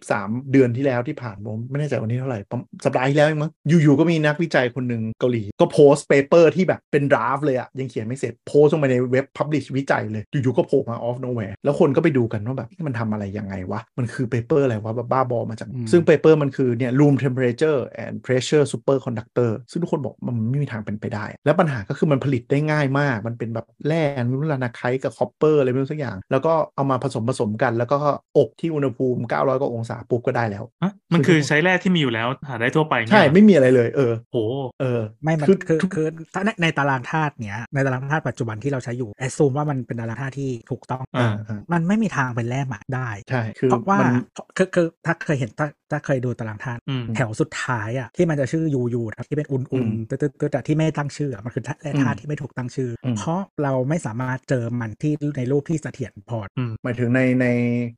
[SPEAKER 2] 2023 เดือนที่แล้วที่ผ่านผมไม่แน่ใจวันนี้เท่าไหร่ประมาณสัปดาห์ที่แล้วเองมั้งอยู่ๆก็มีนักวิจัยคนหนึ่งเกาหลี ก็โพสต์ paper ที่แบบเป็น draft เลยอะยังเขียนไม่เสร็จโพสต์ลงไปในเว็บ publish วิจัยเลยอยู่ๆก็โผล่มา out of nowhere แล้วคนก็ไปดูกันว่าแบบมันทำอะไรยังไงวะ มันคือ paper อะไรวะแบบบ้าบอมาจาก
[SPEAKER 3] อืม
[SPEAKER 2] ซึ่ง paper มันคือเนี่ย room temperature and pressure superconductor ซึ่งทุกคนบอกมันไม่มีทางเป็นไปได้ แล้วปัญหาก็คือมันผลิตได้ง่ายมาก มันเป็นแบบแร่ไม่รู้ lanarkite กับ copper อะไรไม่รู้สักอย่าง แล้วก็เอามาผสมผสมกัน แล้วก็อบที่อุณหภูมิ 900 กว่าองศาปุ๊บก็ได้แล้ว
[SPEAKER 4] ฮะมันคือใช้แร่ที่มีอยู่แล้วหาได้ทั่วไปอย่าง
[SPEAKER 2] ใช่
[SPEAKER 4] เงี้ยเหรอ
[SPEAKER 2] ไม่มีอะไรเลยเออ
[SPEAKER 4] โห
[SPEAKER 2] เออ
[SPEAKER 3] ไม่มัน
[SPEAKER 2] คือ
[SPEAKER 3] คือคือถ้าในในตารางธาตุเนี้ยในตารางธาตุปัจจุบันที่เราใช้อยู่ assume ว่ามันเป็นตารางธาตุที่ถูกต้อง
[SPEAKER 4] อ่า
[SPEAKER 2] อ่า
[SPEAKER 3] มันไม่มีทางเป็นแร่หมาได้
[SPEAKER 2] ใช่คือ
[SPEAKER 3] เพราะว่า
[SPEAKER 2] มัน
[SPEAKER 3] คือคือถ้าเคยเห็น ถ้าถ้าเคยดูตารางธาตุ
[SPEAKER 4] อืม
[SPEAKER 3] แถวสุดท้ายอะที่มันจะชื่อยูยูครับที่เป็นอุ่น
[SPEAKER 2] อื
[SPEAKER 3] อุ่น
[SPEAKER 2] ม
[SPEAKER 3] ตึ๊ดตึ๊ดตึ๊ดอะที่ไม่ตั้งชื่ออะมันคือแร่ธาตุ
[SPEAKER 2] อืม
[SPEAKER 3] ที่ไม่ถูกตั้งชื่ออ
[SPEAKER 2] ม
[SPEAKER 3] เพราะเราไม่สามารถเจอมันที่ในรูปที่เสถียรพอ
[SPEAKER 2] หมายถึงในใน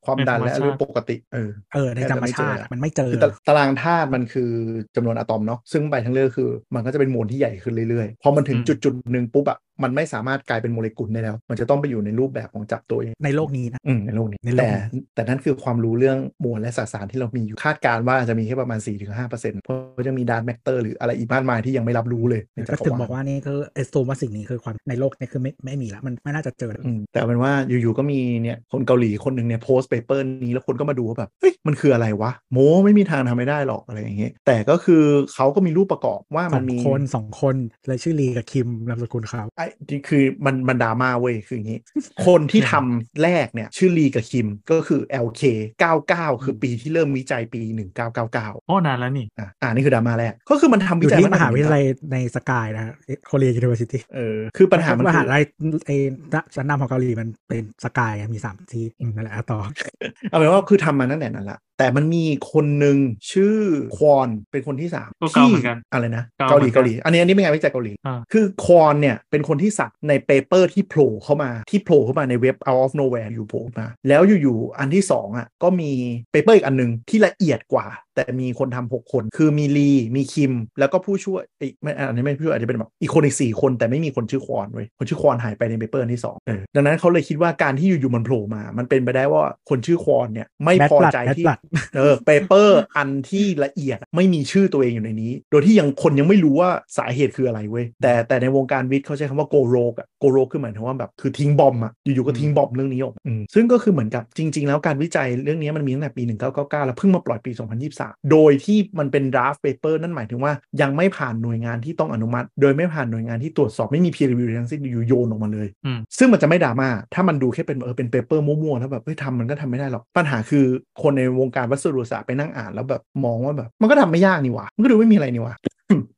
[SPEAKER 2] ความดัน
[SPEAKER 4] ในธรรม
[SPEAKER 2] และ
[SPEAKER 4] ชาติ
[SPEAKER 2] เรื่องปกติเออ
[SPEAKER 3] เออในธรรมชาติอะมันไม่เจอ
[SPEAKER 2] คือตาตารางธาตุมันคือจำนวนอะตอมเนาะซึ่งไปทั้งเรื่องคือ มันก็จะเป็นมวลที่ใหญ่ขึ้นเรื่อยๆพอมันถึง
[SPEAKER 4] อืม
[SPEAKER 2] จุดจุดๆหนึ่งปุ๊บอะ มันไม่สามารถกลายเป็นโมเลกุลได้แล้ว มันจะต้องไปอยู่ในรูปแบบของจับตัวเอง
[SPEAKER 3] ในโลกนี้นะ
[SPEAKER 2] อืมในโลกนี้
[SPEAKER 3] ในโลก
[SPEAKER 2] แต่
[SPEAKER 3] นี้
[SPEAKER 2] แต่นั่นคือความรู้เรื่องมวลและสสารที่เรามีอยู่คาดการณ์ว่าจะมีแค่ประมาณ 4-5%เพราะจะมีดาร์ m แมกเตอร์หรืออะไรอีกมากมายที่ยังไม่รับรู้เลยในจั
[SPEAKER 3] ก็
[SPEAKER 2] กร
[SPEAKER 3] ถึง
[SPEAKER 2] วา
[SPEAKER 3] บ
[SPEAKER 2] ล
[SPEAKER 3] อกว่านี่คือไอซูมว่าสิ่งนี้คือความในโลกนี้คือไม่ไม่มีแล้วมันไม่น่าจะเจอ
[SPEAKER 2] อืมแต่เป็นว่าอยู่ๆก็มีเนี่ยคนเกาหลีคนหนึ่งเนี่ยโพสต์เปเปอร์นี้แล้วคนก็มาดูว่าแบบเฮ้ยมันคืออะไรวะโมไม่มีทางทำไม่ได้หรอกอะไรอย่างเงี้ยแต่ก็คือเขาก็มีรูปประกอบว่า
[SPEAKER 3] ส
[SPEAKER 2] มั
[SPEAKER 3] อนง
[SPEAKER 2] มี
[SPEAKER 3] คนสองคนเลยชื่อลีกับคิมนามสกุลเขา
[SPEAKER 2] ไอ้นี่คือมันมันดราม่าเว้ยคืออย่างงี้ คนที่ทำแรกเนี่ย ชื่อลีกับคิมก็คือ LK 99 คือปีที่เริ่มวิจัยปี 1999
[SPEAKER 4] โอ้นานแล้วนี่
[SPEAKER 2] อะอ่านี่คือดราม่าแรก ก็คือมันทำ
[SPEAKER 3] อ
[SPEAKER 2] วิ
[SPEAKER 3] ยู่
[SPEAKER 2] จัย
[SPEAKER 3] ที่
[SPEAKER 2] มาม
[SPEAKER 3] หาวิทยาลั
[SPEAKER 2] ย
[SPEAKER 3] ยใน SKY นะ Korea University เอ
[SPEAKER 2] อคือปัญหามัน
[SPEAKER 3] ม
[SPEAKER 2] คือ
[SPEAKER 3] หาลัยไอ้ชั้นนำของเกาหลีมันเป็นสกายมีสามที่อืมนั่นแหละอะต่อ
[SPEAKER 2] เอาเป็นว่าคือทำมาตั้งแต่นั้นละ แต่มันมีคนหนึ่งชื่อควอนเป็นคนที่สาม
[SPEAKER 4] ก็เกาเหมือนกัน
[SPEAKER 2] อะไรนะ
[SPEAKER 4] เกา
[SPEAKER 2] เกาหลี
[SPEAKER 4] เหมือนกัน
[SPEAKER 2] เกาหลีอันนี้อันนี้เป็นงานวิจัยเกาหลี
[SPEAKER 4] อ่า
[SPEAKER 2] คือควอนเนี่ยเป็นคนที่สามใน paper ที่โผล่เข้ามาที่โผล่เข้ามาในเว็บ out of nowhere อยู่โผล่มา แล้วอยู่ๆอันที่สองอะก็มีpaper อีกอันหนึ่งที่ละเอียดกว่าแต่มีคนทำหกคน คือมีลีมีคิม แล้วก็ผู้ช่วยเอ้ยไม่อันนี้ไม่ผู้ช่วยอาจจะเป็นแบบอีกคนอีกสี่คน แต่ไม่มีคนชื่อควอนเว้ยคนชื่อควอนหายไปใน paper อันที่สองเออดังนั้นเขาเลยคิดว่าการที่อยู่ๆมันโผล่มา มันเป็นไปได้ว่าคนชื่อควอนเนี่ยไม่
[SPEAKER 3] Bad
[SPEAKER 2] พอ
[SPEAKER 3] blood
[SPEAKER 2] ใจ
[SPEAKER 3] Bad
[SPEAKER 2] ที่
[SPEAKER 3] blood
[SPEAKER 2] เออเปเปอร์อันที่ละเอียดไม่มีชื่อตัวเองอยู่ในนี้ โดยที่ยังคนยังไม่รู้ว่าสาเหตุคืออะไรเว้ยแต่แต่ในวงการวิทย์เขาใช้คำว่า go rogue อะ go rogue คือหมายถึงว่าแบบคือทิ้งบอมอะอยู่ๆก็ทิ้งบอมเรื่องนี้ออกมาอืมซึ่งก็คือเหมือนกับจริง ๆ แล้วการวิจัยเรื่องนี้มันมีตั้งแต่ปี 1999 แล้วเพิ่งมาปล่อยปี 2023โดยที่มันเป็น draft paper นั่นหมายถึงว่ายังไม่ผ่านหน่วยงานที่ต้องอนุมัติ โดยไม่ผ่านหน่วยงานที่ตรวจสอบไม่มี peer review ทั้งสิ้นอยู่โยนออกมาเลย
[SPEAKER 4] อืม
[SPEAKER 2] ซึ่งมันจะไม่ดราม่าถ้ามันดูแค่เป็นเออเป็น paper มั่วๆแล้วแบบเฮ้ยทำมันก็ทำไม่ได้หรอกปัญหาคือคนในวงการวัสดุศาสตร์ไปนั่งอ่านแล้วแบบมองว่าแบบมันก็ทำไม่ยากนี่หว่ามันก็ดูไม่มีอะไรนี่หว่า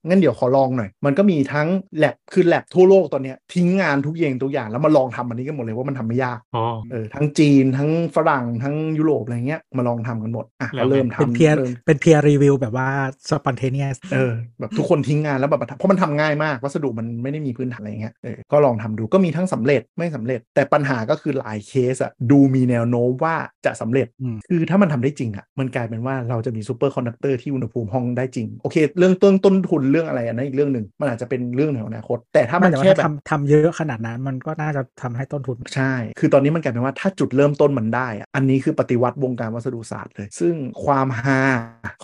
[SPEAKER 2] งั้นเดี๋ยวขอลองหน่อย มันก็มีทั้งแล็บคือแล็บทั่วโลกตอนเนี้ยทิ้งงานทุกอย่างทุกอย่างแล้วมาลองทำอันนี้กันหมดเลยว่ามันทำไม่ยาก
[SPEAKER 4] อ๋อ
[SPEAKER 2] เออทั้งจีนทั้งฝรั่งทั้งยุโรปอะไรเงี้ยมาลองทำกันหมดอะ
[SPEAKER 4] แล้ว
[SPEAKER 2] ก็เริ่ม
[SPEAKER 3] เป็น
[SPEAKER 2] ทำ
[SPEAKER 3] peer
[SPEAKER 2] เริ่ม
[SPEAKER 3] เป็น peer review แบบว่า spontaneous
[SPEAKER 2] เออแบบทุกคนทิ้งงานแล้วแบบเพราะมันทำง่ายมากวัสดุมันไม่ได้มีพื้นฐานอะไรเงี้ยเออก็ลองทำดูก็มีทั้งสำเร็จไม่สำเร็จ แต่ปัญหาก็คือหลายเคสอะดูมีแนวโน้มว่าจะสำเร็จ
[SPEAKER 3] อืม
[SPEAKER 2] คือถ้ามันทำได้จริงอะมันกลายเป็นว่าเราจะมี superconductor ที่อุณหภูมิห้องได้จริงโอเค เรื่องต้นต้นทุนเรื่องอะไรอันนั้นอีกเรื่องหนึ่งมันอาจจะเป็นเรื่องในอนาคต แต่ถ้า
[SPEAKER 3] ไม่
[SPEAKER 2] มัน
[SPEAKER 3] แต่ว่า
[SPEAKER 2] แค่
[SPEAKER 3] ถ้า
[SPEAKER 2] แบบ
[SPEAKER 3] ทำทำเยอะขนาดนั้นมันก็น่าจะทำให้ต้นทุน
[SPEAKER 2] ใช่ คือตอนนี้มันกลายเป็นว่าถ้าจุดเริ่มต้นมันได้อะอันนี้คือปฏิวัติวงการวัสดุศาสตร์เลย ซึ่งความฮา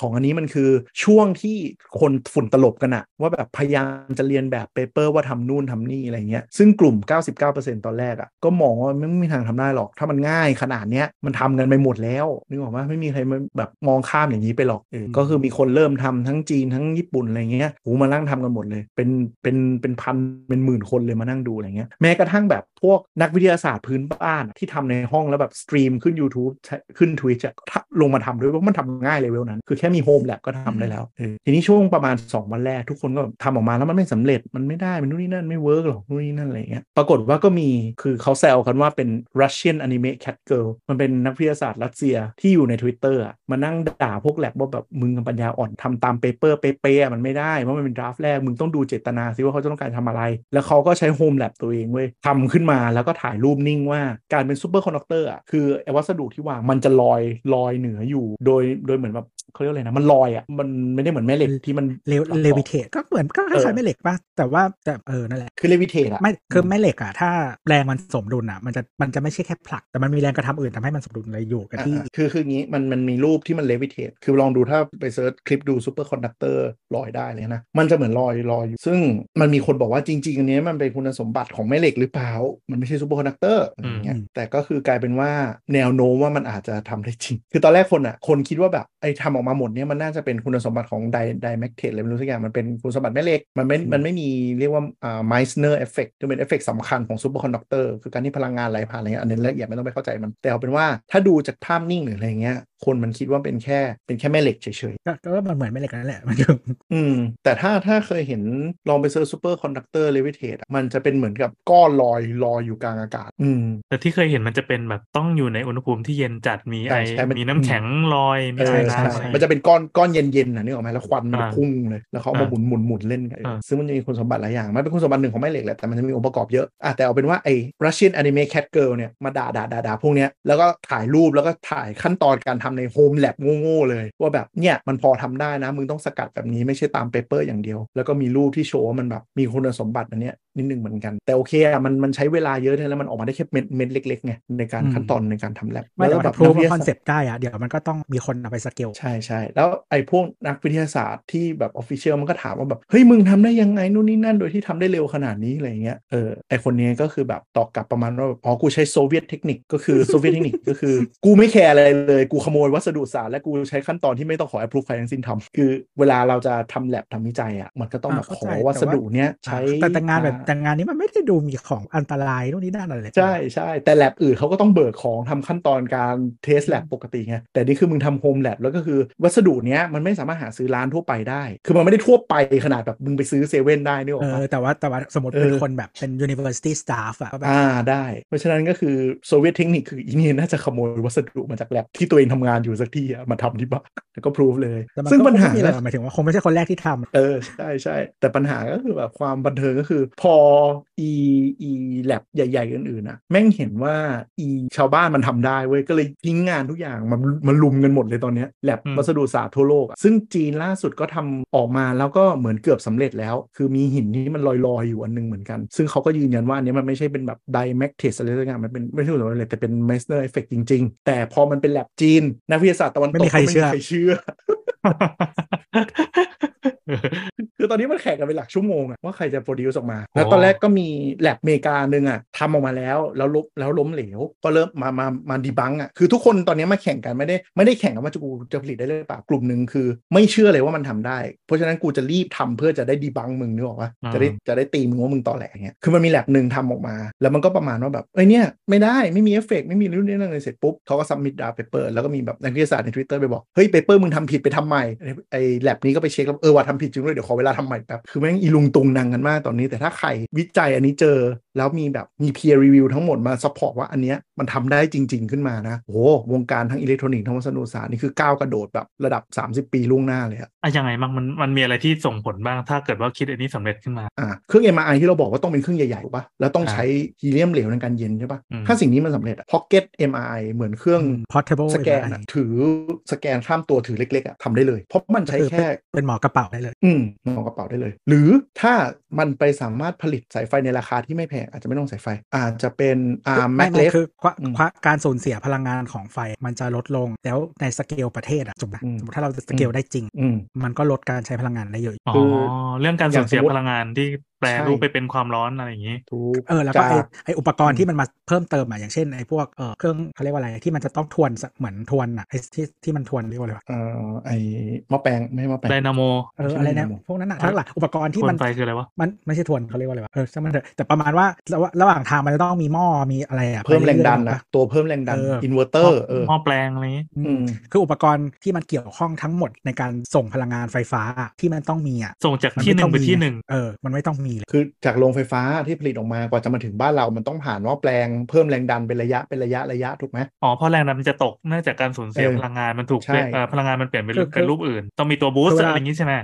[SPEAKER 2] ของอันนี้มันคือช่วงที่คนฝุ่นตลบกันอะว่าแบบพยายามจะเรียนแบบ paper ว่าทำนู่นทำนี่อะไรเงี้ยซึ่งกลุ่ม 99%ตอนแรกอะก็มองว่าไม่มีทางทำได้หรอก ถ้ามันง่ายขนาดเนี้ยมันทำกันไปหมดแล้วนึกออกว่าไม่มีใครมาแบบมองข้ามอย่างนี้ไปหรอกเออก็คือมีคนเริ่มทำทั้งจีนทั้งญี่ปุ่นอะไรเงี้ยโหมานั่งทำกันหมดเลย เป็นเป็นเป็นพันเป็นหมื่นคนเลยมานั่งดูอะไรเงี้ยแม้กระทั่งแบบพวกนักวิทยาศาสตร์พื้นบ้านที่ทำในห้องแล้วแบบสตรีมขึ้น YouTube ขึ้น Twitch อะลงมาทำด้วยเพราะมันทำง่ายเลยเวลนั้น คือแค่มี home lab ก็ทำได้แล้วทีนี้ช่วงประมาณ 2 วันแรกทุกคนก็ทำออกมาแล้วมันไม่สำเร็จมันไม่ได้มันนู่นนี่นั่นไม่เวิร์กหรอกนู่นนี่นั่นอะไรเงี้ยปรากฏว่าก็มีคือเขาแซวกันว่าเป็น Russian anime cat girl มันเป็นนักวิทยาศาสตร์รัสเซียที่อยู่ใน Twitter อะมานั่งด่าพวกแล็บว่าแบบมึงปัญญาอ่อนทำตาม paper เป๊ะๆมันไม่ได้เพราะมันเป็น draft แรกมึงต้องดูเจตนาซิว่าเขาจะต้องการทำอะไร แล้วเขาก็ใช้ home lab ตัวเองเว้ยทำขึ้นมาแล้วก็ถ่ายรูปนิ่งว่าการเป็น superconductor อะคือวัสดุที่วางมันจะลอยลอยเหนืออยู่ โดยโดยเหมือนแบบ เขาเรียกอะไรนะมันลอยอะมันไม่ได้เหมือนแม่เหล็กที่มัน
[SPEAKER 3] เลว levitate ก็เหมือนก็
[SPEAKER 2] เออค
[SPEAKER 3] ล้ายๆแม่เหล็กป่ะแต่ว่าแต่เออนั่นแหละ
[SPEAKER 2] คือ levitate อะ
[SPEAKER 3] ไม่คือแม่เหล็กอะถ้าแรงมันสมดุลอะมันจะมันจะไม่ใช่แค่ผลัก แต่มันมีแรงกระทำอื่นทำให้มันสมดุลเลยอยู่กับที่
[SPEAKER 2] อ่าคือคืองี้มันมันมีรูปที่มัน levitate คือลองดูถ้าไป search คลิปดู superconductor ลอยได้เลยนะมันจะเหมือนลอยลอยอยู่ซึ่งมันมีคนบอกว่าจริงๆอันเนี้ยมันเป็นคุณสมบัติของแม่เหล็กหรือเปล่ามันไม่ใช่ superconductor อะไรอย่างเงี้ย
[SPEAKER 3] อืม
[SPEAKER 2] แต่ก็คือกลายเป็นว่าแนวโน้มว่ามันอาจจะทำได้จริง คือตอนแรกคนอะคนคิดว่าแบบไอ้ทำออกมาหมดเนี้ยมันน่าจะเป็นคุณสมบัติของไดได amagnetic อะไรไม่รู้สักอย่างมันเป็นคุณสมบัติแม่เหล็ก มันไม่มันไม่มีเรียกว่าอ่า Meissner effect จะเป็นเอฟเฟกต์สำคัญของ superconductor คือการที่พลังงานไหลผ่านอะไรเงี้ยอันนี้ละเอียดไม่ต้องไปเข้าใจมัน แต่เอาเป็นว่าถ้าดูจากภาพนิ่งหรืออะไรเงี้ย คนมันคิดว่าเป็นแค่เป็นแค่แม่เหล็กเฉยๆ
[SPEAKER 3] ก็ก็มันเหมือนแม่เหล็กนั่นแหละมันคือ
[SPEAKER 2] อืม แต่ถ้าถ้าเคยเห็นลองไป search superconductor levitate มันจะเป็นเหมือนกับก้อนลอยลอยอยู่กลางอากาศ อืม
[SPEAKER 4] แต่ที่เคยเห็นมันจะเป็นแบบต้องอยู่ในอุณหภูมิที่เย็นจัดมีไอ
[SPEAKER 2] ใช่ใช่มัน
[SPEAKER 4] มีน้ำแข็งลอยมี
[SPEAKER 2] เออ
[SPEAKER 4] ไอน้ำ
[SPEAKER 2] ใช่
[SPEAKER 4] อะไร
[SPEAKER 2] มันจะเป็นก้อนก้อนเย็นๆนะนึกออกไหมแล้วควันมัน
[SPEAKER 4] อ่า
[SPEAKER 2] พุ่งเลยแล้วเขาเอามา
[SPEAKER 4] อ่า
[SPEAKER 2] หมุนหมุนหมุนเล่นกัน
[SPEAKER 4] อ่า
[SPEAKER 2] ซึ่งมันจะมีคุณสมบัติหลายอย่างมันเป็นคุณสมบัติหนึ่งของแม่เหล็กแหละแต่มันจะมีองค์ประกอบเยอะอะแต่เอาเป็นว่าไอ้ Russian anime cat girl เนี่ยมาด่าด่าด่าด่าพวกเนี้ยแล้วก็ถ่ายรูปแล้วก็ถ่ายขั้นตอนการทำใน home lab โง่ๆเลย ว่าแบบเนี่ยมันพอทำได้นะ มึงต้องสกัดแบบนี้ไม่ใช่ตาม paper อย่างเดียว แล้วก็มีรูปที่โชว์ว่ามันแบบมีคุณสมบัติอันเนี้ยนิดนึงเหมือนกัน แต่โอเคอะมันมันใช้เวลาเยอะแล้วมันออกมาได้แค่เม็ดเม็ดเล็กๆไงในการ
[SPEAKER 3] อืม
[SPEAKER 2] ขั้นตอนในการทำแลบ
[SPEAKER 3] ไม่แต่
[SPEAKER 2] แล้ว
[SPEAKER 3] ว่า
[SPEAKER 2] แบบ
[SPEAKER 3] พรู
[SPEAKER 2] นักวิท
[SPEAKER 3] ว่ายคอน
[SPEAKER 2] ศาสตร์
[SPEAKER 3] เซปต์ได้อะเดี๋ยวมันก็ต้องมีคนเอาไปสเกล
[SPEAKER 2] ใช่ใช่แล้วไอ้พวกนักวิทยาศาสตร์ที่แบบ official มันก็ถามว่าแบบเฮ้ยมึงทำได้ยังไงนู่นนี่นั่นโดยที่ทำได้เร็วขนาดนี้อะไรเงี้ยเออไอคนนี้ก็คือแบบตอบกลับประมาณว่าแบบอ๋อกูใช้ Soviet technique ก็คือ Soviet technique ก็คือ กูไม่ care อะไรเลยกูขโมยวัสดุศาสตร์และกูใช้ขั้นตอนที่ไม่ต้องขอ approve ใครทั้งสิ้นทำคือเวลาเราจะทำแลบทำวิจัยอะมันก็ต้องแบบ
[SPEAKER 3] อ่า
[SPEAKER 2] ข
[SPEAKER 3] เข้าใจ
[SPEAKER 2] วัสดุเนี้ย
[SPEAKER 3] อ่า
[SPEAKER 2] ใช้
[SPEAKER 3] แต่แต่งานแบบ
[SPEAKER 2] อ่
[SPEAKER 3] แต่งานนี้มันไม่ได้ดูมีของอันตรายนู่นนี่นั่นอะไรเลย
[SPEAKER 2] ใช่ใช่แต่แลบอื่นเขาก็ต้องเบิกของทำขั้นตอนการ test แลบปกติไงแต่นี่คือมึงทำ home lab แล้วก็คือวัสดุเนี้ยมันไม่สามารถหาซื้อร้านทั่วไปได้ คือมันไม่ได้ทั่วไปขนาดแบบมึงไปซื้อเซเว่นได้นึกออ
[SPEAKER 3] ก
[SPEAKER 2] ปะเอ
[SPEAKER 3] อแต่ว่าแต่ว่าสมมติ
[SPEAKER 2] เออ
[SPEAKER 3] เป็นคนแบบเป็น university staff อะก็แบบ
[SPEAKER 2] อ่าได้ เพราะฉะนั้นก็คือ Soviet technique คืออีนี่น่าจะขโมยวัสดุมาจากแลบที่ตัวเองทำงานอยู่สักที่อะมาทำที่บ้านแล้วก็ prove เลย
[SPEAKER 3] แต่มัน
[SPEAKER 2] ซึ่ง
[SPEAKER 3] ก็
[SPEAKER 2] ปัญหา
[SPEAKER 3] คงไม่มีอะไรหรอกหมายถึงว่าคงไม่ใช่คนแรกที่ทำ
[SPEAKER 2] เออใช่ใช่แต่ปัญหาก็คือแบบความบันเทิงก็คือ พออีอีแลบใหญ่ ๆ อื่นๆอะแม่งเห็นว่าอีชาวบ้านมันทำได้เว้ยก็เลยทิ้งงานทุกอย่างมันมันรุมกันหมดเลยตอนเนี้ยแลบ
[SPEAKER 4] อืม
[SPEAKER 2] วัสดุศาสตร์ทั่วโลกอะซึ่งจีนล่าสุดก็ทำออกมาแล้วก็เหมือนเกือบสำเร็จแล้ว คือมีหินที่มันลอยๆอยู่อันนึงเหมือนกัน ซึ่งเขาก็ยืนยันว่าอันเนี้ยมันไม่ใช่เป็นแบบ diamagnet อะไรสักอย่างมันเป็นไม่ใช่ส่วนอะไรแต่เป็น Meissner effect จริง ๆ แต่พอมันเป็นแลบจีนนักวิทยาศาสตร์ตะวันตก
[SPEAKER 3] ไม่มีใคร
[SPEAKER 2] ก็
[SPEAKER 3] เชื่อ
[SPEAKER 2] ใครเชื่อคือตอนนี้มันแข่งกันเป็นหลักชั่วโมงอะว่าใครจะ produce ออกมา แล้วตอนแรกก็มีแลบเมกาหนึ่งอะทำออกมาแล้วแล้วล้มแล้วล้มเหลว ก็เริ่มมามามา debunk อะคือทุกคนตอนนี้มาแข่งกันไม่ได้ไม่ได้แข่งกันว่าจะกูจะผลิตได้หรือเปล่ากลุ่มหนึ่งคือ ไม่เชื่อเลยว่ามันทำได้ เพราะฉะนั้นกูจะรีบทำเพื่อจะได้ debunk มึงนึกออกปะ
[SPEAKER 4] อ่า
[SPEAKER 2] จะได้จะได้ตีมึงว่ามึงตอแหลเงี้ยคือมันมีแลบหนึ่งทำออกมา แล้วมันก็ประมาณว่าแบบเอ้ยเนี่ยไม่ได้ไม่มีเอฟเฟกต์ไม่มีนู่นนี่นั่นเลยเสร็จปุ๊บเขาก็ submit the paper แล้วก็มีแบบนักวิทยาศาสตร์ใน Twitter ไปบอกเฮ้ย paper มึงทำผิดไปทำใหม่ไอ้ไอ้แลบนี้ก็ไปเช็คแล้วเออว่าทำผิดจริงด้วยเดี๋ยวขอเวลาทำใหม่แบบคือแม่งอีลุงตุงนังกันมากตอนนี้ แต่ถ้าใครวิจัยอันนี้เจอ แล้วมีแบบมี peer review ทั้งหมดมา support ว่าอันเนี้ยมันทำได้จริง ๆขึ้นมานะโอ้โหวงการทั้งอิเล็กทรอนิกส์ทั้งวัสดุศาสตร์นี่คือก้าวกระโดดแบบระดับ 30 ปีล่วงหน้าเลยอะ
[SPEAKER 4] อะยังไงบ้างมันมันมีอะไรที่ส่งผลบ้างถ้าเกิดว่าคิดอันนี้สำเร็จขึ้นมา
[SPEAKER 2] อ่าเครื่อง MRI ที่เราบอกว่าต้องเป็นเครื่องใหญ่ๆถูกปะแล้วต้องใช้ฮีเลียมเหลวในการเย็นใช่ปะ
[SPEAKER 4] อืม
[SPEAKER 2] ถ้าสิ่งนี้มันสำเร็จอะ Pocket MRI เหมือนเครื่อง
[SPEAKER 3] portable
[SPEAKER 2] สแกนอะ
[SPEAKER 3] MRI
[SPEAKER 2] ถือสแกนข้ามตัวถือเล็กๆอะทำได้เลยเพราะมันใช้
[SPEAKER 3] คือ
[SPEAKER 2] แค่
[SPEAKER 3] เป็นหมอกระเป๋าได้เลย
[SPEAKER 2] อืมมองกระเป๋าได้เลย หรือถ้ามันไปสามารถผลิตสายไฟในราคาที่ไม่แพงอาจจะไม่ต้องสายไฟ อาจจะเป็นอ่าแม
[SPEAKER 3] ไม่
[SPEAKER 2] ก
[SPEAKER 3] ไม่
[SPEAKER 2] เลฟ
[SPEAKER 3] คือคว
[SPEAKER 2] อืม
[SPEAKER 3] ควการสูญเสียพลังงานของไฟมันจะลดลงแล้วในสเกลประเทศอะถูกไหม
[SPEAKER 2] อืม
[SPEAKER 3] สมมติถ้าเราสเกลได้จริง
[SPEAKER 2] อืม
[SPEAKER 3] มันก็ลดการใช้พลังงานได้เยอะ
[SPEAKER 4] อ๋อ
[SPEAKER 2] คือ
[SPEAKER 4] เรื่องการสูญเสีย
[SPEAKER 2] อย่างสมมุติ
[SPEAKER 4] พลังงานที่ แปล
[SPEAKER 2] ใช่
[SPEAKER 4] รูปไปเป็นความร้อนอะไรอย่างนี้
[SPEAKER 2] ถูก
[SPEAKER 3] เออแล้วก็ไอ
[SPEAKER 2] จาก
[SPEAKER 3] ไออุปกรณ์ที่มันมาเพิ่มเติมอะอย่างเช่นไอพวกเออเครื่องเขาเรียกว่าอะไรที่มันจะต้องทวนสเหมือนทวนอะไอที่ที่มันทวนเรียกว่าอะไรวะ
[SPEAKER 2] เอ่อไอ้หม้อแปลงไม่ใช่หม้อแปลง
[SPEAKER 4] ไดนาโม
[SPEAKER 3] เออ
[SPEAKER 2] ใช่
[SPEAKER 3] อะไรเนี่ย
[SPEAKER 2] ครับผม
[SPEAKER 3] พวกนั้นอะ
[SPEAKER 4] เออ
[SPEAKER 3] ทั้งหลายอุปกรณ์ที่
[SPEAKER 4] ทว
[SPEAKER 3] มันน
[SPEAKER 4] ไฟคืออะไรวะ
[SPEAKER 3] มันไม่ใช่ทวนเขาเรียกว่าอะไรวะเออช่างมันเถอะแต่ประมาณว่าระหว่างระหว่างทางมันจะต้องมีหม้อมีอะไรอะ
[SPEAKER 2] เพิ่มแรงดัน
[SPEAKER 3] ไปเอยๆ
[SPEAKER 2] นะตัวเพิ่มแรงดัน
[SPEAKER 3] เออ
[SPEAKER 2] อินเวอร์เตอร์เออ
[SPEAKER 4] หม้อแปลงอะไรอย่างนี้
[SPEAKER 3] อื
[SPEAKER 2] อื
[SPEAKER 3] ม
[SPEAKER 2] ม
[SPEAKER 3] คืออุปกรณ์ที่มันเกี่ยวข้องทั้งหมดในการส่งพลังงานไฟฟ้าอะที่มันต้องมีอะ
[SPEAKER 4] ส่งจาก
[SPEAKER 3] มั
[SPEAKER 4] ที่หนึ่
[SPEAKER 3] ม่
[SPEAKER 4] ง
[SPEAKER 3] ต้อ
[SPEAKER 4] ไป
[SPEAKER 3] มี
[SPEAKER 4] ที่หนึ่ง
[SPEAKER 3] เออมันไม่ต้องมีเลย
[SPEAKER 2] คือจากโรงไฟฟ้าที่ผลิตออกมากว่าจะมาถึงบ้านเรามันต้องผ่านหม้อแปลงเพิ่มแรงดันเป็นระยะเป็นระยะระยะถูกไหม
[SPEAKER 4] อ๋อเพราะแรงดันมันจะตกเนื่องจากการสูญเสียพลังงานมันถูกพลังงานมันเปลี่ยนเป็น
[SPEAKER 3] คือ
[SPEAKER 4] เป็นรูปอื่น ต้องมีตัวบูสต์อะไรอย่างนี้ใช่ไหม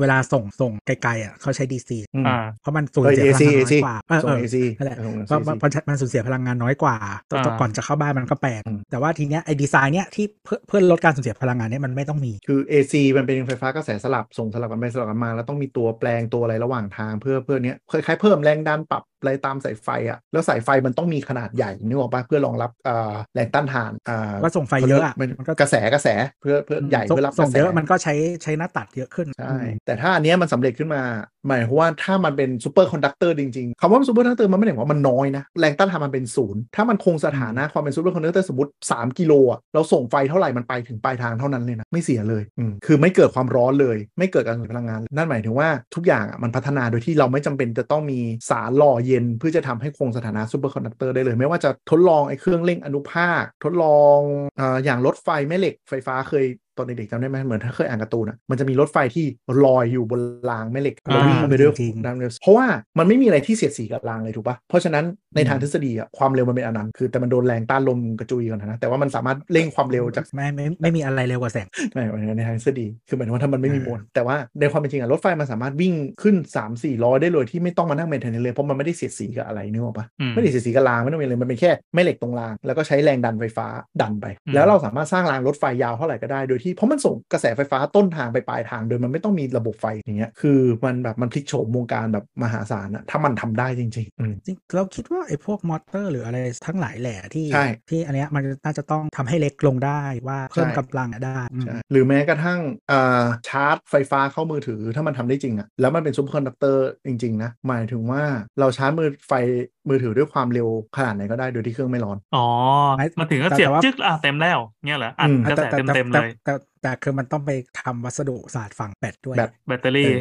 [SPEAKER 3] เวลาส่งส่งไกลๆอะเขาใช้ DC
[SPEAKER 2] อืม
[SPEAKER 4] อ่า
[SPEAKER 3] เพราะมันสูญ
[SPEAKER 2] เสี
[SPEAKER 3] ยพลังงานน้อยกว่าเออเออ
[SPEAKER 2] AC
[SPEAKER 3] นั่นแหละเพราะมันสูญเสียพลังงานน้อยกว่าตอน
[SPEAKER 4] อ่า
[SPEAKER 3] ก่อนจะเข้าบ้านมันก็แปลกแต่ว่าทีเนี้ยไอ้ดีไซน์เนี้ยที่เพื่อเพื่อลดการสูญเสียพลังงานเนี้ยมันไม่ต้องมี
[SPEAKER 2] คือ AC มันเป็นไฟฟ้ากระแสสลับส่งสลับกันไปสลับกันมา แล้วต้องมีตัวแปลงตัวอะไรระหว่างทางเพื่อเพื่อเนี้ยคล้ายๆเพิ่มแรงดันปรับ อะไรตามสายไฟอะแล้วสายไฟมันต้องมีขนาดใหญ่นึกออกปะเพื่อรองรับอ่าแรงต้านทานอ่า
[SPEAKER 3] ก็ส่งไฟเยอะอะ
[SPEAKER 2] มัน
[SPEAKER 3] มันก็
[SPEAKER 2] กระแสกระแสเพื่อเพื่อใหญ่
[SPEAKER 3] ส่ง
[SPEAKER 2] เพื่อรับ
[SPEAKER 3] ส่ง
[SPEAKER 2] กระแส
[SPEAKER 3] เยอะมันก็ใช้ใช้หน้าตัดเยอะขึ้น
[SPEAKER 2] ใช่
[SPEAKER 3] อืม
[SPEAKER 2] แต่ถ้าอันเนี้ยมันสำเร็จขึ้นมาหมายความว่าถ้ามันเป็น superconductor จริงๆคำว่า superconductor มันไม่ได้หมายความว่ามันน้อยนะ แรงต้านทานมันเป็นศูนย์ถ้ามันคงสถานะความเป็น superconductor สมมติ 3 กิโลอะเราส่งไฟเท่าไหร่มันไปถึงปลายทางเท่านั้นเลยนะไม่เสียเลยอืมคือไม่เกิดความร้อนเลย ไม่เกิดการสูญพลังงาน นั่นหมายถึงว่าทุกอย่างอะมันพัฒนาโดยที่เราไม่จำเป็นจะต้องมีสารหล่อเย็นเพื่อจะทำให้คงสถานะ superconductor ได้เลย ไม่ว่าจะทดลองไอ้เครื่องเร่งอนุภาค ทดลองออย่างรถไฟแม่เหล็กไฟฟ้าเคย ตอนเด็กๆจำได้ไหมเหมือนถ้าเคยอ่านการ์ตูนอะมันจะมีรถไฟที่ลอยอยู่บนรางแม่เหล็ก
[SPEAKER 3] อ่า
[SPEAKER 2] แล้ววิ่งไปด้วย
[SPEAKER 3] จริงๆ
[SPEAKER 2] น้ำเร็วเพราะว่ามันไม่มีอะไรที่เสียดสีกับรางเลยถูกปะเพราะฉะนั้นในทางทฤษฎีอะความเร็วมันเป็นอนันต์คือแต่มันโดนแรงต้านลมกระจุยก่อนนะแต่ว่ามันสามารถเร่งความเร็วจาก
[SPEAKER 3] ไม่ไม่ไม่มีอะไรเร็วกว่าแสง
[SPEAKER 2] ไม่ในทางทฤษฎีคือหมายถึงว่าถ้ามันไม่มี
[SPEAKER 3] อ่าม
[SPEAKER 2] วลแต่ว่าในความเป็นจริงอะรถไฟมันสามารถวิ่งขึ้น 3 4ล้อได้เลยที่ไม่ต้องมานั่งเมนเทนเลยเพราะมันไม่ได้เสียดสีกับอะไรนึกออกปะ
[SPEAKER 4] อืม
[SPEAKER 2] ไม่ได้เสียดสีกับรางไม่ต้องมีอะไรมันเป็นแค่แม่เหล็กตรงราง แล้วก็ใช้แรงดันไฟฟ้าดันไป
[SPEAKER 4] อืม
[SPEAKER 2] แล้วเราสามารถสร้างรางรถไฟยาวเท่าไหร่ก็ได้โดยที่เพราะมันส่งกระแสไฟฟ้าต้นทางไปปลายทาง โดยมันไม่ต้องมีระบบไฟอย่างเงี้ยคือมันแบบมันพลิกโฉมวงการแบบมหาศาลอะถ้ามันทำได้จริงๆอืม
[SPEAKER 3] จริงเราคิดว่าไอ้พวกมอเตอร์ หรืออะไรทั้งหลายแหล่ที่
[SPEAKER 2] ใช่
[SPEAKER 3] ที่อันเนี้ยมันน่าจะต้องทำให้เล็กลงได้ว่าเพิ่ม
[SPEAKER 2] ใช่
[SPEAKER 3] กำลังได้อืม
[SPEAKER 2] ใช่หรือแม้กระทั่งอ่าชาร์จไฟฟ้าเข้ามือถือถ้ามันทำได้จริงอะแล้วมันเป็น superconductor จริงๆนะหมายถึงว่าเราชาร์จมือไฟมือถือด้วยความเร็วขนาดไหนก็ได้โดยที่เครื่องไม่ร้อน
[SPEAKER 4] อ๋อ
[SPEAKER 3] ไม่
[SPEAKER 4] มาถึงก็
[SPEAKER 3] แต่
[SPEAKER 4] เสียบ
[SPEAKER 3] แต่ว่า
[SPEAKER 4] จึ๊กอะเต็มแล้วเงี้ยเหรออัด
[SPEAKER 2] อืม
[SPEAKER 4] กระแส
[SPEAKER 3] แต่
[SPEAKER 4] เต็ม
[SPEAKER 3] แต่
[SPEAKER 4] เต็มๆ
[SPEAKER 3] แต่
[SPEAKER 4] เลย
[SPEAKER 3] แต่แต่ แต่คือมันต้องไปทำวัสดุศาสตร์ฝังแบตด้วย
[SPEAKER 2] แบต
[SPEAKER 4] แบตเตอรี่
[SPEAKER 2] เออ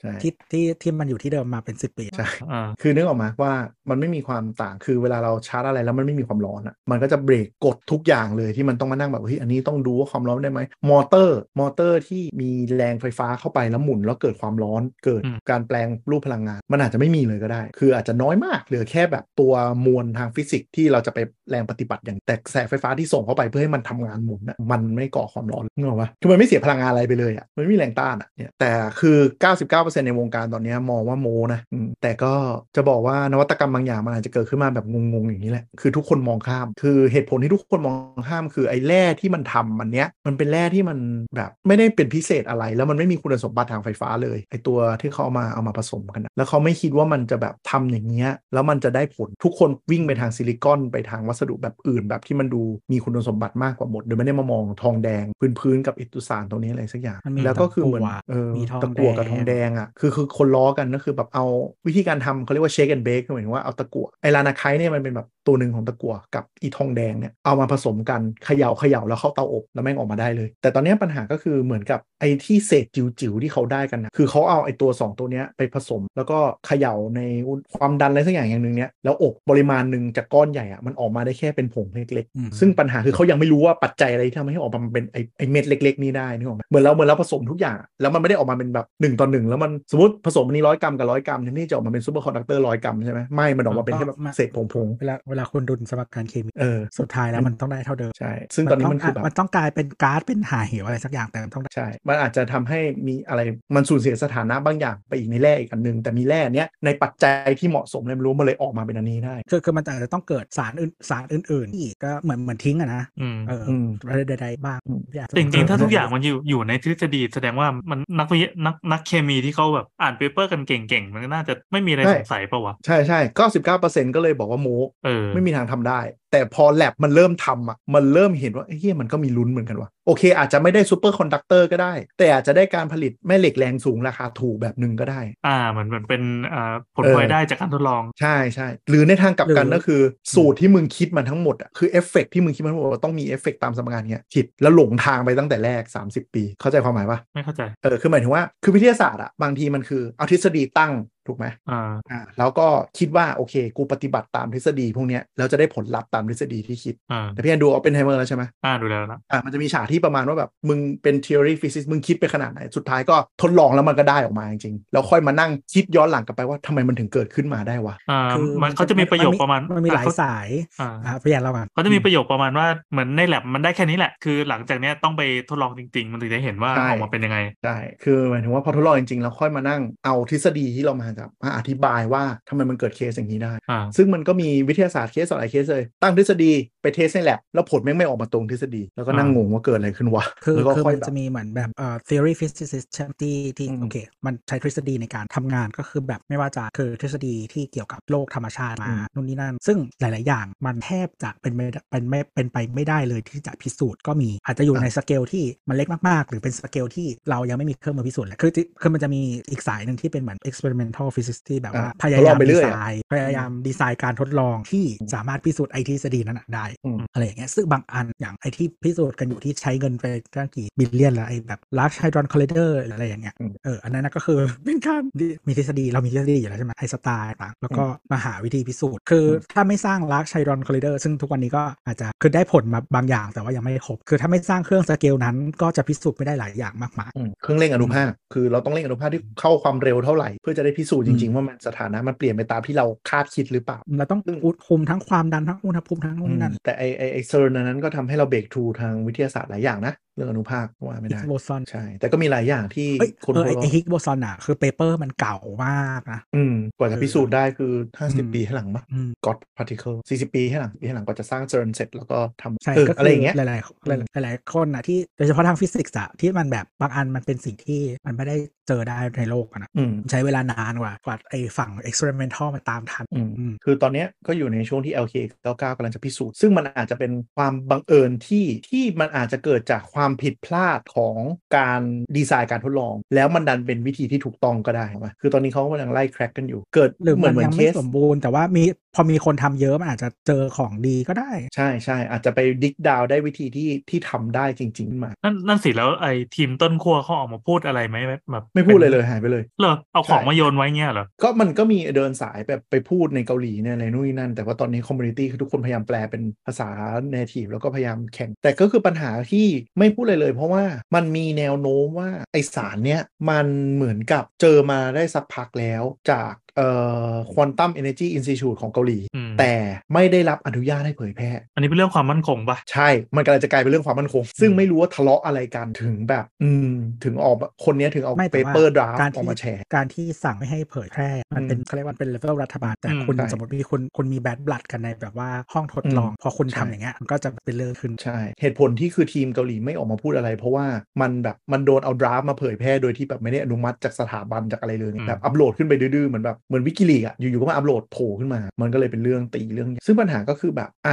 [SPEAKER 2] ใช่
[SPEAKER 3] ที่ที่ที่มันอยู่ที่เดิมมาเป็นสิบปี
[SPEAKER 2] ใช่
[SPEAKER 4] อ่า
[SPEAKER 2] คือนึกออกมะว่ามันไม่มีความต่างคือเวลาเราชาร์จอะไรแล้วมันไม่มีความร้อนอะมันก็จะเบรกฎทุกอย่างเลยที่มันต้องมานั่งแบบเฮ้ยอันนี้ต้องดูว่าความร้อนได้ไหมมอเตอร์มอเตอร์ที่มีแรงไฟฟ้าเข้าไปแล้วหมุนแล้วเกิดความร้อนเกิด
[SPEAKER 4] อืม
[SPEAKER 2] การแปลงรูปพลังงาน มันอาจจะไม่มีเลยก็ได้ คืออาจจะน้อยมากเหลือแค่แบบตัวมวลทางฟิสิกส์ที่เราจะไปแรงปฏิบัติอย่างแต่กระแสไฟฟ้าที่ส่งเข้าไปเพื่อให้มันทำงานหมุนอะมันไม่ก่อความร้อนนึกออกปะคือมันไม่เสียพลังงานอะไรไปเลยอะมันไม่มีแรงต้านอะเนี่ยแต่คือ 99%ในวงการตอนนี้มองว่าโมนะแต่ก็จะบอกว่านวัตกรรมบางอย่างมันอาจจะเกิดขึ้นมาแบบงงๆอย่างนี้แหละคือทุกคนมองข้าม คือเหตุผลที่ทุกคนมองข้าม คือไอ้แร่ที่มันทำมันเนี้ยมันเป็นแร่ที่มันแบบไม่ได้เป็นพิเศษอะไร แล้วมันไม่มีคุณสมบัติทางไฟฟ้าเลยไอ้ตัวที่เขาเอามาเอามาผสมกันนะแล้วเขาไม่คิดว่ามันจะแบบทำอย่างเงี้ยแล้วมันจะได้ผลทุกคนวิ่งไปทางซิลิคอนไปทางวัสดุแบบอื่น แบบที่มันดูมีคุณสมบัติมากกว่าหมดโดยไม่ได้มามองทองแดงพื้นๆกับอิตุสารตรงนี้อะไรสักอย่าง
[SPEAKER 3] มันมี
[SPEAKER 2] แล้วก็คือเหมือน
[SPEAKER 3] ตะกั่ว
[SPEAKER 2] เออ
[SPEAKER 3] มีทอง
[SPEAKER 2] ตะกั่วกับ
[SPEAKER 3] แดง
[SPEAKER 2] ทองแดงอะคือคือคนล็อตกันก็คือแบบเอาวิธีการทำเขาเรียกว่า shake and bake คือหมายถึงว่าเอาตะกั่วไอ lanarkite เนี่ยมันเป็นแบบตัวหนึ่งของตะกั่วกับอีทองแดงเนี่ยเอามาผสมกันเขย่าเขย่าแล้วเข้าเตาอบแล้วแม่งออกมาได้เลย แต่ตอนเนี้ยปัญหาก็คือเหมือนกับไอที่เศษจิ๋วๆที่เขาได้กันนะคือเขาเอาไอตัวสองตัวเนี้ยไปผสม แล้วก็เขย่าในอุณความดันอะไรสักอย่างอย่างหนึ่งเนี้ยแล้วอบปริมาณหนึ่งจากก้อนใหญ่อะมันออกมาได้แค่เป็นผงเล็ก
[SPEAKER 3] อืม
[SPEAKER 2] ๆซึ่งปัญหาคือเขายังไม่รู้ว่าปัจจัยอะไรที่ทำให้ออกมาเป็นไอไอเม็ดเล็ก ๆ นี้ได้นึกออกไหมเหมือนเราเหมือนเราผสมทุกอย่างอะแล้วมันไม่ได้ออกมาเป็นแบบหนึ่งต่อหนึ่งแล้วมันสมมติผสมอันนี้ร้อยกรัมกับร้อยกรัมที่จะออกมาเป็น superconductor ร้อยกรัมใช่ไหมไม่มันออกมาเป็นแค่แบบเศษผง
[SPEAKER 3] เวลาเวลาคุณดุลสมการเคมี
[SPEAKER 2] ๆเออ
[SPEAKER 3] สุดท้ายแล้วมันต้องได้เท่าเดิม
[SPEAKER 2] ใช่ซึ่งตอนนี้มันคือแบบ
[SPEAKER 3] มันต้องกลายเป็นก๊าซเป็นหาเหวอะไรสักอย่างแต่มันต้องได้
[SPEAKER 2] ใช่มันอาจจะทำให้มีอะไรมันสูญเสียสถานะบางอย่างไปอีกในแร่อีกอันหนึงแต่มีแร่เนี้ยในปัจจัยที่เหมาะสมเลยไม่รู้มันเลยออกมาเป็นอันนี้ได้
[SPEAKER 3] คือคือมันอาจจะต้องเกิดสารอื่นสารอื่นๆอีกก็เหมือนเหมือนทิ้งอะนะ
[SPEAKER 4] อืม
[SPEAKER 3] เออ
[SPEAKER 2] อืม
[SPEAKER 3] อะไรใดๆบ้าง
[SPEAKER 2] อืม
[SPEAKER 3] อยกจะ
[SPEAKER 4] จริงๆ ถ้า
[SPEAKER 3] เทุ
[SPEAKER 4] กอย่างมันอยู่อยู่ในทฤษฎีแสดงว่ามันนักวิทยานักนักเคมีที่เขาแบบอ่านเปเปอร์กันเก่งๆ มันก็น่าจะไม่มีอะไร
[SPEAKER 2] ใช่
[SPEAKER 4] สงสัยเปล่าวะ
[SPEAKER 2] ใช่ใช่เก้าสิบเก้าเปอร์เซ็นต์ก็เลยบอกว่าโม
[SPEAKER 4] เออ
[SPEAKER 2] ไม่มีทางทำได้แต่พอแลบมันเริ่มทำอะมันเริ่มเห็นว่าเฮ้ยมันก็มีลุ้นเหมือนกันว่ะโอเค อาจจะไม่ได้ superconductor ก็ได้ แต่อาจจะได้การผลิตแม่เหล็กแรงสูงราคาถูกแบบหนึ่งก็ได้
[SPEAKER 4] อ่าเหมือนเหมือนเป็นอ่าผล
[SPEAKER 2] เออ
[SPEAKER 4] พลอยได้จากการทดลอง
[SPEAKER 2] ใช่ใช่หรือในทางกลับกัน
[SPEAKER 3] หรือ
[SPEAKER 2] ก็คือ สูตรที่มึงคิดมาทั้งหมดอะคือเอฟเฟกต์ที่มึงคิดมาทั้งหมดว่าต้องมีเอฟเฟกต์ตามสมการเนี้ยผิดแล้วหลงทางไปตั้งแต่แรก 30 ปี เข้าใจความหมายปะ
[SPEAKER 4] ไม่เข้าใจ
[SPEAKER 2] เออคือหมายถึงว่าคือวิทยาศาสตร์อะบางทีมันคือเอาทฤษฎีตั้ง ถูกไหม
[SPEAKER 4] อ่า
[SPEAKER 2] อ่าแล้วก็คิดว่าโอเค กูปฏิบัติตามทฤษฎีพวกเนี้ยแล้วจะได้ผลลัพธ์ตามทฤษฎีที่คิด
[SPEAKER 4] อ่า
[SPEAKER 2] แต่พี่แอนดูเอาเป็นไฮเมอร์แล้วใช่ไหม
[SPEAKER 4] อ่าดูแล้วนะ
[SPEAKER 2] อ่ามันจะมีฉากที่ประมาณว่าแบบมึงเป็น theory physics มึงคิดไปขนาดไหน สุดท้ายก็ทดลองแล้วมันก็ได้ออกมาจริงๆแล้วค่อยมานั่งคิดย้อนหลังกลับไปว่าทำไมมันถึงเกิดขึ้นมาได้วะ
[SPEAKER 4] อ่า
[SPEAKER 3] คือ
[SPEAKER 4] มันเขาจะมีประโยคประมาณ
[SPEAKER 3] มันมีหลาย
[SPEAKER 4] อะเข
[SPEAKER 3] สาย
[SPEAKER 4] อ่า
[SPEAKER 3] อะพี่แอนเล่ากัน
[SPEAKER 4] เขาจะมีประโยคประมาณว่าเหมือนในแลบมันได้แค่นี้แหละคือหลังจากเนี้ยต้องไปทดลองจริง ๆ มันถึงจะเห็นว่า
[SPEAKER 2] ใช่
[SPEAKER 4] ออกมาเป็นยังไง
[SPEAKER 2] ใช่คือหมายถึงว่าพอทดลองจริงๆแล้วค่อยมานั่งเอาทฤษฎีที่เรามาจากมาอธิบายว่าทำไมมันเกิดเคสอย่างนี้ได้
[SPEAKER 4] อ่า
[SPEAKER 2] ซึ่งมันก็มีวิทยาศาสตร์เคสหลายเคสเลย ตั้งทฤษฎีไป test ในแลบแล้วผลแม่งไม่ออกมาตรงทฤษฎี แล้วก็นั่ง
[SPEAKER 4] อ่าง
[SPEAKER 2] งงว่าเกิดอะไรขึ้นวะ
[SPEAKER 3] คือ
[SPEAKER 2] แล้วก็
[SPEAKER 3] คือ
[SPEAKER 2] ค่อ
[SPEAKER 3] มั
[SPEAKER 2] ย
[SPEAKER 3] น
[SPEAKER 2] แบบ
[SPEAKER 3] จะมีเหมือนแบบเอ่อ theory physicist ที่ที่
[SPEAKER 2] อืม
[SPEAKER 3] โอเค มันใช้ทฤษฎีในการทำงานก็คือแบบไม่ว่าจะคือทฤษฎีที่เกี่ยวกับโลกธรรมชาติมานู่นนี่นั่น ซึ่งหลาย ๆ อย่างมันแทบจะเป็นไม่ได้เป็นไม่เป็นไปไม่ได้เลยที่จะพิสูจน์ก็มีอาจจะอยู่ในสเกลที่มันเล็กมาก ๆ หรือเป็นสเกลที่เรายังไม่มีเครื่องมือพิสูจน์เลยคือที่คือมันจะมีอีกสายหนึ่งที่เป็นเหมือน experimental physics ที่แบบว่า
[SPEAKER 2] อะ
[SPEAKER 3] พยายาม
[SPEAKER 2] ทดลองไปเรื่
[SPEAKER 3] ดี
[SPEAKER 2] อย
[SPEAKER 3] ไซน์พยายามดีไซน์การทดลองที่สามารถพิสูจน์ไอทฤษฎีนั้นนะได้
[SPEAKER 2] อืม
[SPEAKER 3] อะไรอย่างเงี้ยซึ่งบางอันอย่างไอที่พิสูจน์กันอยู่ที่ใช้เงินไปตั้งกี่ billion แล้วไอแบบ large hadron collider หรืออะไรอย่างเงี้ย
[SPEAKER 2] อืม
[SPEAKER 3] เอออันนั้นนะก็คือเป็นการมีทฤษฎีเรามีทฤษฎีอยู่แล้วใช่ไหมไอน์สไตน์ตั้งแล้วก็มาหาวิธีพิสูจน์ คือถ้าไม่สร้าง large hadron collider ซึ่งทุกวันนี้ก็อาจจะคือได้ผลมาบางอย่าง แต่ว่ายังไม่ครบคือถ้าไม่สร้างเครื่องสเกลนั้นก็จะพิสูจน์ไม่ได้หลายอย่างมากมาย
[SPEAKER 2] อืมเครื่องเร่งอนุภาคคือเราต้องเร่งอนุภาคที่เข้าความเร็วเท่าไหร่เพื่อจะได้พิสูจน์จริง ๆ ว่ามันสถานะมันเปลี่ยนไปตามที่เราคาดคิดหรือเปล่า
[SPEAKER 3] เราต้อง
[SPEAKER 2] ซึ่ง
[SPEAKER 3] คุมทั้งความดันทั้งอุณหภูมิทั้งนู่นนั่น
[SPEAKER 2] แต่ไอไอไอ CERN นั้นก็ทำให้เรา breakthrough ทางวิทยาศาสตร์หลายอย่างนะ เรื่องอนุภาคว่าไม่ได้
[SPEAKER 3] Higgs boson
[SPEAKER 2] ใช่ แต่ก็มีหลายอย่างที่
[SPEAKER 3] เอ้ย
[SPEAKER 2] คน
[SPEAKER 3] เออไอ
[SPEAKER 2] พบ
[SPEAKER 3] ไอ Higgs boson อะ คือ paper มันเก่ามากนะ
[SPEAKER 2] อืมกว่าจะพิสูจน์ได้คือ
[SPEAKER 3] อืม
[SPEAKER 2] 50ปีให้หลังมั้ง
[SPEAKER 3] อืม
[SPEAKER 2] God particle 40ปีให้หลังปีให้หลังกว่าจะสร้าง CERN เสร็จแล้วก็ทำ
[SPEAKER 3] ใช่
[SPEAKER 2] เออ
[SPEAKER 3] ก็
[SPEAKER 2] อะไรอย่างเงี้ย
[SPEAKER 3] หลายๆหลายๆหลายๆคนนะที่โดยเฉพาะทางฟิสิกส์อะที่มันแบบบางอันมันเป็นสิ่งที่มันไม่ได้เจอได้ในโลกอะนะ
[SPEAKER 2] อืม
[SPEAKER 3] ใช้เวลานานกว่ากว่าไอ้ฝั่ง experimental มาตามทัน
[SPEAKER 2] อืม
[SPEAKER 3] อืม
[SPEAKER 2] คือตอนเนี้ยก็อยู่ในช่วงที่ LK 99กำลังจะพิสูจน์ซึ่งมันอาจจะเป็นความบังเอิญที่ที่มันอาจจะเกิดจากความผิดพลาดของการดีไซน์การทดลอง แล้วมันดันเป็นวิธีที่ถูกต้องก็ได้ถูกไหมคือตอนนี้เขากำลังไล่ crack กันอยู่ เกิด
[SPEAKER 3] หรือ
[SPEAKER 2] เห
[SPEAKER 3] มื
[SPEAKER 2] อนเคสมันเหมือ
[SPEAKER 3] ยังไม่
[SPEAKER 2] ส
[SPEAKER 3] มบูรณ์แต่ว่ามีพอมีคนทำเยอะมันอาจจะเจอของดีก็ได้
[SPEAKER 2] ใช่ใช่อาจจะไป dig down ได้วิธีที่ที่ทำได้จริงๆขึ้นมา
[SPEAKER 4] นั่นนั่นสิแล้วไอ้ทีมต้นขั้วเขาออกมาพูดอะไรไหมแบบ
[SPEAKER 2] ไม่พูดเลยเลยหายไปเลย
[SPEAKER 4] เหรอเอาของ
[SPEAKER 2] ใช่
[SPEAKER 4] มาโยนไว้เงี้ยเหรอ
[SPEAKER 2] ก็มันก็มีเดินสายแบบไปพูดในเกาหลีเนี่ยอะไรนู่นนั่น แต่ว่าตอนนี้ community คือทุกคนพยายามแปลเป็นภาษา native แล้วก็พยายามแข่ง แต่ก็คือปัญหาที่ไม่พูดเลยเลย เพราะว่ามันมีแนวโน้มว่าไอสารเนี้ยมันเหมือนกับเจอมาได้สักพักแล้วจาก เอ่อ Quantum Energy Institute ของเกาหลี
[SPEAKER 4] อืม
[SPEAKER 2] แต่ไม่ได้รับอนุญาตให้เผยแพร่
[SPEAKER 4] อันนี้เป็นเรื่องความมั่นคงปะ
[SPEAKER 2] ใช่ มันกำลังจะกลายเป็นเรื่องความมั่นคง ซึ่งไม่รู้ว่าทะเลาะอะไรกันถึงแบบ อืม ถึงออกมาคนเนี้ยถึงเอา
[SPEAKER 3] ไม่
[SPEAKER 2] เป
[SPEAKER 3] แต่ว่า
[SPEAKER 2] เปอร์ดราฟ
[SPEAKER 3] การ
[SPEAKER 2] ออก
[SPEAKER 3] ที่
[SPEAKER 2] มาแชร์
[SPEAKER 3] การที่สั่งไม่ให้เผยแพร่ มันเป็น
[SPEAKER 2] อืม
[SPEAKER 3] เขาเรียกว่าเป็นเลเวลรัฐบาล แต่
[SPEAKER 4] อืม
[SPEAKER 3] คุณ
[SPEAKER 2] ใช่
[SPEAKER 3] สมมติมีคุณคุณมี bad blood กันในแบบว่าห้องทดลอง
[SPEAKER 2] อืม
[SPEAKER 3] พอคุณ
[SPEAKER 2] ใช่
[SPEAKER 3] ทำอย่างเงี้ยมันก็จะเป็นเรื่องขึ้น
[SPEAKER 2] ใช่ เหตุผลที่คือทีมเกาหลีไม่ออกมาพูดอะไร เพราะว่ามันแบบมันโดนเอา draft มาเผยแพร่โดยที่แบบไม่ได้อนุมัติจากสถาบันจากอะไรเลย
[SPEAKER 4] อืม
[SPEAKER 2] แบบอัปโหลดขึ้นไปดื้อๆเหมือนแบบเหมือน WikiLeaks อะอยู่ๆก็มาอัปโหลดโผล่ขึ้นมา มันก็เลยเป็นเรื่องตีเรื่อง ซึ่งปัญหาก็คือแบบไอ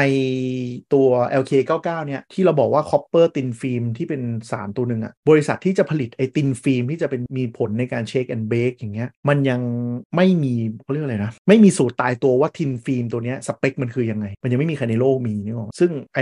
[SPEAKER 2] ตัว LK99 เนี่ยที่เราบอกว่า copper thin film ที่เป็นสารตัวหนึ่งอะบริษัทที่จะผลิตไอ thin film ที่จะเป็นมีผลในการ shake and bake อย่างเงี้ยมันยังไม่มีเขาเรียกอะไรนะ ไม่มีสูตรตายตัวว่า thin film ตัวเนี้ยสเปคมันคือยังไง มันยังไม่มีใครในโลกมีนี่หรอซึ่งไอ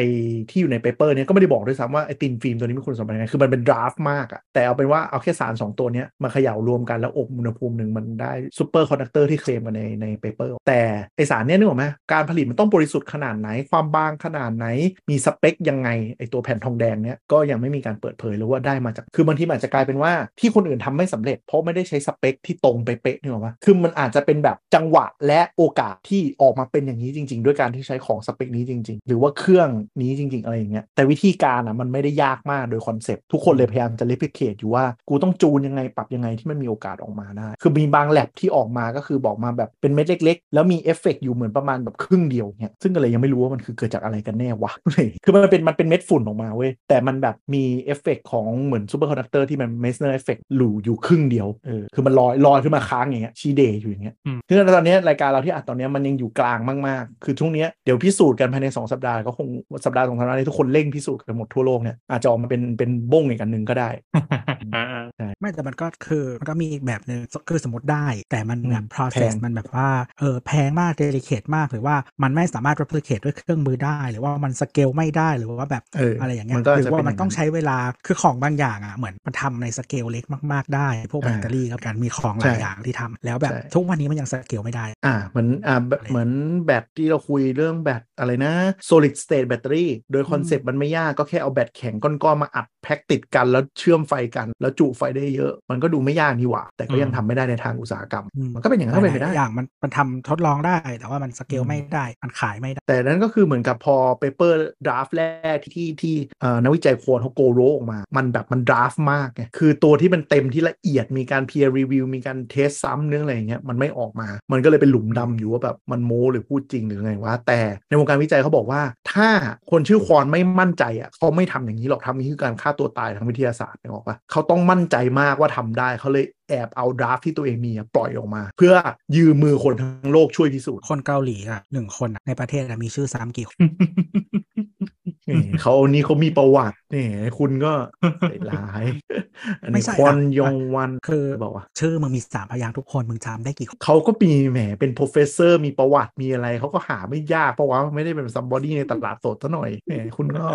[SPEAKER 2] ที่อยู่ใน paper เนี้ยก็ไม่ได้บอกด้วยซ้ำว่าไอ thin film ตัวนี้มีคุณสมบัติยังไงคือมันเป็น draft มากอะแต่เอาเป็นว่าเอาแค่สารสองตัวเนี้ยมาเขย่ารวมกันแล้วอบอุณหภูมิหนึ่งมันได้ superconductor ที่เคลมกันในใน paper แต่ไอสารเนี้ยนึกออกไหมการผลิตมันต้องบริสุทธิ์ขนาดไหนความบางขนาดไหน มีสเปคยังไงไอตัวแผ่นทองแดงเนี้ยก็ยังไม่มีการเปิดเผยเลยว่าได้มาจากคือบางทีอาจจะกลายเป็นว่าที่คนอื่นทำไม่สำเร็จ เพราะไม่ได้ใช้สเปคที่ตรงไปเป๊ะนึกออกไหมคือมันอาจจะเป็นแบบจังหวะและโอกาสที่ออกมาเป็นอย่างนี้จริง ๆ ด้วยการที่ใช้ของสเปคนี้จริง ๆ หรือว่าเครื่องนี้จริง ๆ อะไรอย่างเงี้ยแต่วิธีการอะมันไม่ได้ยากมากโดยคอนเซปต์ทุกคนเลยพยายามจะ replicate อยู่ว่ากูต้องจูนยังไงปรับยังไงที่มันมีโอกาสออกมาได้คือมีบางแลบที่ออกมาก็คือบอกมาแบบเป็นเม็ดเล็ก ๆ แล้วมีเอฟเฟกอยู่เหมือนประมาณแบบครึ่งเดียวเนี่ยซึ่งก็เลยยังไม่รู้ว่ามันคือเกิดจากอะไรกันแน่วะคือมันเป็นมันเป็นเม็ดฝุ่นออกมาเว้ยแต่มันแบบมีเอฟเฟกของเหมือน superconductor ที่มัน Meissner effect หลูอยู่ครึ่งเดียวเออคือมันลอยลอยขึ้นมาค้างอย่างเงี้ยชีเดย์อยู่อย่างเงี้ย
[SPEAKER 4] อืม
[SPEAKER 2] คือตอนเนี้ยรายการเราที่อัดตอนเนี้ยมันยังอยู่กลางมากๆ คือช่วงเนี้ยเดี๋ยวพิสูจน์กันภายใน 2 สัปดาห์ก็คงสัปดาห์สองสัปดาห์นี้ทุกคนเร่งพิสูจน์กันหมดทั่วโลกเนี่ยอาจจะออกมาเป็นเป็นบ้งอีกอันหนึ่งก็ได้
[SPEAKER 4] อ่า
[SPEAKER 3] ไม่แต่มันก็คือมันก็มีอีกแบบหนึ่งคือสมมติได้ แต่มันแบบ
[SPEAKER 2] อืม
[SPEAKER 3] process
[SPEAKER 2] แพง
[SPEAKER 3] มันแบบว่าเออแพงมาก delicate มากหรือว่ามันไม่สามารถ replicate ด้วยเครื่องมือได้ หรือว่ามันสเกลไม่ได้หรือว่าแบบ
[SPEAKER 2] เอออ
[SPEAKER 3] อะไรอย่างเงี้ย
[SPEAKER 2] มันก็อาจจะ
[SPEAKER 3] อว่า
[SPEAKER 2] เป็น
[SPEAKER 3] อ
[SPEAKER 2] ย่างนั้น
[SPEAKER 3] ใช้เวลาคือของบางอย่างอะเหมือนมันทำในสเกลเล็กมากๆ ได้ พวกแบตเตอรี่อ่ากับการมีของหลาย
[SPEAKER 2] ใช่
[SPEAKER 3] อย่างใช่ที่ทำแล้วแบบ
[SPEAKER 2] ใช่
[SPEAKER 3] ทุกวันนี้มันยังสเกลไม่ได้
[SPEAKER 2] อ่าเหมือนอ่าแบบ
[SPEAKER 3] อะไร
[SPEAKER 2] เหมือนแบตที่เราคุยเรื่องแบตอะไรนะ solid state battery โดยคอนเซปต์มันไม่ยากก็แค่เอาแบตแข็งก้อนๆมาอัดแพ็กติดกันแล้วเชื่อมไฟกัน แล้วจุไฟได้เยอะ มันก็ดูไม่ยากนี่หว่า แต่ก็ยังทำไม่ได้ในทางอุตสาหกรรม
[SPEAKER 3] อืม
[SPEAKER 2] มันก็เป็นอย่างนั้นก็เป็นไป
[SPEAKER 3] ห
[SPEAKER 2] ได้
[SPEAKER 3] ลายๆอย่างมันมันทำทดลองได้ แต่ว่ามันสเกล
[SPEAKER 2] อืม
[SPEAKER 3] ไม่ได้มันขายไม่ได้
[SPEAKER 2] แต่นั้นก็คือเหมือนกับพอ paper draft แรกที่ที่ที่เอ่อนักวิจัยควอนเขา go rogue ออกมา มันแบบมัน draft มากไงคือตัวที่มันเต็มที่ละเอียดมีการ peer review มีการ test ซ้ำเรื่องอะไรอย่างเงี้ยมันไม่ออกมา มันก็เลยเป็นหลุมดำอยู่ว่าแบบมันโม้หรือพูดจริงหรือไงวะแต่ในวงการวิจัยเขาบอกว่า ถ้าคนชื่อควอนไม่มั่นใจอะเขาไม่ทำอย่างนี้หรอกทำนี้คือการฆ่าตัวตายทางวิทยาศาสตร์นึกออกปะเขาต้องมั่นใจมากว่าทำได้เขาเลย แอบเอาดราฟที่ตัวเองมีอะปล่อยออกมา เพื่อยืมมือคนทั้งโลกช่วยพิสูจน์
[SPEAKER 3] คนเกาหลีอะหนึ่งคนอะในประเทศอะมีชื่อซ้ำกี่คน
[SPEAKER 2] นี่เขานี่เขามีประวัตินี่คุณก็ใจร้ายอัน
[SPEAKER 3] ไม่
[SPEAKER 2] นี้
[SPEAKER 3] ใช่
[SPEAKER 2] ควอน
[SPEAKER 3] อะ
[SPEAKER 2] ยองวัน
[SPEAKER 3] คือ
[SPEAKER 2] บอกว่า
[SPEAKER 3] ชื่อมึงมีสามพยางค์ทุกคนมึงจำได้กี่คน
[SPEAKER 2] เขาก็มีแหมเป็น professor มีประวัติมีอะไรเขาก็หาไม่ยากเพราะว่าไม่ได้เป็น somebody ในตลาดสดซะหน่อยแหมคุณก็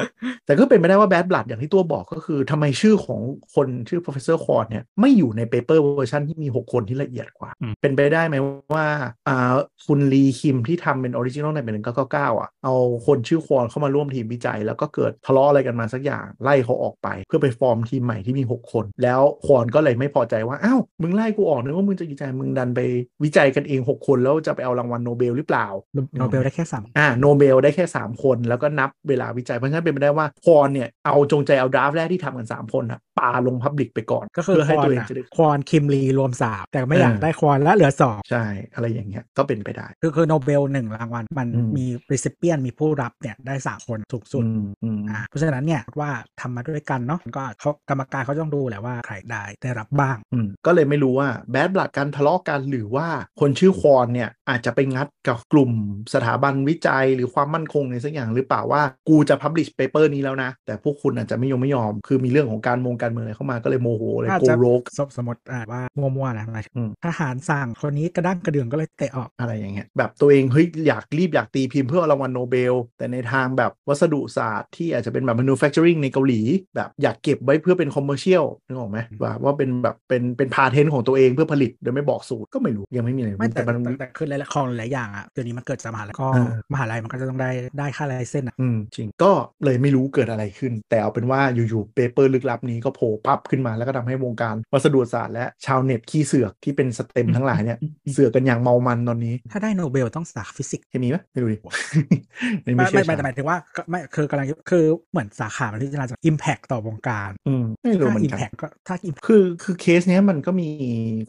[SPEAKER 2] แต่ก็เป็นไปได้ว่า bad blood อย่างที่ตัวบอกก็คือทำไมชื่อของคนชื่อ professor ควอนเนี่ยไม่อยู่ใน paper version ที่มี 6 คนที่ละเอียดกว่า
[SPEAKER 4] อืม
[SPEAKER 2] เป็นไปได้ไหมว่าอ่าคุณลีคิมที่ทำเป็น original ในเป็นหนึ่งเก้าเก้าเก้าอะ เอาคนชื่อควอนเข้ามาร่วมทีมวิจัย แล้วก็เกิดทะเลาะอะไรกันมาสักอย่างไล่เขาออกไป เพื่อไปฟอร์มทีมใหม่ที่มี 6 คน แล้วควอนก็เลยไม่พอใจว่าอ้าวมึงไล่กูออกนึกว่ามึงจะวิจัยมึงดันไปวิจัยกันเอง 6 คนแล้วจะไปเอารางวัลโนเบลหรือเปล่า
[SPEAKER 3] โนเบลได้แค่สาม
[SPEAKER 2] อ่าโนเบลได้แค่ 3 คนแล้วก็นับเวลาวิจัยเพราะฉะนั้นเป็นไปได้ว่าควอนเนี่ยเอาจงใจเอา draft แรกที่ทำกัน 3 คนอะปาลง public ไปก่อน
[SPEAKER 3] ก็คือ
[SPEAKER 2] เพื่อให้
[SPEAKER 3] ตัว
[SPEAKER 2] ควอนเอง
[SPEAKER 3] อะ
[SPEAKER 2] จะได้
[SPEAKER 3] ควอนคิมลีรวมสามแต่ไม่อยาก
[SPEAKER 2] เออ
[SPEAKER 3] ได้ควอนแล้วเหลือสอง
[SPEAKER 2] ใช่ อะไรอย่างเงี้ยก็เป็นไปได้
[SPEAKER 3] คือคือโนเบลหนึ่งรางวัล มัน
[SPEAKER 2] อืม
[SPEAKER 3] มี recipient มีผู้รับเนี่ยได้สามคนสูงสุด
[SPEAKER 2] อืมอืม
[SPEAKER 3] อ่าเพราะฉะนั้นเนี่ยว่าทำมาด้วยกันเนาะก็เขากรรมการเขาต้องดูแหละว่าใครได้ได้รับบ้าง
[SPEAKER 2] อืมก็เลยไม่รู้ว่าแบดบลัดการทะเลาะกันหรือว่าคนชื่อควอนเนี่ยอาจจะไปงัดกับกลุ่มสถาบันวิจัยหรือความมั่นคงในสักอย่างหรือเปล่าว่ากูจะพับลิชเปเปอร์นี้แล้วนะ แต่พวกคุณอาจจะไม่ยอมไม่ยอม คือมีเรื่องของการมงการเมืองอะไรเข้ามาก็เลยโมโหเลย
[SPEAKER 3] อาจ
[SPEAKER 2] โก
[SPEAKER 3] จะ
[SPEAKER 2] โรก
[SPEAKER 3] สมสมมติอ่าว่ามั่วๆนะหมายถึง
[SPEAKER 2] อืม
[SPEAKER 3] ทหารสั่งคนนี้กระด้างกระเดื่องก็เลยเตะออก
[SPEAKER 2] อะไรอย่างเงี้ยแบบตัวเองเฮ้ยอยากรีบอยากตีพิมพ์เพื่อเอารางวัลโนเบล แต่ในทางแบบวัสดุศาสตร์ที่อาจจะเป็นแบบ manufacturing ในเกาหลี แบบอยากเก็บไว้เพื่อเป็น commercial นึกออกไหมว่าว่าเป็นแบบเป็นเป็น patent ของตัวเองเพื่อผลิตโดยไม่บอกสูตรก็ไม่รู้ยังไม่มีอะไร
[SPEAKER 3] ไม่แต่
[SPEAKER 2] มัน
[SPEAKER 3] แต่แต่คือหลายๆของหลายๆอย่างอะเดี๋ยวนี้มันเกิดจากมหาลัยก็
[SPEAKER 2] เออ
[SPEAKER 3] มหาลัยมันก็จะต้องได้ได้ค่า license อะ
[SPEAKER 2] อืมจริงก็เลยไม่รู้เกิดอะไรขึ้น แต่เอาเป็นว่าอยู่ๆ paper ลึกลับนี้ก็โผล่ปั๊บขึ้นมาแล้วก็ทำให้วงการวัสดุศาสตร์และชาวเน็ตขี้เสือกที่เป็น STEM ทั้งหลายเนี่ยเสือกกันอย่างเมามันตอนนี้
[SPEAKER 3] ถ้าได้โนเบลต้องสาขาฟิสิกส์
[SPEAKER 2] เคมีไหมไม่รู้ดิ
[SPEAKER 3] ไม่
[SPEAKER 2] ไม่
[SPEAKER 3] ไม่
[SPEAKER 2] เชี่ยว
[SPEAKER 3] ไม่
[SPEAKER 2] ชาญ
[SPEAKER 3] แต่หมายถึงว่าก็ไม่คือกำลังคือเหมือนสาขามันที่พิจารณาจาก Impact ต่อวงการ
[SPEAKER 2] อืมไม่รู้
[SPEAKER 3] ถ้า
[SPEAKER 2] เหมือนกัน
[SPEAKER 3] Impact ก็ถ้า Impact
[SPEAKER 2] คือคือเคสเนี้ยมันก็มี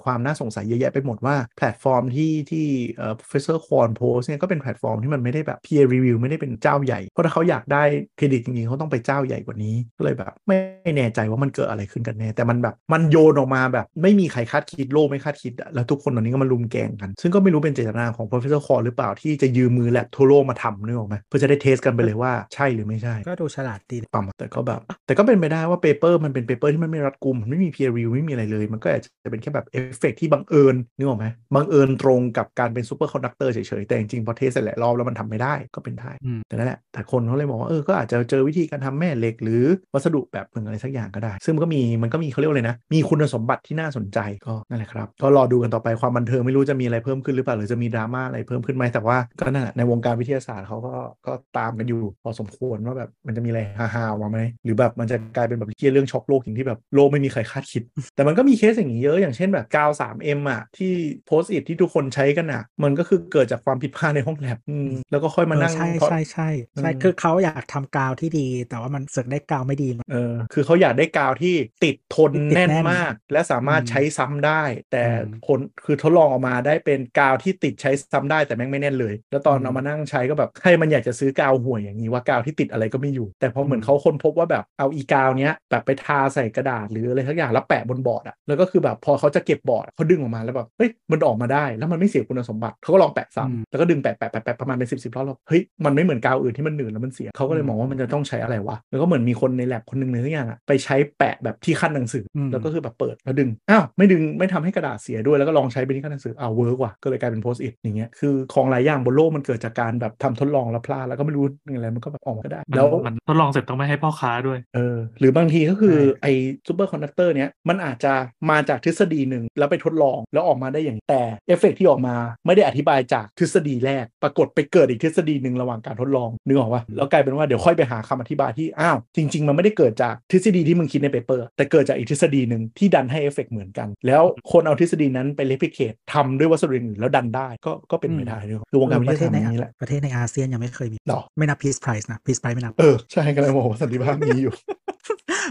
[SPEAKER 2] ความน่าสงสัยเยอะแยะไปหมดว่าแพลตฟอร์มที่ที่เอ่อ professor Kwon โพสเนี่ยก็เป็นแพลตฟอร์มที่มันไม่ได้แบบ peer review ไม่ได้เป็นเจ้าใหญ่ เพราะถ้าเขาอยากได้เครดิตจริงๆเขาต้องไปเจ้าใหญ่กว่านี้ก็เลยแบบ ไม่แน่ใจว่ามันเกิดอะไรขึ้นกันแน่แต่มันแบบมันโยนออกมาแบบไม่มีใครคาดคิดโลกไม่คาดคิดอะแล้วทุกคนตอนนี้ก็มาลุมแกงกัน ซึ่งก็ไม่รู้เป็นเจตนาของ professor Kwon หรือเปล่าที่จะยืมมือแลบทั่วโลกมาทำนึกออกไหมเพื่อจะได้ test กันไปเลยว่าใช่หรือไม่ใช่
[SPEAKER 3] ก็ดูฉลาดดี
[SPEAKER 2] ประมาณแต่ก็แบบ แต่ก็เป็นไปได้ว่า paper มันเป็น paper ที่มันไม่รัดกุมมันไม่มี peer review ไม่มีอะไรเลย มันก็อาจจะเป็นแค่แบบเอฟเฟกที่บังเอิญนึกออกไหมบังเอิญตรงกับการเป็น superconductor เฉยๆแต่จริงๆพอ test เสร็จหลายรอบแล้วมันทำไม่ได้ก็เป็นได้
[SPEAKER 3] อืม
[SPEAKER 2] แต่นั่นแหละแต่คนเขาเลยบอกว่าเออก็อาจจะเจอวิธีการทำแม่เหล็ก หรือวัสดุแบบหนึ่งอะไรสักอย่างก็ได้ ซึ่งมันก็มีมันก็มีเขาเรียกว่าอะไรนะมีคุณสมบัติที่น่าสนใจก็นั่นแหละครับ ก็รอดูกันต่อไปความบันเทิงไม่รู้จะมีอะไรเพิ่มขึ้นหรือเปล่าหรือจะมีดราม่าอะไรเพิ่มขึ้นไหมแต่ว่าก็นั่นแหละในวงการวิทยาศาสตร์เขาก็ก็ตามกันอยู่พอสมควรว่าแบบมันจะมีอะไรฮาๆออกมาไหมหรือแบบมันจะกลายเป็นแบบเกี่ยเรื่องช็อกโลกอย่างที่แบบโลกไม่มีใครคาดคิด แต่มันก็มีเคสอย่างนี้เยอะอย่างเช่นแบบกาว 3M อะที่โพสต์อิทที่ทุกคนใช้กันอะ มันก็คือเกิดจากความผิดพลาดในห้องแลบอืมแล้วก็ค่อยมา
[SPEAKER 3] เออ
[SPEAKER 2] นั่ง
[SPEAKER 3] ใช่
[SPEAKER 2] เพราะ
[SPEAKER 3] ใช่ใช่ใช่
[SPEAKER 2] อืม
[SPEAKER 3] คือเขาอยากทำกาวที่ดี แต่ว่ามันเสือกได้กาวไม่ดีมา
[SPEAKER 2] เออคือเขาอยากได้กาวที่ติดทน
[SPEAKER 3] ติด
[SPEAKER 2] แน่น
[SPEAKER 3] แน่น
[SPEAKER 2] มาก และสามารถ
[SPEAKER 3] อืม
[SPEAKER 2] ใช้ซ้ำได้ แต่
[SPEAKER 3] อืม
[SPEAKER 2] ผลคือทดลองออกมาได้เป็นกาวที่ติดใช้ซ้ำได้แต่แม่งไม่แน่นเลย แล้วตอน
[SPEAKER 3] อืม
[SPEAKER 2] เอามานั่งใช้ก็แบบใครมันอยากจะซื้อกาวห่วยอย่างนี้ว่ากาวที่ติดอะไรก็ไม่อยู่ แต่พอเหมือน
[SPEAKER 3] อืม
[SPEAKER 2] เขาค้นพบว่าแบบเอาอีกาวเนี้ยแบบไปทาใส่กระดาษหรืออะไรสักอย่างแล้วแปะบนบอร์ดอะแล้วก็คือแบบพอเขาจะเก็บบอร์ดเขาดึงออกมาแล้วแบบเฮ้ยมันออกมาได้ แล้วมันไม่เสียคุณสมบัติเขาก็ลองแปะซ้ำแล้วก็ดึงแปะแปะแปะแปะประมาณเป็นสิบสิบรอบแล้วเฮ้ยมันไม่เหมือนกาวอื่นที่มันหนืดแล้วมันเสียเขาก็เลยมองว่ามันจะต้องใช้อะไรวะแล้วก็เหมือนมีคนในแลบคนหนึ่งในทุกอย่างอะไปใช้แปะแบบที่คั่นหนังสืออื
[SPEAKER 3] ม
[SPEAKER 2] แล้วก็คือแบบเปิดแล้วดึงอ้าวไม่ดึงไม่ทำให้กระดาษเสียด้วยแล้วก็ลองใช้เป็นที่คั่นหนังสืออ้าว work ว่ะก็เลยกลายเป็นโพสต์อิทอย่างเงี้ยคือของหลายอย่างบนโลกมันเกิดจากการแบบทำทดลองแล้วพลาดแล้วก็ไม่รู้อะไรมันก็แบบออกมาก็ได้
[SPEAKER 4] มัน
[SPEAKER 2] แล้ว
[SPEAKER 4] มันทดลองเสร็จต้องไม่ให้พ่อค้าด้วย
[SPEAKER 2] เออหรือบางทีก็คือ
[SPEAKER 3] ใช่
[SPEAKER 2] ไอ้ superconductor เนี้ยมันอาจจะมาจากทฤษฎีหนึ่งแล้วไปทดลองแล้วออกมาได้อย่างนี้แต่เอฟเฟกต์ที่ออกมาไม่ได้อธิบายจากทฤษฎีแรก ปรากฏไปเกิดอีกทฤษฎีหนึ่งระหว่างการทดลองนึกออกปะแล้วกลายเป็นว่าเดี๋ยวค่อยไปหาคำอธิบายที่อ้าวจริง ๆ มันไม่ได้เกิดจากทฤษฎีที่มึงคิดใน paper แต่เกิดจากอีกทฤษฎีหนึ่งที่ดันให้เอฟเฟกต์เหมือนกัน แล้วคนเอาทฤษฎีนั้นไปเลพิเคททำด้วยวัสดุอื่นแล้วดันได้ก็ก็เป็นไปได้ด้วยคือวงการวิท
[SPEAKER 3] ประ
[SPEAKER 2] ยา
[SPEAKER 3] เท
[SPEAKER 2] ศา
[SPEAKER 3] ศ
[SPEAKER 2] สตร์
[SPEAKER 3] ใน
[SPEAKER 2] มันอย่างนี้แหละ
[SPEAKER 3] ประเทศในอาเซียนยังไม่เคยมี
[SPEAKER 2] หรอ
[SPEAKER 3] ไม่นับ Peace Prize นะ Peace Prize ไม่นับ
[SPEAKER 2] เออใช่กำลังบอกว่าสันติภาพมีอยู่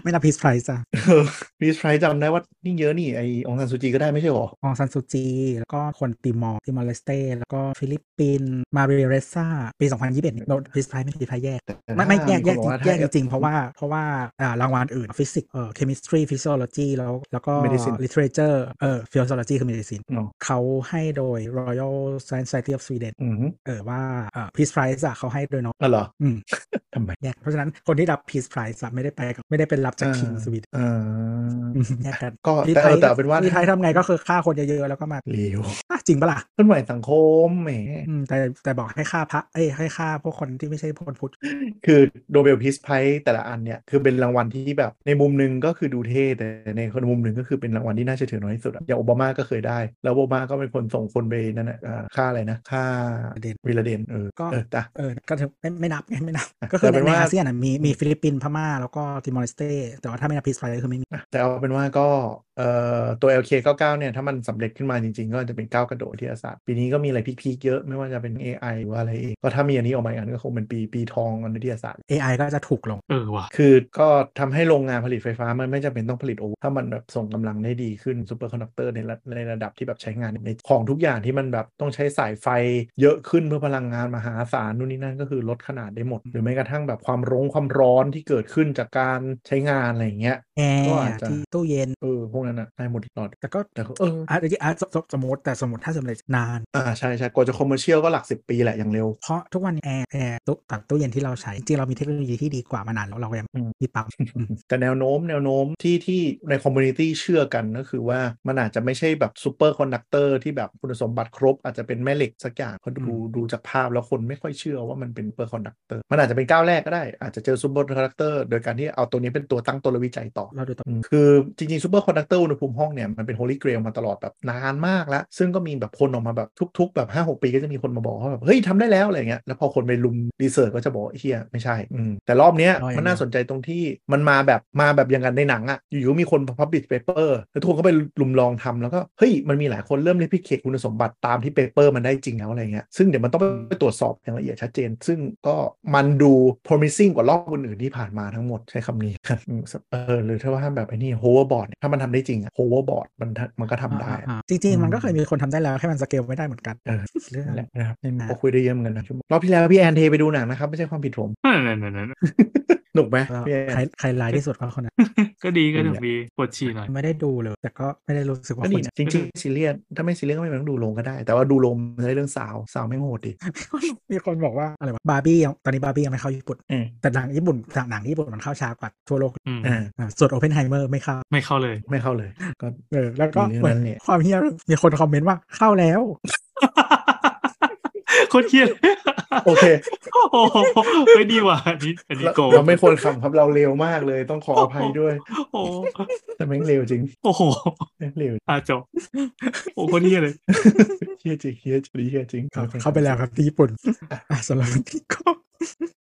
[SPEAKER 3] ไม่นับ Peace Prize อะ
[SPEAKER 2] เออรีสไ i จำได้ว่านี่เยอะนี่ไอองซันซูจีก็ได้ไม่ใช่หรอ
[SPEAKER 3] องซันซูจี แล้วก็คนติมอร์ติมอร์เลสเตแล้วก็ฟิลิปปินส์มาเรียเรซ่าปี 2021โดน Peace Prize ไม่ Peace Prize แยก ไม่ไม่แยกแยก
[SPEAKER 2] มีคนบอกว่า
[SPEAKER 3] แยก
[SPEAKER 2] ถ้า
[SPEAKER 3] จริงๆเพราะว่าเพราะว่าอ่ารางวัลอื่นฟิสิกส์เอ่อ chemistry physiology แล้วแล้วก็
[SPEAKER 2] Medicine
[SPEAKER 3] literature เอ่อ physiology คือ medicine
[SPEAKER 2] เนาะ
[SPEAKER 3] เขาให้โดย Royal Science Society of Sweden
[SPEAKER 2] อืม
[SPEAKER 3] เออว่าเอ่อ Peace Prize อะเขาให้โดยน้อง
[SPEAKER 2] อ๋อเหรอ
[SPEAKER 3] อืม
[SPEAKER 2] ทำไม
[SPEAKER 3] แยกเพราะฉะนั้นคนที่รับ Peace Prize อะไม่ได้ไปกับไม่ได้เป็นรับจาก King สวีเดน
[SPEAKER 2] อ่า
[SPEAKER 3] แยกกัน
[SPEAKER 2] ก็
[SPEAKER 3] ที่
[SPEAKER 2] แต่
[SPEAKER 3] ไทย
[SPEAKER 2] แต่เอาเป็นว่า
[SPEAKER 3] ที่ไทยทำไงก็คือฆ่าคนเยอะๆแล้วก็มา
[SPEAKER 2] เลว
[SPEAKER 3] อะจริงปะล่ะ
[SPEAKER 2] เคลื่อนไหวสังคมแหม
[SPEAKER 3] อืมแต่แต่บอกให้ฆ่าพระเอ้ยให้ฆ่าพวกคนที่ไม่ใช่คนพุทธ
[SPEAKER 2] คือโนเบล Peace Prize แต่ละอันเนี่ยคือเป็นรางวัลที่แบบในมุมหนึ่งก็คือดูเท่แต่ในคนมุมหนึ่งก็คือเป็นรางวัลที่น่าเชื่อถือน้อยที่สุดอะอย่างโอบามาก็เคยได้ แล้วโอบามาก็เป็นคนส่งคนไปนั่นแหละอ่าฆ่าอะไรนะฆ่า
[SPEAKER 3] วิลาเดน
[SPEAKER 2] บินลาเดนเออ
[SPEAKER 3] ก็
[SPEAKER 2] เออจ้ะ
[SPEAKER 3] เออก็ถือไม่ไม่นับไงไม่นับ
[SPEAKER 2] อะ
[SPEAKER 3] ก็คือ
[SPEAKER 2] แต่
[SPEAKER 3] ใน
[SPEAKER 2] เป็น
[SPEAKER 3] ใน
[SPEAKER 2] ว่า
[SPEAKER 3] อาเซียนอะมีมีฟิลิปปินส์พม่าแล้วก็ติมอร์เลสเตแต่ว่าถ้าไม่นับ Peace Prize ก็คือไม่มี
[SPEAKER 2] นะแต่เอาเป็นว่าก็เอ่อตัว LK 99 เนี่ย ถ้ามันสำเร็จขึ้นมาจริง ๆ ก็จะเป็นก้าวกระโดดวิทยาศาสตร์ปีนี้ก็มีอะไร peak ๆเยอะไม่ว่าจะเป็น AI หรือว่าอะไรเองก็ถ้ามีอันนี้ออกมาอีกอันก็คงเป็นปีปีทองอันวิทยาศาสตร์
[SPEAKER 3] AI ก็จะถูกลง
[SPEAKER 4] เออว่ะ
[SPEAKER 2] คือก็ทำให้โรงงานผลิตไฟฟ้ามันไม่จำเป็นต้องผลิตโอถ้ามันแบบส่งกำลังได้ดีขึ้น superconductor ในระในระดับที่แบบใช้งานในของทุกอย่างที่มันแบบต้องใช้สายไฟเยอะขึ้นเพื่อพลังงานมหาศาลนู่นนี่นั่นก็คือลดขนาดได้หมด หรือแม้กระทั่งแบบความร้งความร้อนที่เกิดขึ้นจากการใช้งานอะไรอย่างเงี้ย
[SPEAKER 3] แอร์ก็
[SPEAKER 2] อาจจะ
[SPEAKER 3] ที่ตู้เย็น
[SPEAKER 2] เออพวกนั้นอะได้หมดหลอด
[SPEAKER 3] แต่ก็
[SPEAKER 2] แต่ก็เออ
[SPEAKER 3] อะเดี๋ยวอะสสสมมติแต่สมมติถ้าสำเร็จนาน
[SPEAKER 2] อ่าใช่ใช่กว่าจะ commercial ก็หลักสิบปีแหละอย่างเร็ว
[SPEAKER 3] เพราะทุกวันนี้แอร์แอร์ตู้ตัดตู้เย็นที่เราใช้จริงๆเรามีเทคโนโลยีที่ดีกว่ามานานแล้วเราก็ยัง
[SPEAKER 2] อืม
[SPEAKER 3] มีปั๊มอืม
[SPEAKER 2] แต่แนวโน้มแนวโน้มที่ที่ใน community เชื่อกันก็คือว่ามันอาจจะไม่ใช่แบบ superconductor ที่แบบคุณสมบัติครบ อาจจะเป็นแม่เหล็กสักอย่างเพราะดู
[SPEAKER 3] อืม
[SPEAKER 2] ดูจากภาพแล้วคนไม่ค่อยเชื่อว่ามันเป็น superconductor มันอาจจะเป็นก้าวแรกก็ได้อาจจะเจอ superconductor โดยการที่เอาตัวนี้เป็นตัวตั้งตัวและวิจัยต่อ
[SPEAKER 3] เราดูต่อ
[SPEAKER 2] อืมคือจริงๆ superconductor อุณหภูมิห้องเนี่ยมันเป็น holy grail มาตลอดแบบนานมากแล้ว ซึ่งก็มีแบบคนออกมาแบบทุก ๆ แบบ5 6ปีก็จะมีคนมาบอกว่าแบบเฮ้ยทำได้แล้วอะไรเงี้ยแล้วพอคนไปรุม research ก็จะบอกว่าเฮ้ยไม่ใช่อืมแต่รอบเนี้ย
[SPEAKER 3] รอบอย่าง
[SPEAKER 2] มันน่าสนใจตรงที่มันมาแบบมาแบบอย่างกับในหนังอะอยู่ๆมีคน publish paper แล้วทุกคนก็ไปรุมลองทำแล้วก็เฮ้ยมันมีหลายคนเริ่ม replicate คุณสมบัติตามที่ paper มันได้จริงแล้วอะไรเงี้ยซึ่งเดี๋ยวมันต้องไปตรวจสอบอย่างละเอียดชัดเจน ซึ่งก็มันดู promising กว่ารอบอื่นๆที่ผ่านมาทั้งหมดใช้คำนี้ครับอืมเออหรือถ้าว่าแบบไอ้นี่ hoverboard เนี่ยถ้ามันทำได้จริงอะ hoverboard มันทำมันก็ทำได้อะ
[SPEAKER 3] อ่าๆจริง ๆ มันก็เคยมีคนทำได้แล้วแค่มันสเกลไม่ได้เหมือนกัน
[SPEAKER 2] เออ
[SPEAKER 3] เรื่อง
[SPEAKER 2] นั่นแหละนะครับ
[SPEAKER 3] ไม่มา
[SPEAKER 2] ก็คุยได้เยอะเหมือนกันนะชั่วโมงรอบที่แล้วพี่แอนเทไปดูหนังนะครับ ไม่ใช่ความผิดผม
[SPEAKER 4] นั่นนั่นนั่น
[SPEAKER 2] หนุกไหม
[SPEAKER 3] ก็
[SPEAKER 2] พี่แอน
[SPEAKER 3] ใครใครร้ายที่สุดก็คนนั้น
[SPEAKER 4] ก็ดีก็ถึงดีปวดฉี่หน่อย
[SPEAKER 3] ไม่ได้ดูเลย แต่ก็ไม่ได้รู้สึกว่า
[SPEAKER 2] ก็
[SPEAKER 3] ค
[SPEAKER 2] ดี
[SPEAKER 3] น
[SPEAKER 2] นะจริงๆซีเรียสถ้าไม่ซีเรียสก็ไม่ต้องดูโรงก็ได้ แต่ว่าดูโรงมันได้เรื่องสาวสาวแม่งโหดดิ
[SPEAKER 3] มีคนบอกว่าอะไรวะบาร์บี้ยังตอนนี้บาร์บี้ยังไม่เข้าญี่ปุ่น
[SPEAKER 2] เออ
[SPEAKER 3] แต่หนังญี่ปุ่นหนังญี่ปุ่นมันเข้าช้ากว่าทั่วโลก
[SPEAKER 4] อืม
[SPEAKER 2] อ่า
[SPEAKER 3] อ่าส่วนโอเพนไฮเมอร์ไม่เข้า
[SPEAKER 4] ไม่เข้าเลย
[SPEAKER 2] ไม่เข้าเลยก็
[SPEAKER 3] เออแล้วก็
[SPEAKER 2] มีเรื่อง
[SPEAKER 3] เหมือน
[SPEAKER 2] นั้นเนี่ย
[SPEAKER 3] ความเฮี้ยมีคนคอมเมนต์ว่าเข้าแล้ว
[SPEAKER 4] โคตรเครียด
[SPEAKER 2] โอเค
[SPEAKER 4] โอ้โหไม่ดีว่ะอันนี้อันนี้
[SPEAKER 2] เรา
[SPEAKER 4] โกง
[SPEAKER 2] เราไม่ควรขำครับเราเร็วมากเลยต้องขออภัยด้วย
[SPEAKER 4] โอ้โห
[SPEAKER 2] แต่แม่งเร็วจริง
[SPEAKER 4] โอ้โห
[SPEAKER 2] แม่งเร็ว
[SPEAKER 4] อะจบโอ้โหคนนี้ยเลย
[SPEAKER 2] เฮียจริงเฮียจริงเฮียจริง
[SPEAKER 3] ครับเข้าไปแล้วครับที่ญี่ปุ่นอะสำหรับวันนี้ก็
[SPEAKER 2] ตัวเร็ว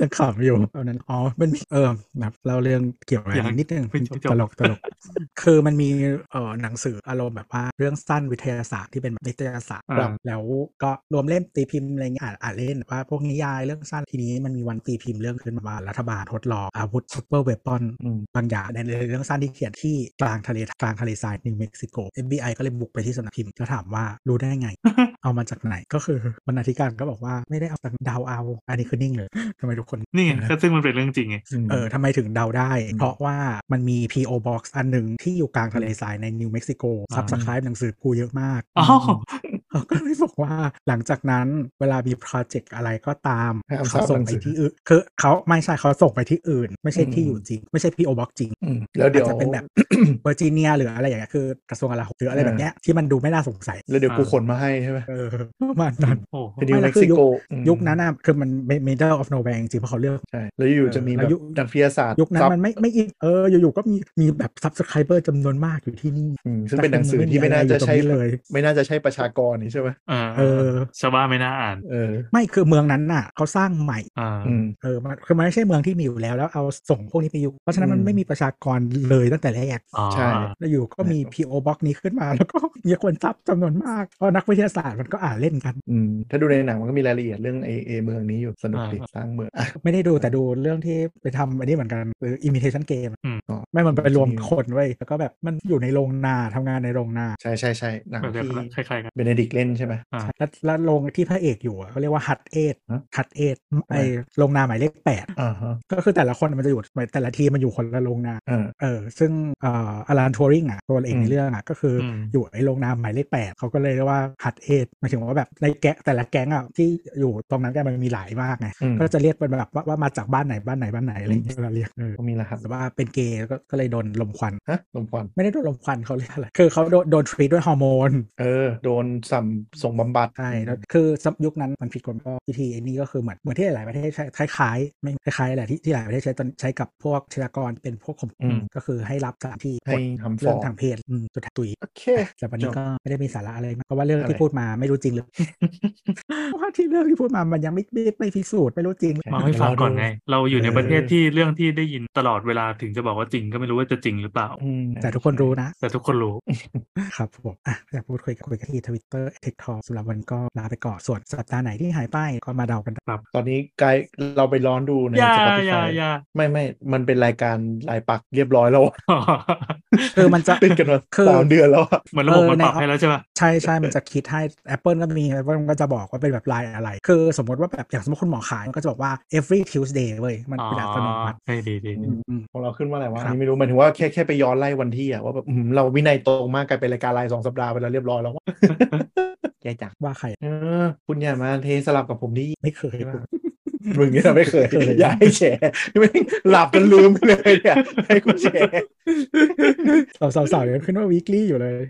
[SPEAKER 3] ยังขำอยู่เอานั้นอ๋อมันมีเออแบบเราเรื่องเกี่ยวกับอะไรนิดนึง
[SPEAKER 4] ไม่จบ
[SPEAKER 3] ตลกตลกคือมันมีเอ่อหนังสืออารมณ์แบบว่าเรื่องสั้นวิทยาศาสตร์ที่เป็นนิตยสาร
[SPEAKER 4] อ่า
[SPEAKER 3] แล้วก็รวมเล่มตีพิมพ์อะไรเงี้ยอ่านอ่านเล่นว่าพวกนิยายเรื่องสั้นทีนี้มันมีวันตีพิมพ์เรื่องขึ้นมาว่ารัฐบาลทดลองอาวุธซูเปอร์เวปอน
[SPEAKER 2] อืม
[SPEAKER 3] บางอย่างในเรื่องสั้นที่เขียนที่กลางทะเลกลางทะเลทรายนิวเม็กซิโก FBI ก็เลยบุกไปที่สำนักพิมพ์แล้วถามว่ารู้ได้ไง เอามาจากไหนก็คือบรรณาธิการก็บอกว่าไม่ได้เอาจากเดาเอา อันนี้คือนิ่งเลยทำไมทุกคน
[SPEAKER 4] นี่ไงก็ซึ่งมันเป็นเรื่องจริงไง
[SPEAKER 3] เออทำไมถึงเดาได้
[SPEAKER 2] อืม
[SPEAKER 3] เพราะว่ามันมี P.O. Box อันหนึ่งที่อยู่กลางทะเลทรายในนิวเม็กซิโก
[SPEAKER 4] อ่า
[SPEAKER 3] subscribe หนังสือกูเยอะมาก
[SPEAKER 4] อ้าว
[SPEAKER 3] เขาก็เลยบอกว่าหลังจากนั้นเวลามีโปรเจกต์อะไรก็ตาม
[SPEAKER 2] ห้าม
[SPEAKER 3] เขา
[SPEAKER 2] ทราบ
[SPEAKER 3] ส่ง
[SPEAKER 2] หนัง
[SPEAKER 3] ไป
[SPEAKER 2] สือ
[SPEAKER 3] ที่อื่นคือเขาไม่ใช่เขาส่งไปที่อื่น ไม่ใช่ที่
[SPEAKER 2] อืม
[SPEAKER 3] อยู่จริง ไม่ใช่ P.O. Box จริง
[SPEAKER 2] อืมแล้วเดี๋ยว
[SPEAKER 3] อาจจะเป็นแบบเวอร์จิเนียหรืออะไรอย่างเงี้ยคือกระทรวงกลาโหมหรืออะไรแบบเนี้ยที่มันดูไม่น่าสงสัย
[SPEAKER 2] แล้วเดี๋ยวกูขนมาให้ใช่ไหม
[SPEAKER 3] เออประมาณนั้น
[SPEAKER 4] โอ้โห
[SPEAKER 2] เป็นนิว
[SPEAKER 3] ไม่แล้
[SPEAKER 2] เม็
[SPEAKER 3] ว
[SPEAKER 2] ก
[SPEAKER 3] คือ
[SPEAKER 2] ซิ
[SPEAKER 3] ยุค
[SPEAKER 2] โกอืม
[SPEAKER 3] ยุคนั้นน่ะคือมัน middle of nowhere จริงๆเพราะเขาเลือก
[SPEAKER 2] ใช่แล้วอยู่ๆจะมี
[SPEAKER 3] แล้
[SPEAKER 2] แบบ
[SPEAKER 3] วยุค
[SPEAKER 2] นักวิทยาศาสตร์
[SPEAKER 3] ยุคนั้น
[SPEAKER 2] ซับ
[SPEAKER 3] มันไม่ไม่อินเอออยู่ๆก็มีมีแบบ subscriber จำนวนมากอยู่ที่นี่
[SPEAKER 2] อืมซึ่งเป็นหนังสือที่ไม่น่าจะใช่
[SPEAKER 3] แต่คือมันไม่มีอะไรอยู่ตรงนี้เลย
[SPEAKER 2] ไม่น่าจะใช่ประชากรนี่ใช่ไหม
[SPEAKER 4] เออ
[SPEAKER 3] เออ
[SPEAKER 4] ชาวบ้านไม่น่าอ่าน
[SPEAKER 2] เออ
[SPEAKER 3] ไม่คือเมืองนั้นน่ะเขาสร้างใหม่
[SPEAKER 4] อ่า
[SPEAKER 2] อืม
[SPEAKER 3] เออมันคือมันไม่ใช่เมืองที่มีอยู่แล้วแล้วเอาส่งพวกนี้ไปอยู่ เพราะฉะนั้นมัน
[SPEAKER 2] อืม
[SPEAKER 3] ไม่มีประชากรเลยตั้งแต่แรก
[SPEAKER 4] อ๋อ
[SPEAKER 2] ใช่
[SPEAKER 3] แล้วอยู่ก็มี PO Box นี้ขึ้นมา แล้วก็มีคน sub จำนวนมากเพราะนักวิทยาศาสตร์มันก็อ่านเล่นกัน
[SPEAKER 2] อืมถ้าดูในหนังมันก็มีรายละเอียดเรื่องเอเอเมืองนี้อยู่สนุกดีสร้างเมืองอะ
[SPEAKER 3] ไม่ได้ดูแต่ดูเรื่องที่ไปทำอันนี้เหมือนกันคือ imitation game
[SPEAKER 2] ก็
[SPEAKER 3] ไม่มันไปรวมคนไว้ยแล้วก็แบบมันอยู่ในโรงนาทำงานในโรงนา
[SPEAKER 2] ใช่ใช่ใช่หนัง
[SPEAKER 4] แบบ
[SPEAKER 2] ที่
[SPEAKER 4] คล้ายๆกัน
[SPEAKER 2] เบเนดิกเล่นใช่ไหม
[SPEAKER 4] อ่า
[SPEAKER 3] แล้วแล้วโรงที่พระเอกอยู่อะเขาเรียกว่า hut eight
[SPEAKER 2] ฮะ
[SPEAKER 3] hut eight ไอโรงนาหมายเลขแปด
[SPEAKER 2] อ่าฮะ
[SPEAKER 3] ก็คือแต่ละคนมันจะอยู่แต่ละทีมมันอยู่คนละโรงนา
[SPEAKER 2] อ่า
[SPEAKER 3] เออซึ่งเอ่ออลานทัวริงอะตัวเอก
[SPEAKER 2] อืม
[SPEAKER 3] ในเรื่องอะก็คืออ
[SPEAKER 4] ม
[SPEAKER 3] อยู่ไอโรงนาหมายเลขแปดเขาก็เลยเรียกว่าฮัตเอทหมายถึงว่าแบบในแก๊งแต่ละแก๊งอะที่อยู่ตรงนั้นกันมันมีหลายมากไง
[SPEAKER 2] อืม
[SPEAKER 3] ก็จะเรียกเป็นแบบว่าว่ามาจากบ้านไหนบ้านไหนบ้านไหนอะไรอย่างเงี้ยเวลาเรียกเออ
[SPEAKER 2] ก็มีรหัส
[SPEAKER 3] แต่ว่าเป็นเกย์ก็ก็เลยโดนลมควัน
[SPEAKER 2] ฮะลมควัน
[SPEAKER 3] ไม่ได้โดนลมควันเขาเรียกอะไรคือเขาโดนโดนทรีตด้วยฮอร์โมน
[SPEAKER 2] เออโดนสัมส่งบำบัด
[SPEAKER 3] ใช่แล้วคือยุคนั้นมันผิดกฎก็วิธีไอ้นี่ก็คือเหมือนเหมือนที่หลายประเทศใช้คล้ายๆไม่คล้ายๆแหละที่ที่หลายประเทศใช้ตอนใช้กับพวกเชยากรเป็นพวกข่ม
[SPEAKER 2] อื
[SPEAKER 3] ขื
[SPEAKER 2] ม
[SPEAKER 3] นก็คือให้รับสถานที่
[SPEAKER 2] ให้
[SPEAKER 3] กด
[SPEAKER 2] ทำฟ
[SPEAKER 3] เรื่
[SPEAKER 2] อ
[SPEAKER 3] อง
[SPEAKER 2] ร์ม
[SPEAKER 3] ทางเพศอืมสุดท้ายตุย
[SPEAKER 2] โอเค
[SPEAKER 3] แต่วันนี้
[SPEAKER 2] จบ
[SPEAKER 3] ก็ไม่ได้มีสาระอะไรมากเพราะว่าเรื่อง
[SPEAKER 2] อะไร
[SPEAKER 3] ที่พูดมาไม่รู้จริงเลยเพราะว่าที่เรื่องที่พูดมามันยังไม่ไม่ไม่พิสูจน์ไม่รู้จริงเลย
[SPEAKER 4] มาให้ฟังก่อนไง เราอยู่ใน
[SPEAKER 2] เออ
[SPEAKER 4] ประเทศที่เรื่องที่ได้ยินตลอดเวลาถึงจะบอกว่าจริงก็ไม่รู้ว่าจะจริงหรือเปล่า
[SPEAKER 2] อืม
[SPEAKER 3] แต่ทุกคนรู้นะ
[SPEAKER 4] แต่ทุกคนรู้
[SPEAKER 3] ครับผมอะอยากพูดคุยกับคุยกันที่ทวิตเตอร์เทคทอสำหรับวันก็ลาไปก่อนส่วนสัปดาห์ไหนที่หายไปก็มาเดากันได้
[SPEAKER 2] ตอนนี้ไกด์เราไปร้อนดูใน
[SPEAKER 4] อย่า
[SPEAKER 2] Spotify
[SPEAKER 4] อย่าอย่า
[SPEAKER 2] ไม่ไม่มันเป็นรายการรายปักเรียบร้อยแล้ว
[SPEAKER 3] คือมันจะ
[SPEAKER 2] ติดกันมา
[SPEAKER 3] คือ
[SPEAKER 2] สามเดือนแล้วอะ
[SPEAKER 4] เหมือนระบบมัน
[SPEAKER 3] เออใน
[SPEAKER 4] ปรับให้แล้วใช่ปะ
[SPEAKER 3] ใช่ใช่มันจะคิดให้ Apple ก็มี Apple ก็จะบอกว่าเป็นแบบลายอะไร คือสมมติว่าแบบอย่างสมมติคุณหมอขายมันก็จะบอกว่า every Tuesday เว้ยมัน
[SPEAKER 4] อ๋อ
[SPEAKER 3] เป็นอัตโนมัติ
[SPEAKER 4] ให้ดีดีดี
[SPEAKER 3] อืม
[SPEAKER 2] ของเราขึ้นว่าอะไรวะ
[SPEAKER 3] ครับ
[SPEAKER 2] อันนี้ไม่รู้หมายถึงว่าแค่แค่ไปย้อนไล่วันที่อะว่าแบบอืมเราวินัยตรงมากกลายเป็นรายการรายสองสัปดาห์ไปแล้วเรียบร้อยแล้วแย่จัง
[SPEAKER 3] ว่าใคร
[SPEAKER 2] เออคุณอย่ามาเทสลับกับผมดิ
[SPEAKER 3] ไม่เคยว่า
[SPEAKER 2] มึงเนี่ยไม่เคย
[SPEAKER 3] ไม่เคย
[SPEAKER 2] อย่าให้แฉไม่งหลับกันลืมไปเลยเนี่ยให้กูแฉ
[SPEAKER 3] สาวสาวสาวยังขึ้นว่า weekly อยู่เลย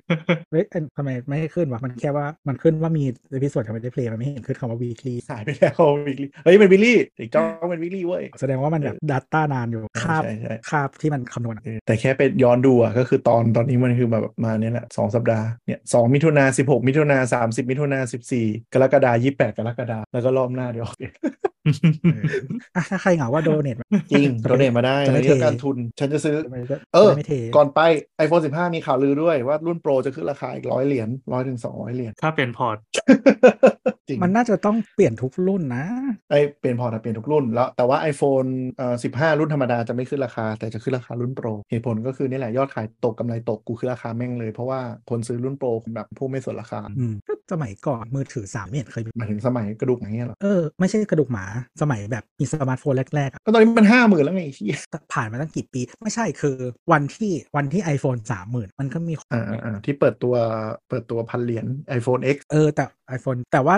[SPEAKER 3] เฮ้ยเอ้ยทำไมไม่ให้ขึ้นวะมันแค่ว่ามันขึ้นว่ามีเอพิโซดทำไมได้เพลย์มันไม่เห็นขึ้นคำว่า weekly
[SPEAKER 2] หายไปแล้ววิกลี่เฮ้ยเป็นวิลลี่เด็กจ้องเป็นวิลลี่เว้ย
[SPEAKER 3] แสดงว่ามันแบบ data นานอยู่คาบ
[SPEAKER 2] ใช่ใช่
[SPEAKER 3] คาบที่มันคำนวณอะ
[SPEAKER 2] เออแต่แค่ไปย้อนดูอะก็คือตอนตอนนี้มันคือแบบมาเนี่ยแหละสองสัปดาห์เนี่ยสองมิถุนาสิบหกมิถุนาสามสิบมิถุนาสิบสี่กรกฎายี่แปดกรกฎาแล้วก็รอบหน้าเดี๋ยว
[SPEAKER 3] เอออะ ถ้าใครเหงาว่า donate
[SPEAKER 2] จริง donate มาได้
[SPEAKER 3] จะไม่
[SPEAKER 2] ในเรื่อง
[SPEAKER 3] เท
[SPEAKER 2] การทุน ฉันจะซื้อ
[SPEAKER 3] ไม่ได้
[SPEAKER 2] เออ
[SPEAKER 3] ไม่เท
[SPEAKER 2] ก่อนไป iPhone 15 มีข่าวลือด้วยว่ารุ่น Pro จะขึ้นราคาอีกร้อยเหรียญร้อยถึงสองร้อยเหรียญ
[SPEAKER 4] ถ้าเป็น port
[SPEAKER 2] จริง
[SPEAKER 3] มันน่าจะต้องเปลี่ยนทุกรุ่นนะ
[SPEAKER 2] ไอยเปลี่ยน port อะเปลี่ยนทุกรุ่นแล้ว แต่ว่า iPhone เอ่อ15รุ่นธรรมดาจะไม่ขึ้นราคา แต่จะขึ้นราคารุ่น Pro เหตุผลก็คือนี่แหละยอดขายตกกำไรตกกูขึ้นราคาแม่งเลย เพราะว่าคนซื้อรุ่น Pro แบบพวกไม่สนราคา
[SPEAKER 3] อืมก็สมัยก่อนมือถือสามไม่เห็นเคยมี
[SPEAKER 2] หมายถึงสมัยกระดูกอย่างเงี้ยเหรอ
[SPEAKER 3] เออไม่ใช่กระดูกหมาสมัยแบบมีสมาร์ทโฟนแรกๆอะ
[SPEAKER 2] ก็ตอนนี้มันห้าหมื่นแล้วไงไอ้เหี้ย
[SPEAKER 3] ผ่านมาตั้งกี่ปี ไม่ใช่คือวันที่วันที่ iPhone สามหมื่นมันก็มี
[SPEAKER 2] อ่าอ่าอ่าที่เปิดตัวเปิดตัวพันเหรียญ iPhone X
[SPEAKER 3] เออแต่ iPhone แต่ว่า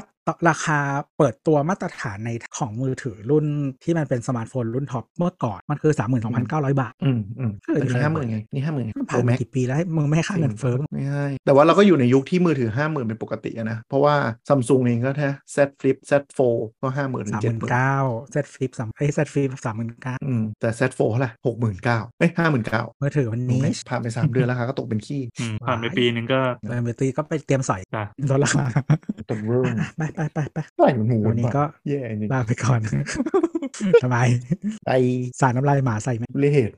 [SPEAKER 3] ราคาเปิดตัวมาตรฐานในของมือถือรุ่นที่มันเป็นสมาร์ทโฟนรุ่น top เมื่อก่อน มันคือ 32,900 บาท
[SPEAKER 2] อืมอืม
[SPEAKER 3] เออ
[SPEAKER 2] แต่นี่ห้าหมื่นไง นี่ห้าหมื่น
[SPEAKER 3] มันผ่านมากี่ปีแล้วให้มึงไม่ให้ค่าเงินเฟ้อ
[SPEAKER 2] ไม่ใช่แต่ว่าเราก็อยู่ในยุคที่มือถือห้าหมื่นเป็นปกติอะนะ เพราะว่าซัมซุงเองก็แค่ Z Flip Z Fold ก็ห้าหมื่นถึ
[SPEAKER 3] สางมห
[SPEAKER 2] เจ็ด
[SPEAKER 3] มื่น
[SPEAKER 2] หมื่น
[SPEAKER 3] เก้า Z Flip สามเอ้ย Z Flip สามหมื่นเก้า
[SPEAKER 2] อืมแต่ Z Fold เท่าไหร่หกหมื่นเก้าเอ้ยห้าหมื่นเก้า
[SPEAKER 3] มือถือวันนี้
[SPEAKER 2] ผ่านไปสามเดือนแล้วค่ะก็ตกเป็นขี้
[SPEAKER 4] อืมผ่านไปปีหนึ่งก็
[SPEAKER 3] เรนเบตีก็ไปเตรียมสอย
[SPEAKER 4] จ้ะ
[SPEAKER 3] ลดราคา
[SPEAKER 2] ตกเริ่ม
[SPEAKER 3] ไปไปไปไป
[SPEAKER 2] ไล่มันหมู
[SPEAKER 3] วันนี่ก็ลาไปก่อนทำไม
[SPEAKER 2] ไป
[SPEAKER 3] สารน้ำลายหมาใส่ไหม
[SPEAKER 2] เลด